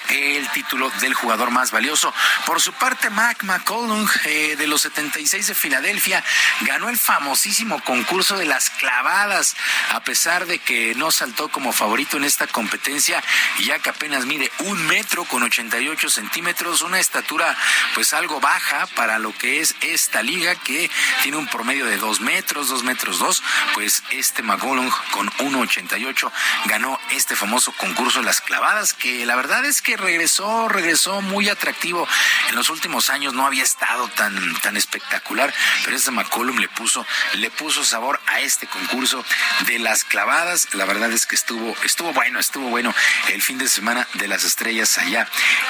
el título del jugador más valioso. Por su parte, Mac McCollum eh, de los 76 de Filadelfia ganó el famosísimo concurso de las clavadas, a pesar de que no saltó como favorito en esta competencia, ya que apenas mide un metro con 88 centímetros, una estatura pues algo baja para lo que es esta liga que tiene un promedio de dos metros, dos metros dos, pues este McCollum con 1.88 ganó este famoso concurso de las clavadas, que la verdad es que regresó, regresó muy atractivo. En los últimos años no había estado tan, tan espectacular, pero este McCollum le puso, le puso sabor a este concurso de las clavadas. La verdad es que estuvo, estuvo bueno, estuvo bueno el fin de semana de las estrellas allá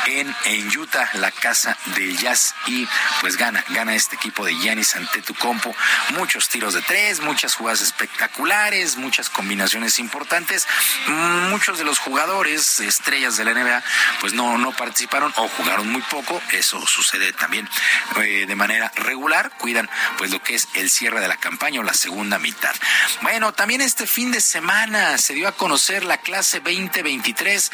en, en Utah, la casa del jazz, y pues gana, gana este equipo de Giannis Antetokounmpo. Muchos tiros de tres, muchas jugadas espectaculares, muchas combinaciones importantes. Muchos de los jugadores estrellas de la NBA pues no, no participaron o jugaron muy poco. Eso sucede también eh, de manera regular. Cuidan pues lo que es el cierre de la campaña o la segunda mitad. Bueno, también este fin de semana se dio a conocer la clase 2023,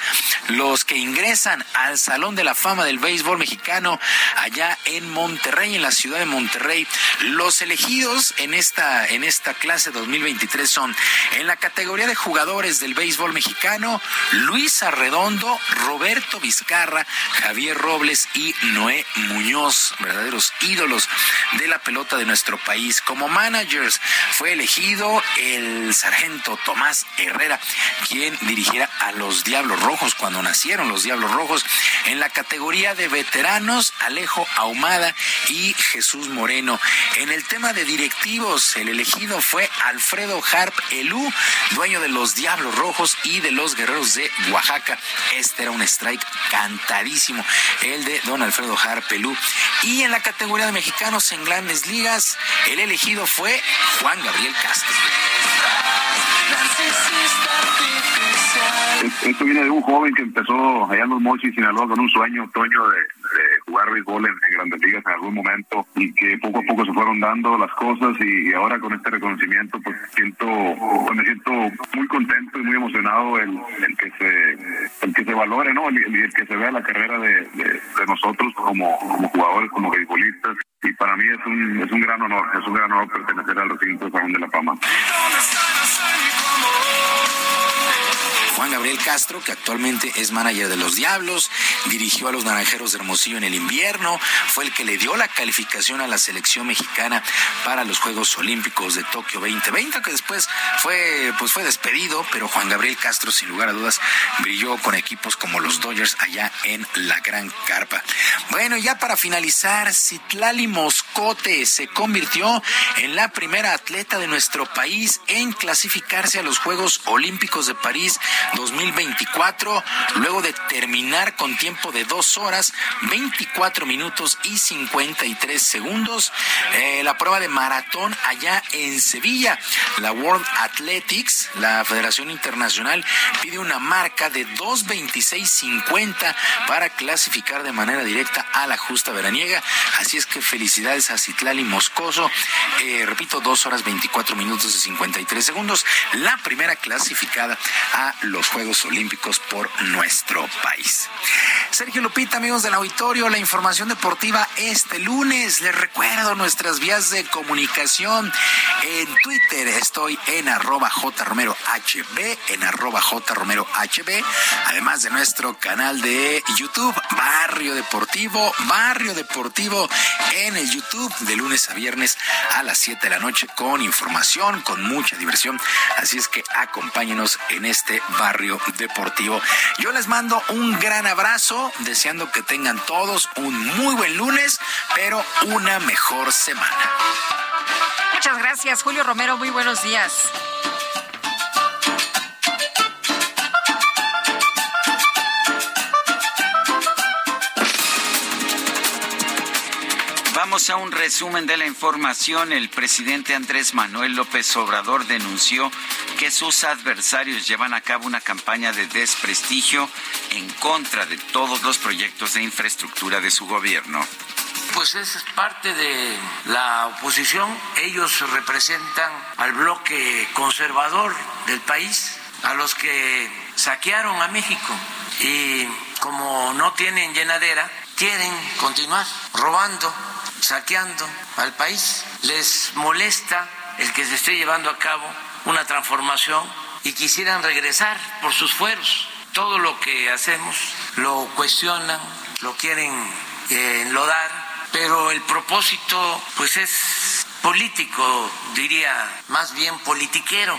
los que ingresan al Salón de la Fama del Béisbol Mexicano allá en Monterrey, en la ciudad de Monterrey. Los elegidos en esta, en esta clase 2023 son en la categoría de jugadores del béisbol mexicano, Luis Arredondo, Roberto Vizcarra, Javier Robles y Noé Muñoz, verdaderos ídolos de la pelota de nuestro país. Como managers fue elegido el sargento Tomás Herrera, quien dirigiera a los Diablos Rojos cuando nacieron los Diablos Rojos. En la categoría de veteranos, Alejo Ahumada y Jesús Moreno. En el tema de directivos, el elegido fue Alfredo Harp Elú, dueño de los Diablos Rojos y de los Guerreros de Oaxaca. Este era un strike cantadísimo, el de don Alfredo Harpelú. Y en la categoría de mexicanos en grandes ligas, el elegido fue Juan Gabriel Castro. Esto viene de un joven que empezó allá en los Mochis, Sinaloa, con un sueño, Toño, de, jugar béisbol en, grandes ligas en algún momento y que poco a poco se fueron dando las cosas y, ahora con este reconocimiento pues siento, pues, me siento muy contento y muy emocionado el, el que se el que se valore, ¿no? El, que se vea la carrera de, de, nosotros como, como jugadores, como beisbolistas y para mí es un, es un gran honor, es un gran honor pertenecer al recinto Salón de la Fama. Juan Gabriel Castro, que actualmente es manager de los Diablos, dirigió a los Naranjeros de Hermosillo en el invierno, fue el que le dio la calificación a la selección mexicana para los Juegos Olímpicos de Tokio 2020, que después fue, pues fue despedido, pero Juan Gabriel Castro, sin lugar a dudas, brilló con equipos como los Dodgers allá en la Gran Carpa. Bueno, ya para finalizar, Citlali Moscote se convirtió en la primera atleta de nuestro país en clasificarse a los Juegos Olímpicos de París 2024, luego de terminar con tiempo de dos horas, 24 minutos y 53 segundos. Eh, la prueba de maratón allá en Sevilla. La World Athletics, la Federación Internacional, pide una marca de 2.26.50 para clasificar de manera directa a la justa veraniega. Así es que felicidades a Citlali Moscoso. Eh, repito, dos horas 24 minutos y 53 segundos. La primera clasificada a los Juegos Olímpicos por nuestro país. Sergio Lupita, amigos del auditorio, la información deportiva este lunes. Les recuerdo nuestras vías de comunicación. En Twitter estoy en arroba jromerohb, en arroba jromerohb, además de nuestro canal de YouTube, Barrio Deportivo, Barrio Deportivo en el YouTube de lunes a viernes a las 7 de la noche con información, con mucha diversión. Así es que acompáñenos en este barrio deportivo. Yo les mando un gran abrazo, deseando que tengan todos un muy buen lunes, pero una mejor semana. Muchas gracias, Julio Romero. Muy buenos días. Vamos a un resumen de la información. El presidente Andrés Manuel López Obrador denunció que sus adversarios llevan a cabo una campaña de desprestigio en contra de todos los proyectos de infraestructura de su gobierno. Pues es parte de la oposición. Ellos representan al bloque conservador del país, a los que saquearon a México. Y como no tienen llenadera, quieren continuar robando saqueando al país. Les molesta el que se esté llevando a cabo una transformación y quisieran regresar por sus fueros. Todo lo que hacemos lo cuestionan, lo quieren eh, enlodar, pero el propósito pues es político, diría, más bien politiquero.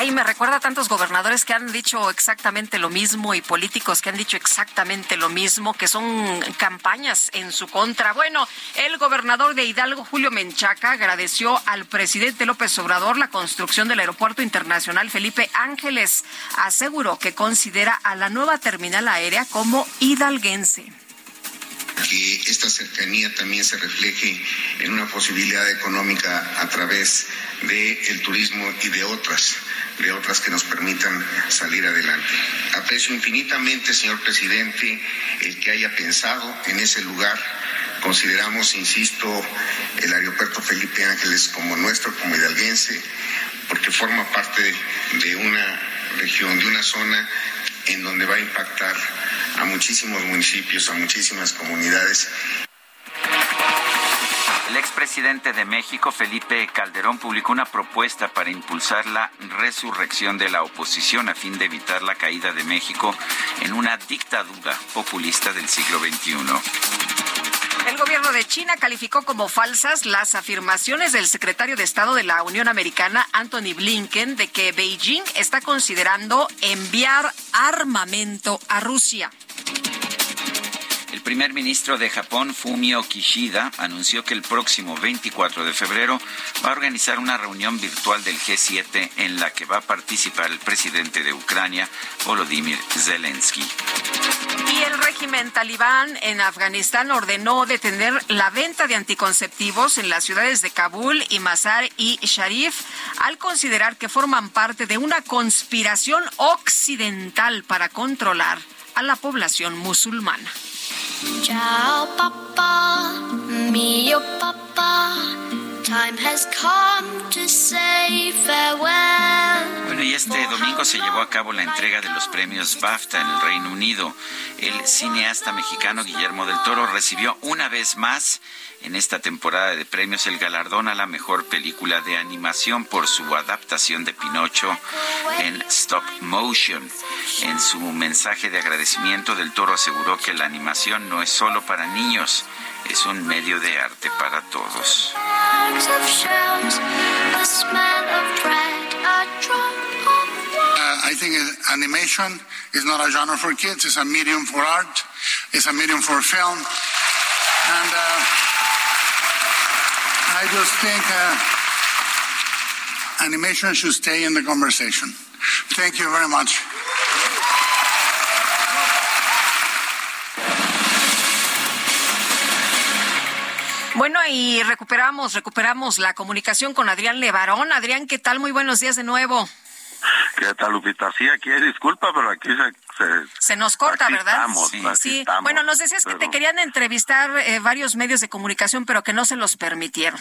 Ay, me recuerda a tantos gobernadores que han dicho exactamente lo mismo y políticos que han dicho exactamente lo mismo, que son campañas en su contra. Bueno, el gobernador de Hidalgo, Julio Menchaca, agradeció al presidente López Obrador la construcción del Aeropuerto Internacional Felipe Ángeles. Aseguró que considera a la nueva terminal aérea como hidalguense que esta cercanía también se refleje en una posibilidad económica a través del turismo y de otras de otras que nos permitan salir adelante. Aprecio infinitamente, señor presidente, el que haya pensado en ese lugar. Consideramos, insisto, el aeropuerto Felipe Ángeles como nuestro, como hidalguense, porque forma parte de una región, de una zona en donde va a impactar a muchísimos municipios, a muchísimas comunidades el expresidente de México, Felipe Calderón, publicó una propuesta para impulsar la resurrección de la oposición a fin de evitar la caída de México en una dictadura populista del siglo XXI. El gobierno de China calificó como falsas las afirmaciones del secretario de Estado de la Unión Americana, Anthony Blinken, de que Beijing está considerando enviar armamento a Rusia. El primer ministro de Japón, Fumio Kishida, anunció que el próximo 24 de febrero va a organizar una reunión virtual del G7 en la que va a participar el presidente de Ucrania, Volodymyr Zelensky. Y el régimen talibán en Afganistán ordenó detener la venta de anticonceptivos en las ciudades de Kabul y Mazar y Sharif al considerar que forman parte de una conspiración occidental para controlar a la población musulmana. Ciao, papá, mio papá. Bueno, y este domingo se llevó a cabo la entrega de los premios BAFTA en el Reino Unido. El cineasta mexicano Guillermo del Toro recibió una vez más en esta temporada de premios el galardón a la mejor película de animación por su adaptación de Pinocho en stop motion. En su mensaje de agradecimiento del Toro aseguró que la animación no es solo para niños, es un medio de arte para todos. Uh, I think animation is not a genre for kids, it's a medium for art, it's a medium for film. And uh, I just think uh, animation should stay in the conversation. Thank you very much. Bueno, y recuperamos, recuperamos la comunicación con Adrián Levarón. Adrián, ¿qué tal? Muy buenos días de nuevo. ¿Qué tal, Lupita? Sí, aquí disculpa, pero aquí se... Se, nos corta, ¿verdad? Estamos, sí. aquí sí. estamos, bueno, nos decías que te querían entrevistar eh, varios medios de comunicación, pero que no se los permitieron.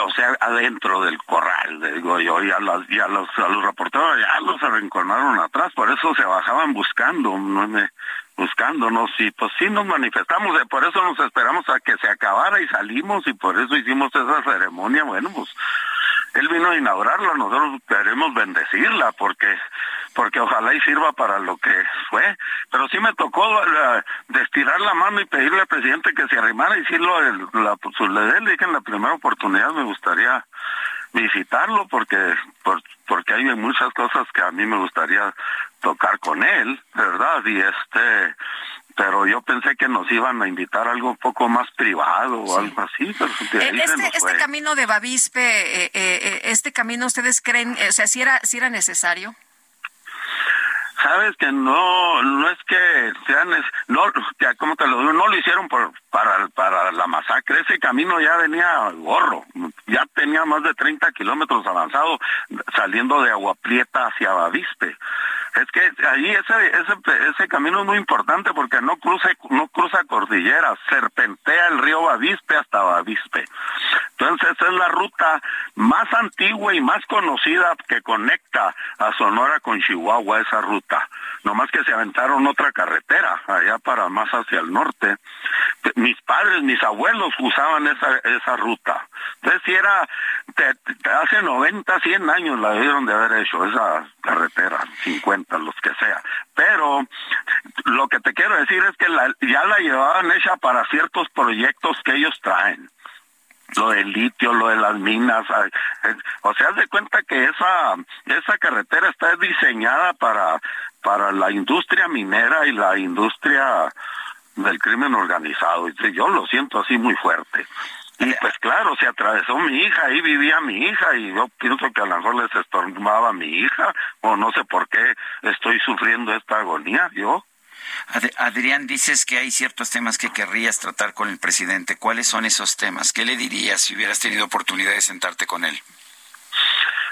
O sea, adentro del corral, digo yo, y a, las, y a los, a los reporteros ya los arrinconaron atrás, por eso se bajaban buscando, no me, buscándonos, y pues sí nos manifestamos, eh, por eso nos esperamos a que se acabara y salimos, y por eso hicimos esa ceremonia, bueno, pues él vino a inaugurarla, nosotros queremos bendecirla, porque porque ojalá y sirva para lo que fue. Pero sí me tocó uh, de estirar la mano y pedirle al presidente que se arrimara y decirlo, el, la, pues, le dije en la primera oportunidad me gustaría visitarlo porque por, porque hay muchas cosas que a mí me gustaría tocar con él, ¿verdad? Y este pero yo pensé que nos iban a invitar a algo un poco más privado o algo así, pero de ahí este, este camino de Bavispe, eh, eh, eh, este camino, ¿ustedes creen, o sea, si era, si era necesario? sabes que no no es que sean no como te lo digo no lo hicieron por para para la masacre ese camino ya venía gorro ya tenía más de 30 kilómetros avanzado saliendo de Agua Prieta hacia Bavispe es que ahí ese, ese, ese camino es muy importante porque no cruza, no cruza cordilleras, serpentea el río Bavispe hasta Bavispe. Entonces es la ruta más antigua y más conocida que conecta a Sonora con Chihuahua, esa ruta. No más que se aventaron otra carretera allá para más hacia el norte. Mis padres, mis abuelos usaban esa, esa ruta. Entonces si era, hace 90, 100 años la debieron de haber hecho, esa carretera, 50, los que sea. Pero lo que te quiero decir es que ya la llevaban hecha para ciertos proyectos que ellos traen lo del litio, lo de las minas, o sea, haz de cuenta que esa esa carretera está diseñada para para la industria minera y la industria del crimen organizado. Yo lo siento así muy fuerte. Y pues claro, se atravesó mi hija, ahí vivía mi hija y yo pienso que a lo mejor les estorbaba mi hija o no sé por qué estoy sufriendo esta agonía yo. Adrián, dices que hay ciertos temas que querrías tratar con el presidente. ¿Cuáles son esos temas? ¿Qué le dirías si hubieras tenido oportunidad de sentarte con él?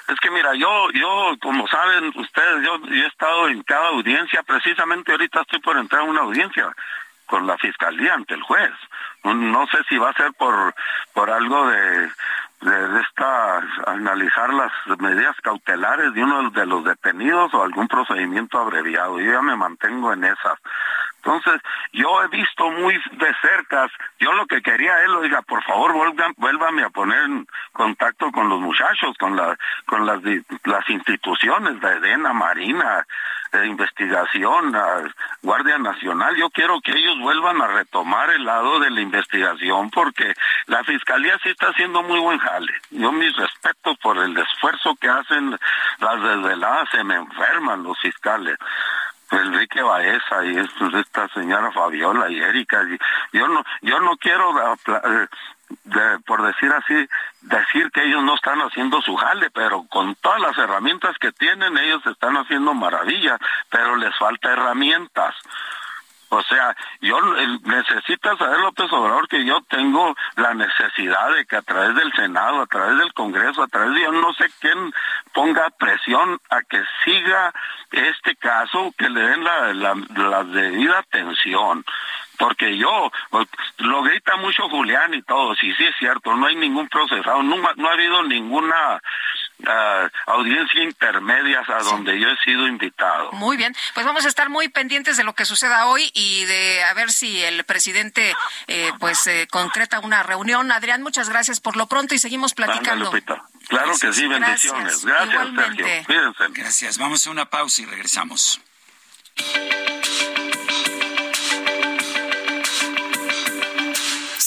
Es que mira, yo, yo, como saben ustedes, yo, yo he estado en cada audiencia, precisamente ahorita estoy por entrar a una audiencia con la fiscalía ante el juez. No sé si va a ser por, por algo de, de esta, analizar las medidas cautelares de uno de los detenidos o algún procedimiento abreviado. Yo ya me mantengo en esas. Entonces, yo he visto muy de cerca, yo lo que quería es, oiga, por favor, vuélvame a poner en contacto con los muchachos, con la, con las, las instituciones de EDENA, Marina, investigación, Guardia Nacional. Yo quiero que ellos vuelvan a retomar el lado de la investigación porque la Fiscalía sí está haciendo muy buen jale. Yo mis respetos por el esfuerzo que hacen las desveladas, se me enferman los fiscales. Enrique Baeza y esta señora Fabiola y Erika. yo no, yo no quiero eh, por decir así, decir que ellos no están haciendo su jale, pero con todas las herramientas que tienen, ellos están haciendo maravillas, pero les falta herramientas. O sea, yo necesita saber López Obrador que yo tengo la necesidad de que a través del Senado, a través del Congreso, a través de yo no sé quién ponga presión a que siga este caso, que le den la, la, debida atención. Porque yo, lo grita mucho Julián y todo, sí, sí es cierto, no hay ningún procesado, no, no ha habido ninguna uh, audiencia intermedia a donde yo he sido invitado. Muy bien, pues vamos a estar muy pendientes de lo que suceda hoy y de a ver si el presidente eh, pues eh, concreta una reunión. Adrián, muchas gracias por lo pronto y seguimos platicando. Claro que sí, bendiciones. Gracias, Sergio. Gracias. Vamos a una pausa y regresamos.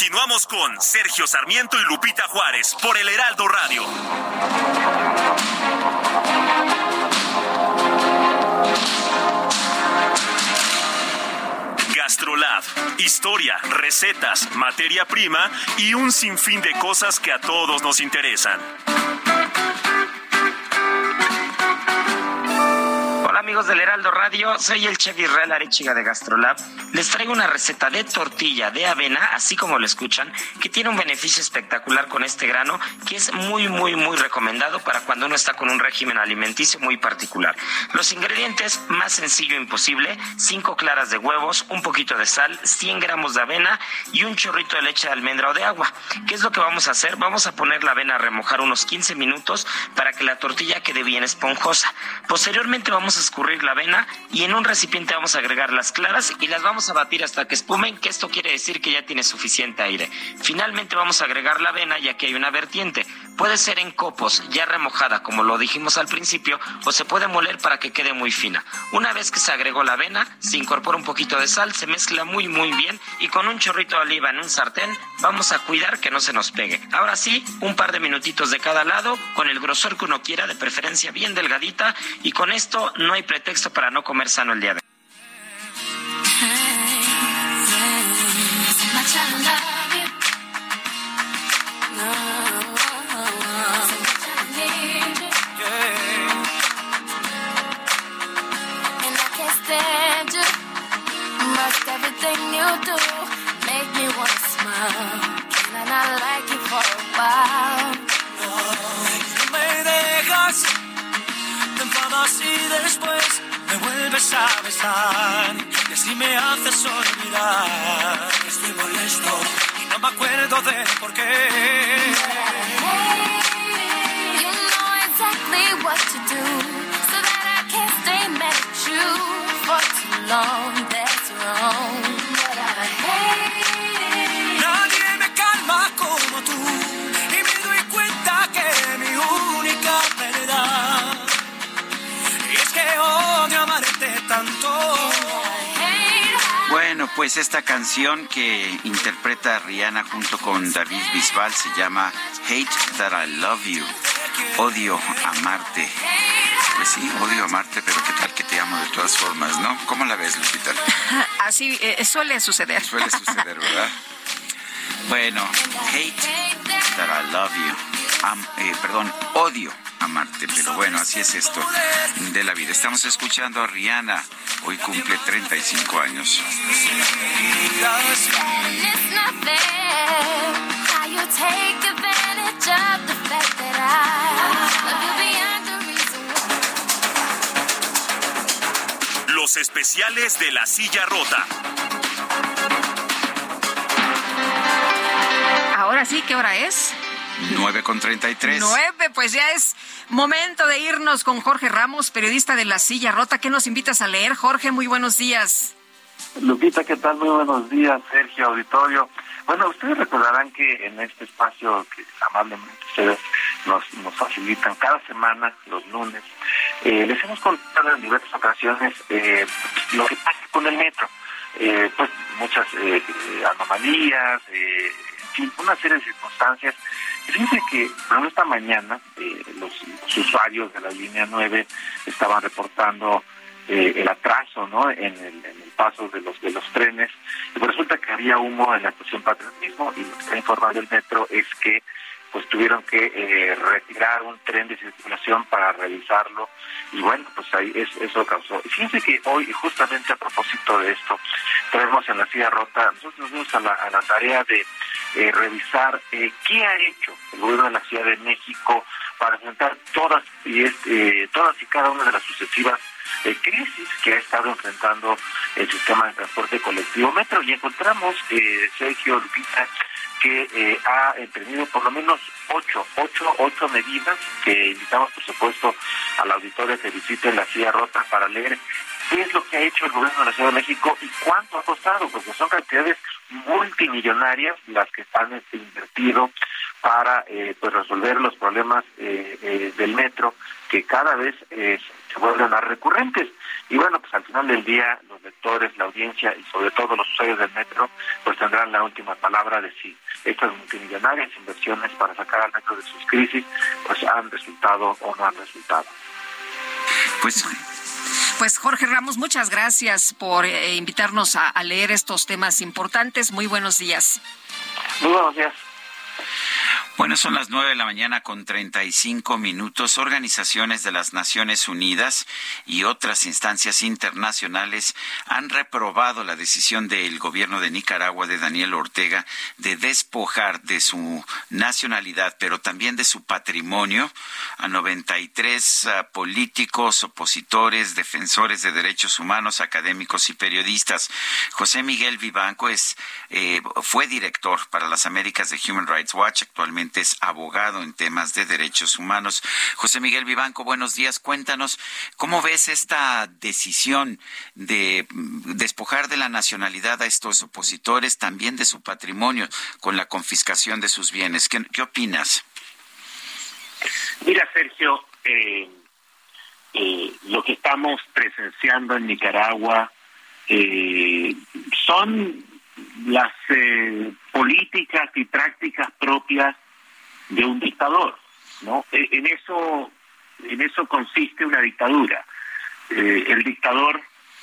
Continuamos con Sergio Sarmiento y Lupita Juárez por el Heraldo Radio. Gastrolab, historia, recetas, materia prima y un sinfín de cosas que a todos nos interesan. Amigos del Heraldo Radio, soy el chef Israel Arechiga de Gastrolab. Les traigo una receta de tortilla de avena, así como lo escuchan, que tiene un beneficio espectacular con este grano, que es muy, muy, muy recomendado para cuando uno está con un régimen alimenticio muy particular. Los ingredientes, más sencillo imposible, 5 claras de huevos, un poquito de sal, 100 gramos de avena y un chorrito de leche de almendra o de agua. ¿Qué es lo que vamos a hacer? Vamos a poner la avena a remojar unos 15 minutos para que la tortilla quede bien esponjosa. Posteriormente vamos a escurrir la avena y en un recipiente vamos a agregar las claras y las vamos a batir hasta que espumen, que esto quiere decir que ya tiene suficiente aire. Finalmente vamos a agregar la avena ya que hay una vertiente. Puede ser en copos, ya remojada, como lo dijimos al principio, o se puede moler para que quede muy fina. Una vez que se agregó la avena, se incorpora un poquito de sal, se mezcla muy muy bien y con un chorrito de oliva en un sartén vamos a cuidar que no se nos pegue. Ahora sí, un par de minutitos de cada lado, con el grosor que uno quiera, de preferencia bien delgadita, y con esto no hay pretexto para no comer sano el día de hoy. you do make me wanna smile. Can I like you for a while? Y después me vuelves a besar. Y así me haces olvidar estoy molesto y no me acuerdo de por qué. You know exactly what to do so that I can't stay mad at you for too long. Pues esta canción que interpreta Rihanna junto con David Bisbal se llama Hate That I Love You. Odio amarte. Pues sí, odio amarte, pero qué tal que te amo de todas formas, ¿no? ¿Cómo la ves, Lupita? Así eh, suele suceder. Suele suceder, ¿verdad? Bueno, hate that I love you. Am- eh, perdón, odio amarte, pero bueno, así es esto de la vida. Estamos escuchando a Rihanna, hoy cumple 35 años. Los especiales de la silla rota. Ahora sí, ¿qué hora es? 9 con 33. Nueve, pues ya es momento de irnos con Jorge Ramos, periodista de La Silla Rota. ¿Qué nos invitas a leer? Jorge, muy buenos días. Lupita, ¿qué tal? Muy buenos días, Sergio Auditorio. Bueno, ustedes recordarán que en este espacio que amablemente ustedes nos, nos facilitan cada semana, los lunes, eh, les hemos contado en diversas ocasiones eh, lo que pasa con el metro. Eh, pues muchas eh, eh, anomalías, una serie de circunstancias. Fíjense que, esta mañana eh, los, usuarios de la línea 9 estaban reportando eh, el atraso ¿no? en, el, paso de los de los trenes. Y pues resulta que había humo en la estación Patriotismo y lo que está informando el metro es que pues tuvieron que eh, retirar un tren de circulación para revisarlo y bueno, pues ahí es, eso causó. Fíjense que hoy, justamente a propósito de esto, traemos en la silla rota, nosotros nos dimos a la, a la tarea de eh, revisar eh, qué ha hecho el gobierno de la Ciudad de México para enfrentar todas y este, todas y cada una de las sucesivas eh, crisis que ha estado enfrentando el sistema de transporte colectivo metro. Y encontramos eh, Sergio Lupita que eh, ha tenido por lo menos ocho, ocho, ocho medidas que invitamos por supuesto al auditorio que visite la silla rota para leer qué es lo que ha hecho el gobierno de la Ciudad de México y cuánto ha costado, porque son cantidades multimillonarias las que han este, invertido para eh, pues resolver los problemas eh, eh, del metro que cada vez eh, se vuelven más recurrentes. Y bueno, pues al final del día los lectores, la audiencia y sobre todo los usuarios del metro pues tendrán la última palabra de si estas multimillonarias inversiones para sacar al metro de sus crisis pues han resultado o no han resultado. Pues Pues Jorge Ramos, muchas gracias por eh, invitarnos a, a leer estos temas importantes. Muy buenos días. Muy buenos días. Bueno, son las nueve de la mañana con 35 minutos. Organizaciones de las Naciones Unidas y otras instancias internacionales han reprobado la decisión del gobierno de Nicaragua de Daniel Ortega de despojar de su nacionalidad, pero también de su patrimonio a 93 ah, políticos, opositores, defensores de derechos humanos, académicos y periodistas. José Miguel Vivanco es, eh, fue director para las Américas de Human Rights Watch, actualmente abogado en temas de derechos humanos. José Miguel Vivanco, buenos días. Cuéntanos, ¿cómo ves esta decisión de despojar de la nacionalidad a estos opositores, también de su patrimonio, con la confiscación de sus bienes? ¿Qué, qué opinas? Mira, Sergio, eh, eh, lo que estamos presenciando en Nicaragua eh, son las eh, políticas y prácticas propias de un dictador, ¿no? E, en eso, en eso consiste una dictadura. Eh, el dictador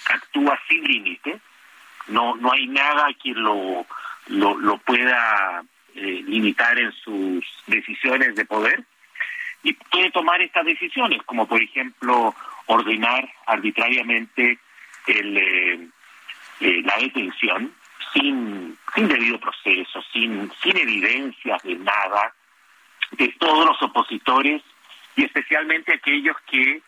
actúa sin límite, no, no hay nada que lo, lo, lo pueda eh, limitar en sus decisiones de poder y puede tomar estas decisiones, como por ejemplo ordenar arbitrariamente el, eh, la detención sin, sin debido proceso, sin, sin evidencias de nada, de todos los opositores y especialmente aquellos que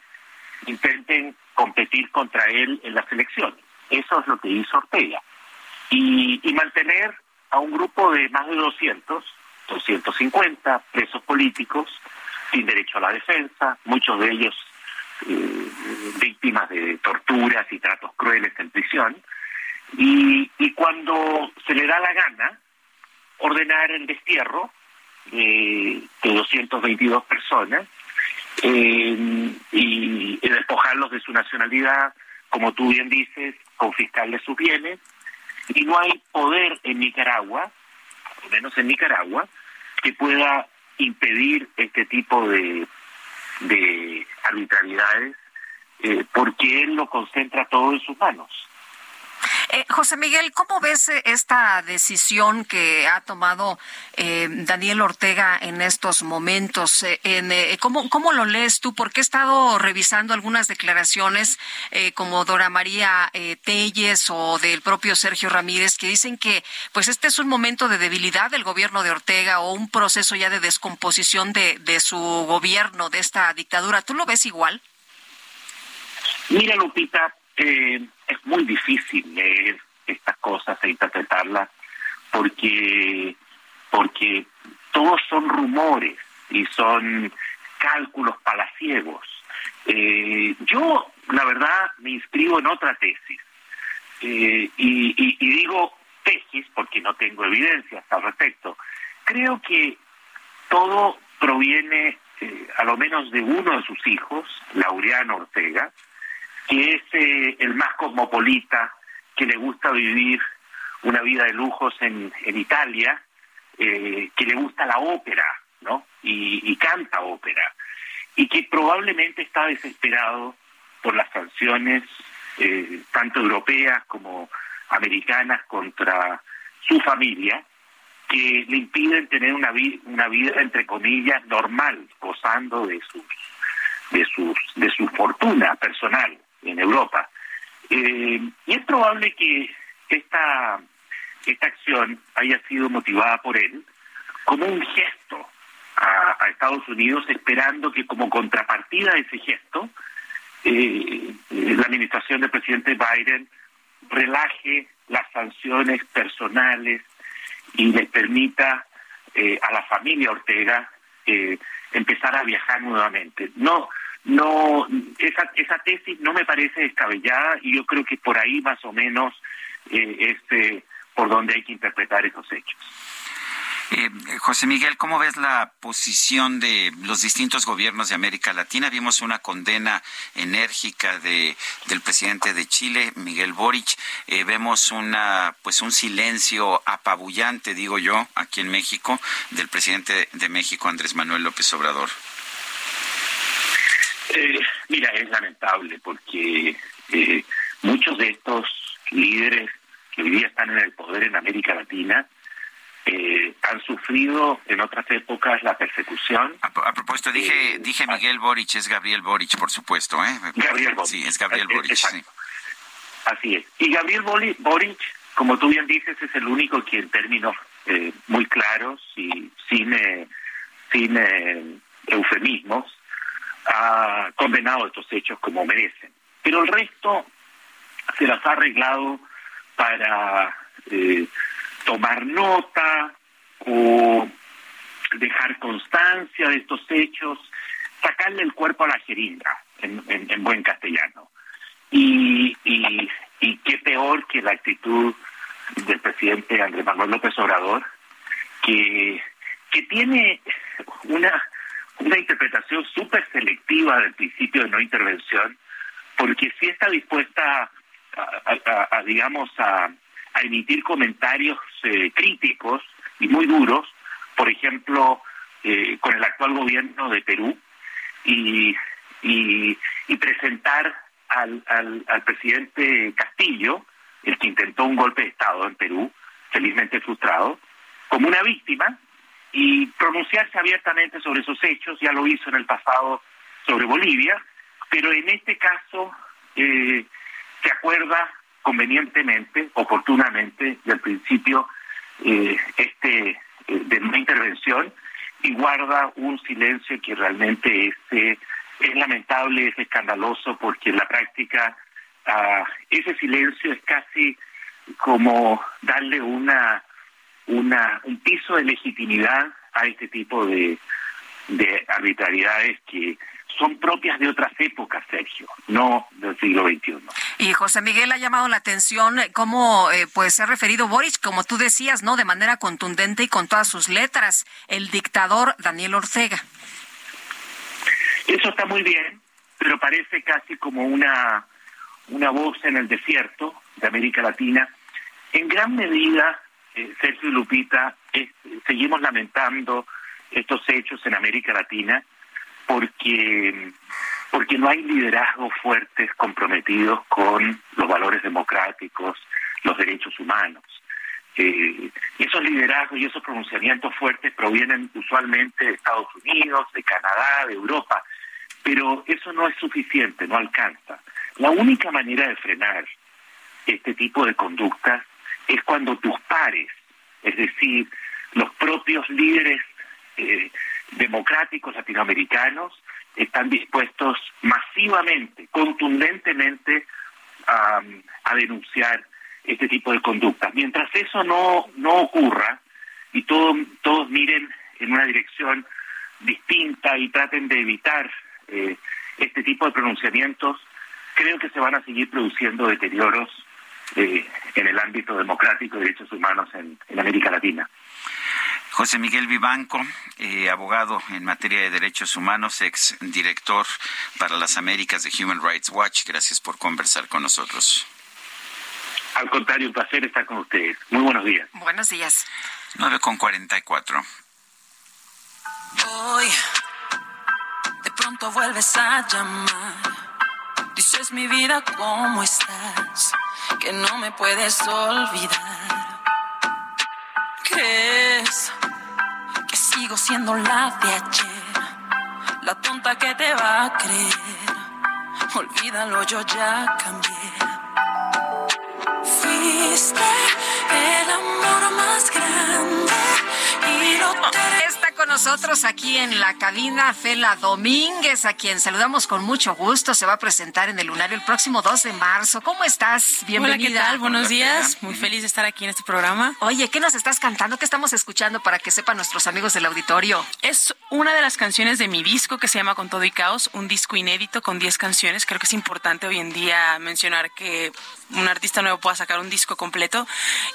intenten competir contra él en las elecciones. Eso es lo que hizo Ortega. Y, mantener a un grupo de más de 200, 250 presos políticos sin derecho a la defensa, muchos de ellos eh, víctimas de torturas y tratos crueles en prisión, y, y cuando se le da la gana, ordenar el destierro de, de 222 personas eh, y, y despojarlos de su nacionalidad, como tú bien dices, confiscarles sus bienes, y no hay poder en Nicaragua, al menos en Nicaragua, que pueda impedir este tipo de, de arbitrariedades eh, porque él lo concentra todo en sus manos. Eh, José Miguel, ¿cómo ves eh, esta decisión que ha tomado eh, Daniel Ortega en estos momentos? Eh, eh, ¿cómo, ¿Cómo lo lees tú? Porque he estado revisando algunas declaraciones como Dora María Telles o del propio Sergio Ramírez que dicen que pues este es un momento de debilidad del gobierno de Ortega o un proceso ya de descomposición de, de su gobierno, de esta dictadura. ¿Tú lo ves igual? Mira, Lupita, eh, es muy difícil leer estas cosas e interpretarlas porque porque todos son rumores y son cálculos palaciegos. Eh, yo, la verdad, me inscribo en otra tesis. Eh, y, y, y digo tesis porque no tengo evidencias al respecto. Creo que todo proviene, eh, a lo menos de uno de sus hijos, Laureano Ortega, que es eh, el más cosmopolita, que le gusta vivir una vida de lujos en, en Italia, eh, que le gusta la ópera, ¿no? Y, y canta ópera, y que probablemente está desesperado por las sanciones, eh, tanto europeas como americanas, contra su familia, que le impiden tener una, vi una vida, entre comillas, normal, gozando de sus, de sus, de su fortuna personal en Europa. Eh, y es probable que esta, esta acción haya sido motivada por él como un gesto a, Estados Unidos, esperando que como contrapartida de ese gesto, eh, la administración del presidente Biden relaje las sanciones personales y les permita eh, a la familia Ortega eh, empezar a viajar nuevamente. No, no, esa, esa tesis no me parece descabellada y yo creo que por ahí más o menos eh, este por donde hay que interpretar esos hechos. Eh, José Miguel, ¿cómo ves la posición de los distintos gobiernos de América Latina? Vimos una condena enérgica de, del presidente de Chile, Miguel Boric. Eh, vemos una, pues un silencio apabullante, digo yo, aquí en México, del presidente de México, Andrés Manuel López Obrador. Eh, mira, es lamentable porque eh, muchos de estos líderes que hoy día están en el poder en América Latina eh, han sufrido en otras épocas la persecución. A, a propósito, dije, Eh, dije Miguel Boric, es Gabriel Boric, por supuesto, ¿eh? Gabriel Boric. Sí, es Gabriel Boric, sí. Así es. Y Gabriel Boric, como tú bien dices, es el único que en términos eh, muy claros y sin, eh, sin eh, eufemismos ha condenado estos hechos como merecen. Pero el resto se las ha arreglado para eh, tomar nota o dejar constancia de estos hechos, sacarle el cuerpo a la jeringa, en, en, buen castellano. Y, y, y qué peor que la actitud del presidente Andrés Manuel López Obrador, que, que tiene una, una interpretación súper selectiva del principio de no intervención, porque sí está dispuesta a, digamos, a, emitir comentarios eh, críticos y muy duros, por ejemplo, eh, con el actual gobierno de Perú, y, y, presentar al, al, al presidente Castillo, el que intentó un golpe de Estado en Perú, felizmente frustrado, como una víctima y pronunciarse abiertamente sobre esos hechos, ya lo hizo en el pasado sobre Bolivia, pero en este caso eh, se acuerda convenientemente, oportunamente, del principio eh, este eh, de una intervención y guarda un silencio que realmente es, eh, es lamentable, es escandaloso, porque en la práctica ah, ese silencio es casi como darle una, una un piso de legitimidad a este tipo de, de arbitrariedades que son propias de otras épocas, Sergio, no del siglo XXI. Y José Miguel ha llamado la atención eh, cómo eh, pues se ha referido Boric, como tú decías, no de manera contundente y con todas sus letras, el dictador Daniel Ortega. Eso está muy bien, pero parece casi como una una voz en el desierto de América Latina. En gran medida, eh, Sergio y Lupita, seguimos lamentando estos hechos en América Latina porque porque no hay liderazgos fuertes comprometidos con los valores democráticos, los derechos humanos. Eh, esos liderazgos y esos pronunciamientos fuertes provienen usualmente de Estados Unidos, de Canadá, de Europa, pero eso no es suficiente, no alcanza. La única manera de frenar este tipo de conductas es cuando tus pares, es decir, los propios líderes eh, democráticos latinoamericanos están dispuestos masivamente, contundentemente a, denunciar este tipo de conductas. Mientras eso no, no ocurra y todo, todos miren en una dirección distinta y traten de evitar eh, este tipo de pronunciamientos, creo que se van a seguir produciendo deterioros eh, en el ámbito democrático y derechos humanos en América Latina. José Miguel Vivanco, eh, abogado en materia de derechos humanos, ex director para las Américas de Human Rights Watch. Gracias por conversar con nosotros. Al contrario, un placer estar con ustedes. Muy buenos días. Buenos días. 9 con 44. Hoy, de pronto vuelves a llamar. Dices mi vida, ¿cómo estás? Que no me puedes olvidar. ¿Crees? sigo siendo la de ayer, la tonta que te va a creer. Olvídalo, yo ya cambié. Fuiste el amor más grande y lo con nosotros aquí en la cabina Fela Domínguez, a quien saludamos con mucho gusto. Se va a presentar en el Lunario el próximo 2 de marzo. ¿Cómo estás? Bienvenida. Hola, ¿qué tal? Buenos días. Muy feliz de estar aquí en este programa. Oye, ¿qué nos estás cantando? ¿Qué estamos escuchando para que sepan nuestros amigos del auditorio? Es una de las canciones de mi disco que se llama Con Todo y Caos, un disco inédito con 10 canciones. Creo que es importante hoy en día mencionar que un artista nuevo pueda sacar un disco completo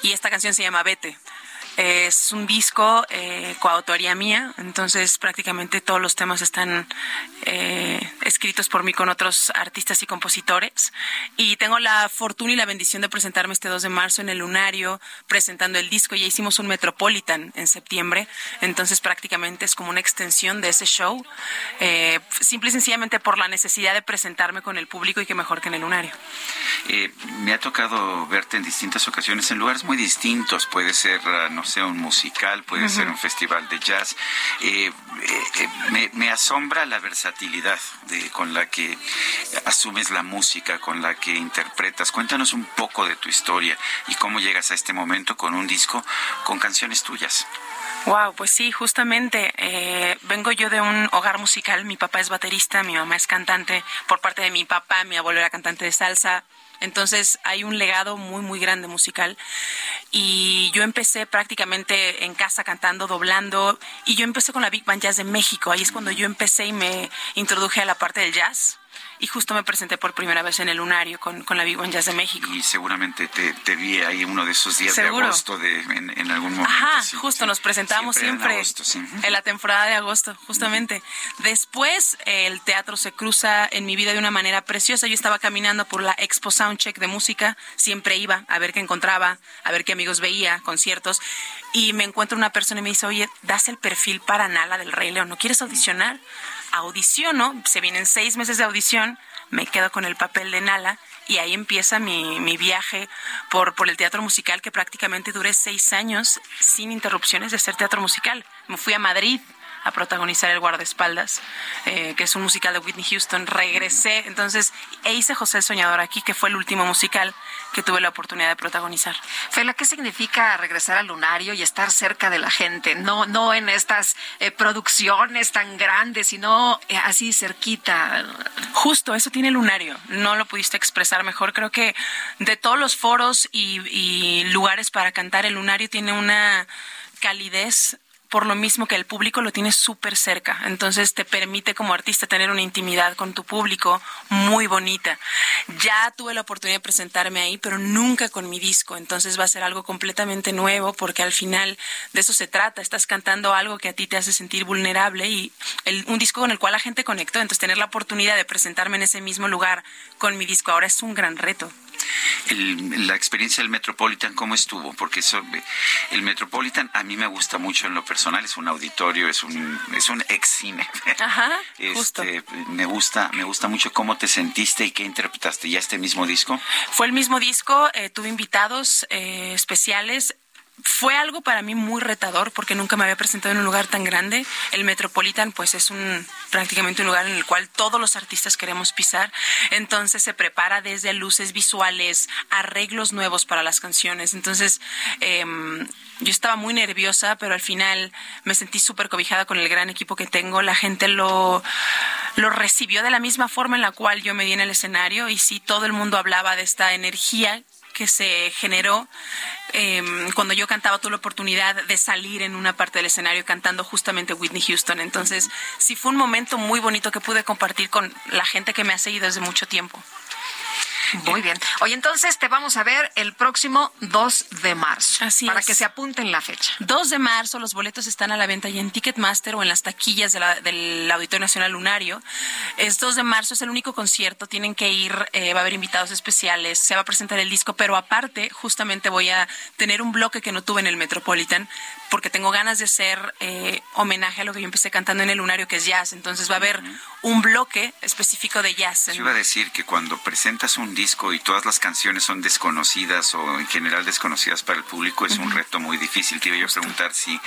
y esta canción se llama Vete. Es un disco eh, coautoría mía, entonces prácticamente todos los temas están eh, escritos por mí con otros artistas y compositores. Y tengo la fortuna y la bendición de presentarme este 2 de marzo en el Lunario presentando el disco. Ya hicimos un Metropolitan en septiembre, entonces prácticamente es como una extensión de ese show, eh, simple y sencillamente por la necesidad de presentarme con el público y que mejor que en el Lunario. Eh, me ha tocado verte en distintas ocasiones en lugares muy distintos, puede ser, no sea un musical, puede ser un festival de jazz. Eh, eh, eh, me, asombra la versatilidad de, con la que asumes la música, con la que interpretas. Cuéntanos un poco de tu historia y cómo llegas a este momento con un disco con canciones tuyas. Wow, pues sí, justamente vengo yo de un hogar musical. Mi papá es baterista, mi mamá es cantante. Por parte de mi papá, mi abuelo era cantante de salsa Entonces hay un legado muy, muy grande musical. Y yo empecé prácticamente en casa cantando, doblando. Y yo empecé con la Big Band Jazz de México. Ahí es cuando yo empecé y me introduje a la parte del jazz y justo me presenté por primera vez en el Lunario con, con la Big One Jazz de México. Y seguramente te, te vi ahí uno de esos días de agosto de, en, algún momento. Ajá, justo nos presentamos siempre, en, la temporada de agosto, justamente. Después el teatro se cruza en mi vida de una manera preciosa. Yo estaba caminando por la Expo Soundcheck de música, siempre iba a ver qué encontraba, a ver qué amigos veía, conciertos, y me encuentro una persona y me dice, oye, das el perfil para Nala del Rey León, ¿no quieres audicionar? Audiciono, se vienen seis meses de audición, me quedo con el papel de Nala y ahí empieza mi, mi viaje por, por el teatro musical que prácticamente duré seis años sin interrupciones de hacer teatro musical. Me fui a Madrid a protagonizar El Guardaespaldas, eh, que es un musical de Whitney Houston. Regresé, entonces, e hice José el Soñador aquí, que fue el último musical que tuve la oportunidad de protagonizar. Fela, ¿qué significa regresar al lunario y estar cerca de la gente? No, no en estas eh, producciones tan grandes, sino eh, así cerquita. Justo, eso tiene el lunario. No lo pudiste expresar mejor. Creo que de todos los foros y lugares para cantar, el lunario tiene una calidez por lo mismo que el público lo tiene súper cerca. Entonces te permite como artista tener una intimidad con tu público muy bonita. Ya tuve la oportunidad de presentarme ahí, pero nunca con mi disco. Entonces va a ser algo completamente nuevo porque al final de eso se trata. Estás cantando algo que a ti te hace sentir vulnerable y un disco con el cual la gente conectó. Entonces tener la oportunidad de presentarme en ese mismo lugar con mi disco ahora es un gran reto la experiencia del Metropolitan, ¿cómo estuvo? Porque el Metropolitan a mí me gusta mucho en lo personal, es un auditorio, es un, es un ex cine. Ajá, este, Me gusta, me gusta mucho cómo te sentiste y qué interpretaste. ¿Ya este mismo disco? Fue el mismo disco, eh, tuve invitados eh, especiales fue algo para mí muy retador porque nunca me había presentado en un lugar tan grande. El Metropolitan pues es un prácticamente un lugar en el cual todos los artistas queremos pisar. Entonces se prepara desde luces visuales, arreglos nuevos para las canciones. Entonces em, yo estaba muy nerviosa, pero al final me sentí súper cobijada con el gran equipo que tengo. La gente lo, lo recibió de la misma forma en la cual yo me di en el escenario y sí, todo el mundo hablaba de esta energía que se generó em, cuando yo cantaba, tuve la oportunidad de salir en una parte del escenario cantando justamente Whitney Houston. Entonces, sí fue un momento muy bonito que pude compartir con la gente que me ha seguido desde mucho tiempo. Muy bien. Oye, entonces te vamos a ver el próximo 2 de marzo. Así para que se apunten la fecha. 2 de marzo, los boletos están a la venta ya en Ticketmaster o en las taquillas del Auditorio Nacional Lunario. Es 2 de marzo, es el único concierto. Tienen que ir, eh, va a haber invitados especiales, se va a presentar el disco, pero aparte, justamente voy a tener un bloque que no tuve en el Metropolitan porque tengo ganas de hacer eh, homenaje a lo que yo empecé cantando en el Lunario, que es jazz. Entonces va a haber un bloque específico de jazz. Yo iba a decir que cuando presentas un disco y todas las canciones son desconocidas o en general desconocidas para el público, es un reto muy difícil. Te iba yo a preguntar si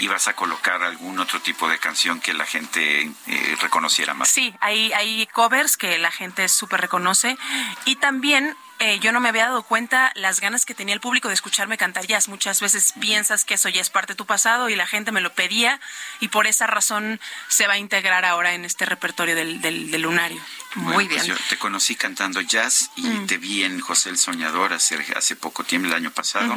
ibas a colocar algún otro tipo de canción que la gente eh, reconociera más. Sí, hay, hay covers que la gente súper reconoce y también eh, yo no me había dado cuenta las ganas que tenía el público de escucharme cantar jazz. Muchas veces piensas que eso ya es parte de tu pasado y la gente me lo pedía y por esa razón se va a integrar ahora en este repertorio del, del, lunario. Muy pues bien. yo te conocí cantando jazz y mm. te vi en José el Soñador hace, hace poco tiempo, el año pasado.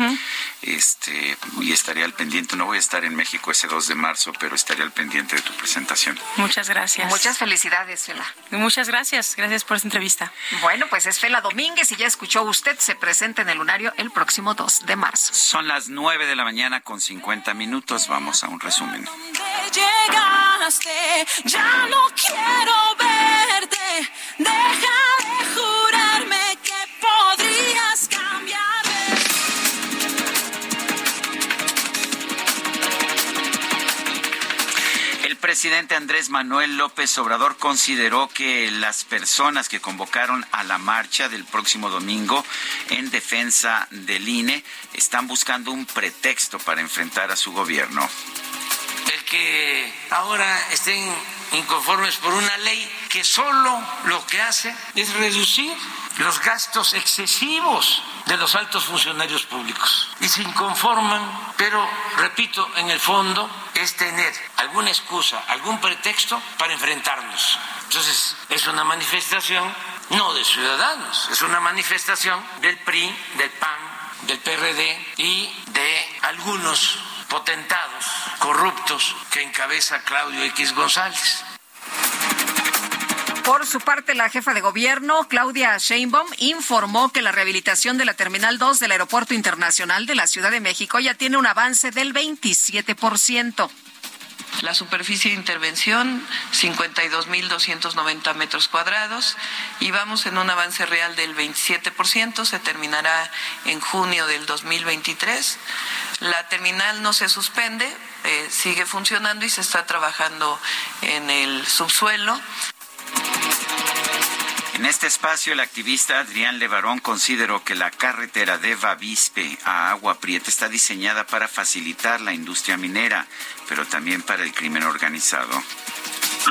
este Y estaré al pendiente. No voy a estar en México ese 2 de marzo, pero estaré al pendiente de tu presentación. Muchas gracias. Muchas felicidades, Fela. Muchas gracias. Gracias por esta entrevista. Bueno, pues es Fela Domínguez y ya escuchó usted, se presenta en el lunario el próximo 2 de marzo. Son las 9 de la mañana con 50 minutos. Vamos a un resumen. Llegaste, ya no quiero verte. Cambiar. presidente Andrés Manuel López Obrador consideró que las personas que convocaron a la marcha del próximo domingo en defensa del INE están buscando un pretexto para enfrentar a su gobierno. Que ahora estén inconformes por una ley que solo lo que hace es reducir los gastos excesivos de los altos funcionarios públicos. Y se inconforman, pero repito, en el fondo es tener alguna excusa, algún pretexto para enfrentarnos. Entonces, es una manifestación no de ciudadanos, es una manifestación del PRI, del PAN, del PRD y de algunos potentados corruptos que encabeza Claudio X González. Por su parte, la jefa de gobierno, Claudia Sheinbaum, informó que la rehabilitación de la Terminal 2 del Aeropuerto Internacional de la Ciudad de México ya tiene un avance del 27%. La superficie de intervención, 52.290 metros cuadrados, y vamos en un avance real del 27%, se terminará en junio del 2023. La terminal no se suspende, eh, sigue funcionando y se está trabajando en el subsuelo. En este espacio, el activista Adrián Levarón consideró que la carretera de Bavispe a Agua Prieta está diseñada para facilitar la industria minera, pero también para el crimen organizado.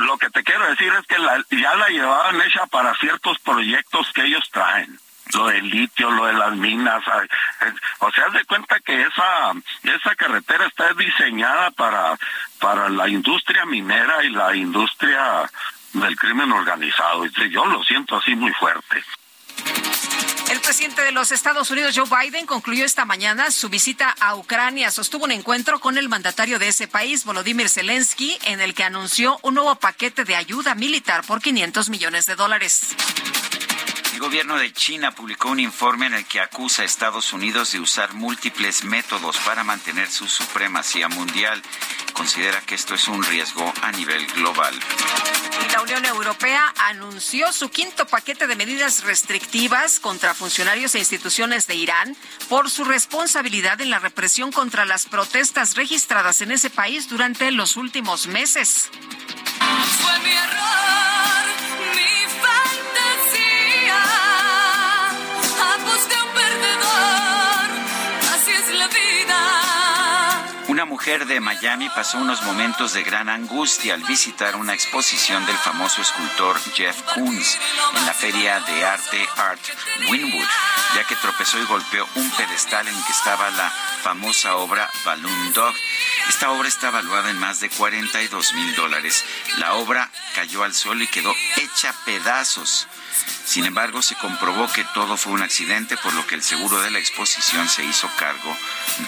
Lo que te quiero decir es que ya la llevaban hecha para ciertos proyectos que ellos traen lo del litio, lo de las minas, o sea, haz de cuenta que esa esa carretera está diseñada para para la industria minera y la industria del crimen organizado. Yo lo siento así muy fuerte. El presidente de los Estados Unidos, Joe Biden, concluyó esta mañana su visita a Ucrania. Sostuvo un encuentro con el mandatario de ese país, Volodymyr Zelensky, en el que anunció un nuevo paquete de ayuda militar por 500 millones de dólares. El gobierno de China publicó un informe en el que acusa a Estados Unidos de usar múltiples métodos para mantener su supremacía mundial. Considera que esto es un riesgo a nivel global. Y la Unión Europea anunció su quinto paquete de medidas restrictivas contra funcionarios e instituciones de Irán por su responsabilidad en la represión contra las protestas registradas en ese país durante los últimos meses. Fue mi error, mi Una mujer de Miami pasó unos momentos de gran angustia al visitar una exposición del famoso escultor Jeff Koons en la feria de arte Art Winwood, ya que tropezó y golpeó un pedestal en que estaba la famosa obra Balloon Dog. Esta obra está valuada en más de 42 mil dólares. La obra cayó al suelo y quedó hecha pedazos. Sin embargo, se comprobó que todo fue un accidente, por lo que el seguro de la exposición se hizo cargo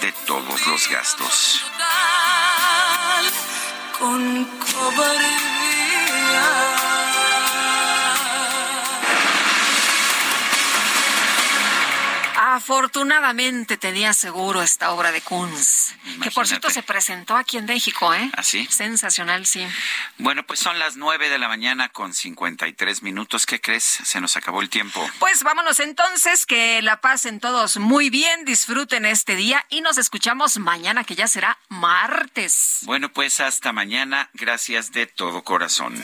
de todos los gastos. Afortunadamente tenía seguro esta obra de Kunz, que por cierto se presentó aquí en México, ¿eh? ¿Así? Sensacional, sí. Bueno, pues son las 9 de la mañana con 53 minutos. ¿Qué crees? Se nos acabó el tiempo. Pues vámonos entonces, que la pasen todos muy bien, disfruten este día y nos escuchamos mañana, que ya será martes. Bueno, pues hasta mañana. Gracias de todo corazón.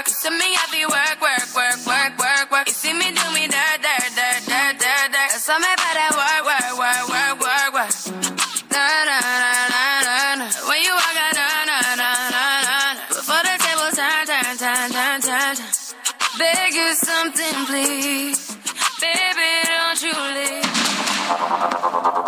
work, see me, I be work, work, work, work, work, work. You see me do me dirt, dirt,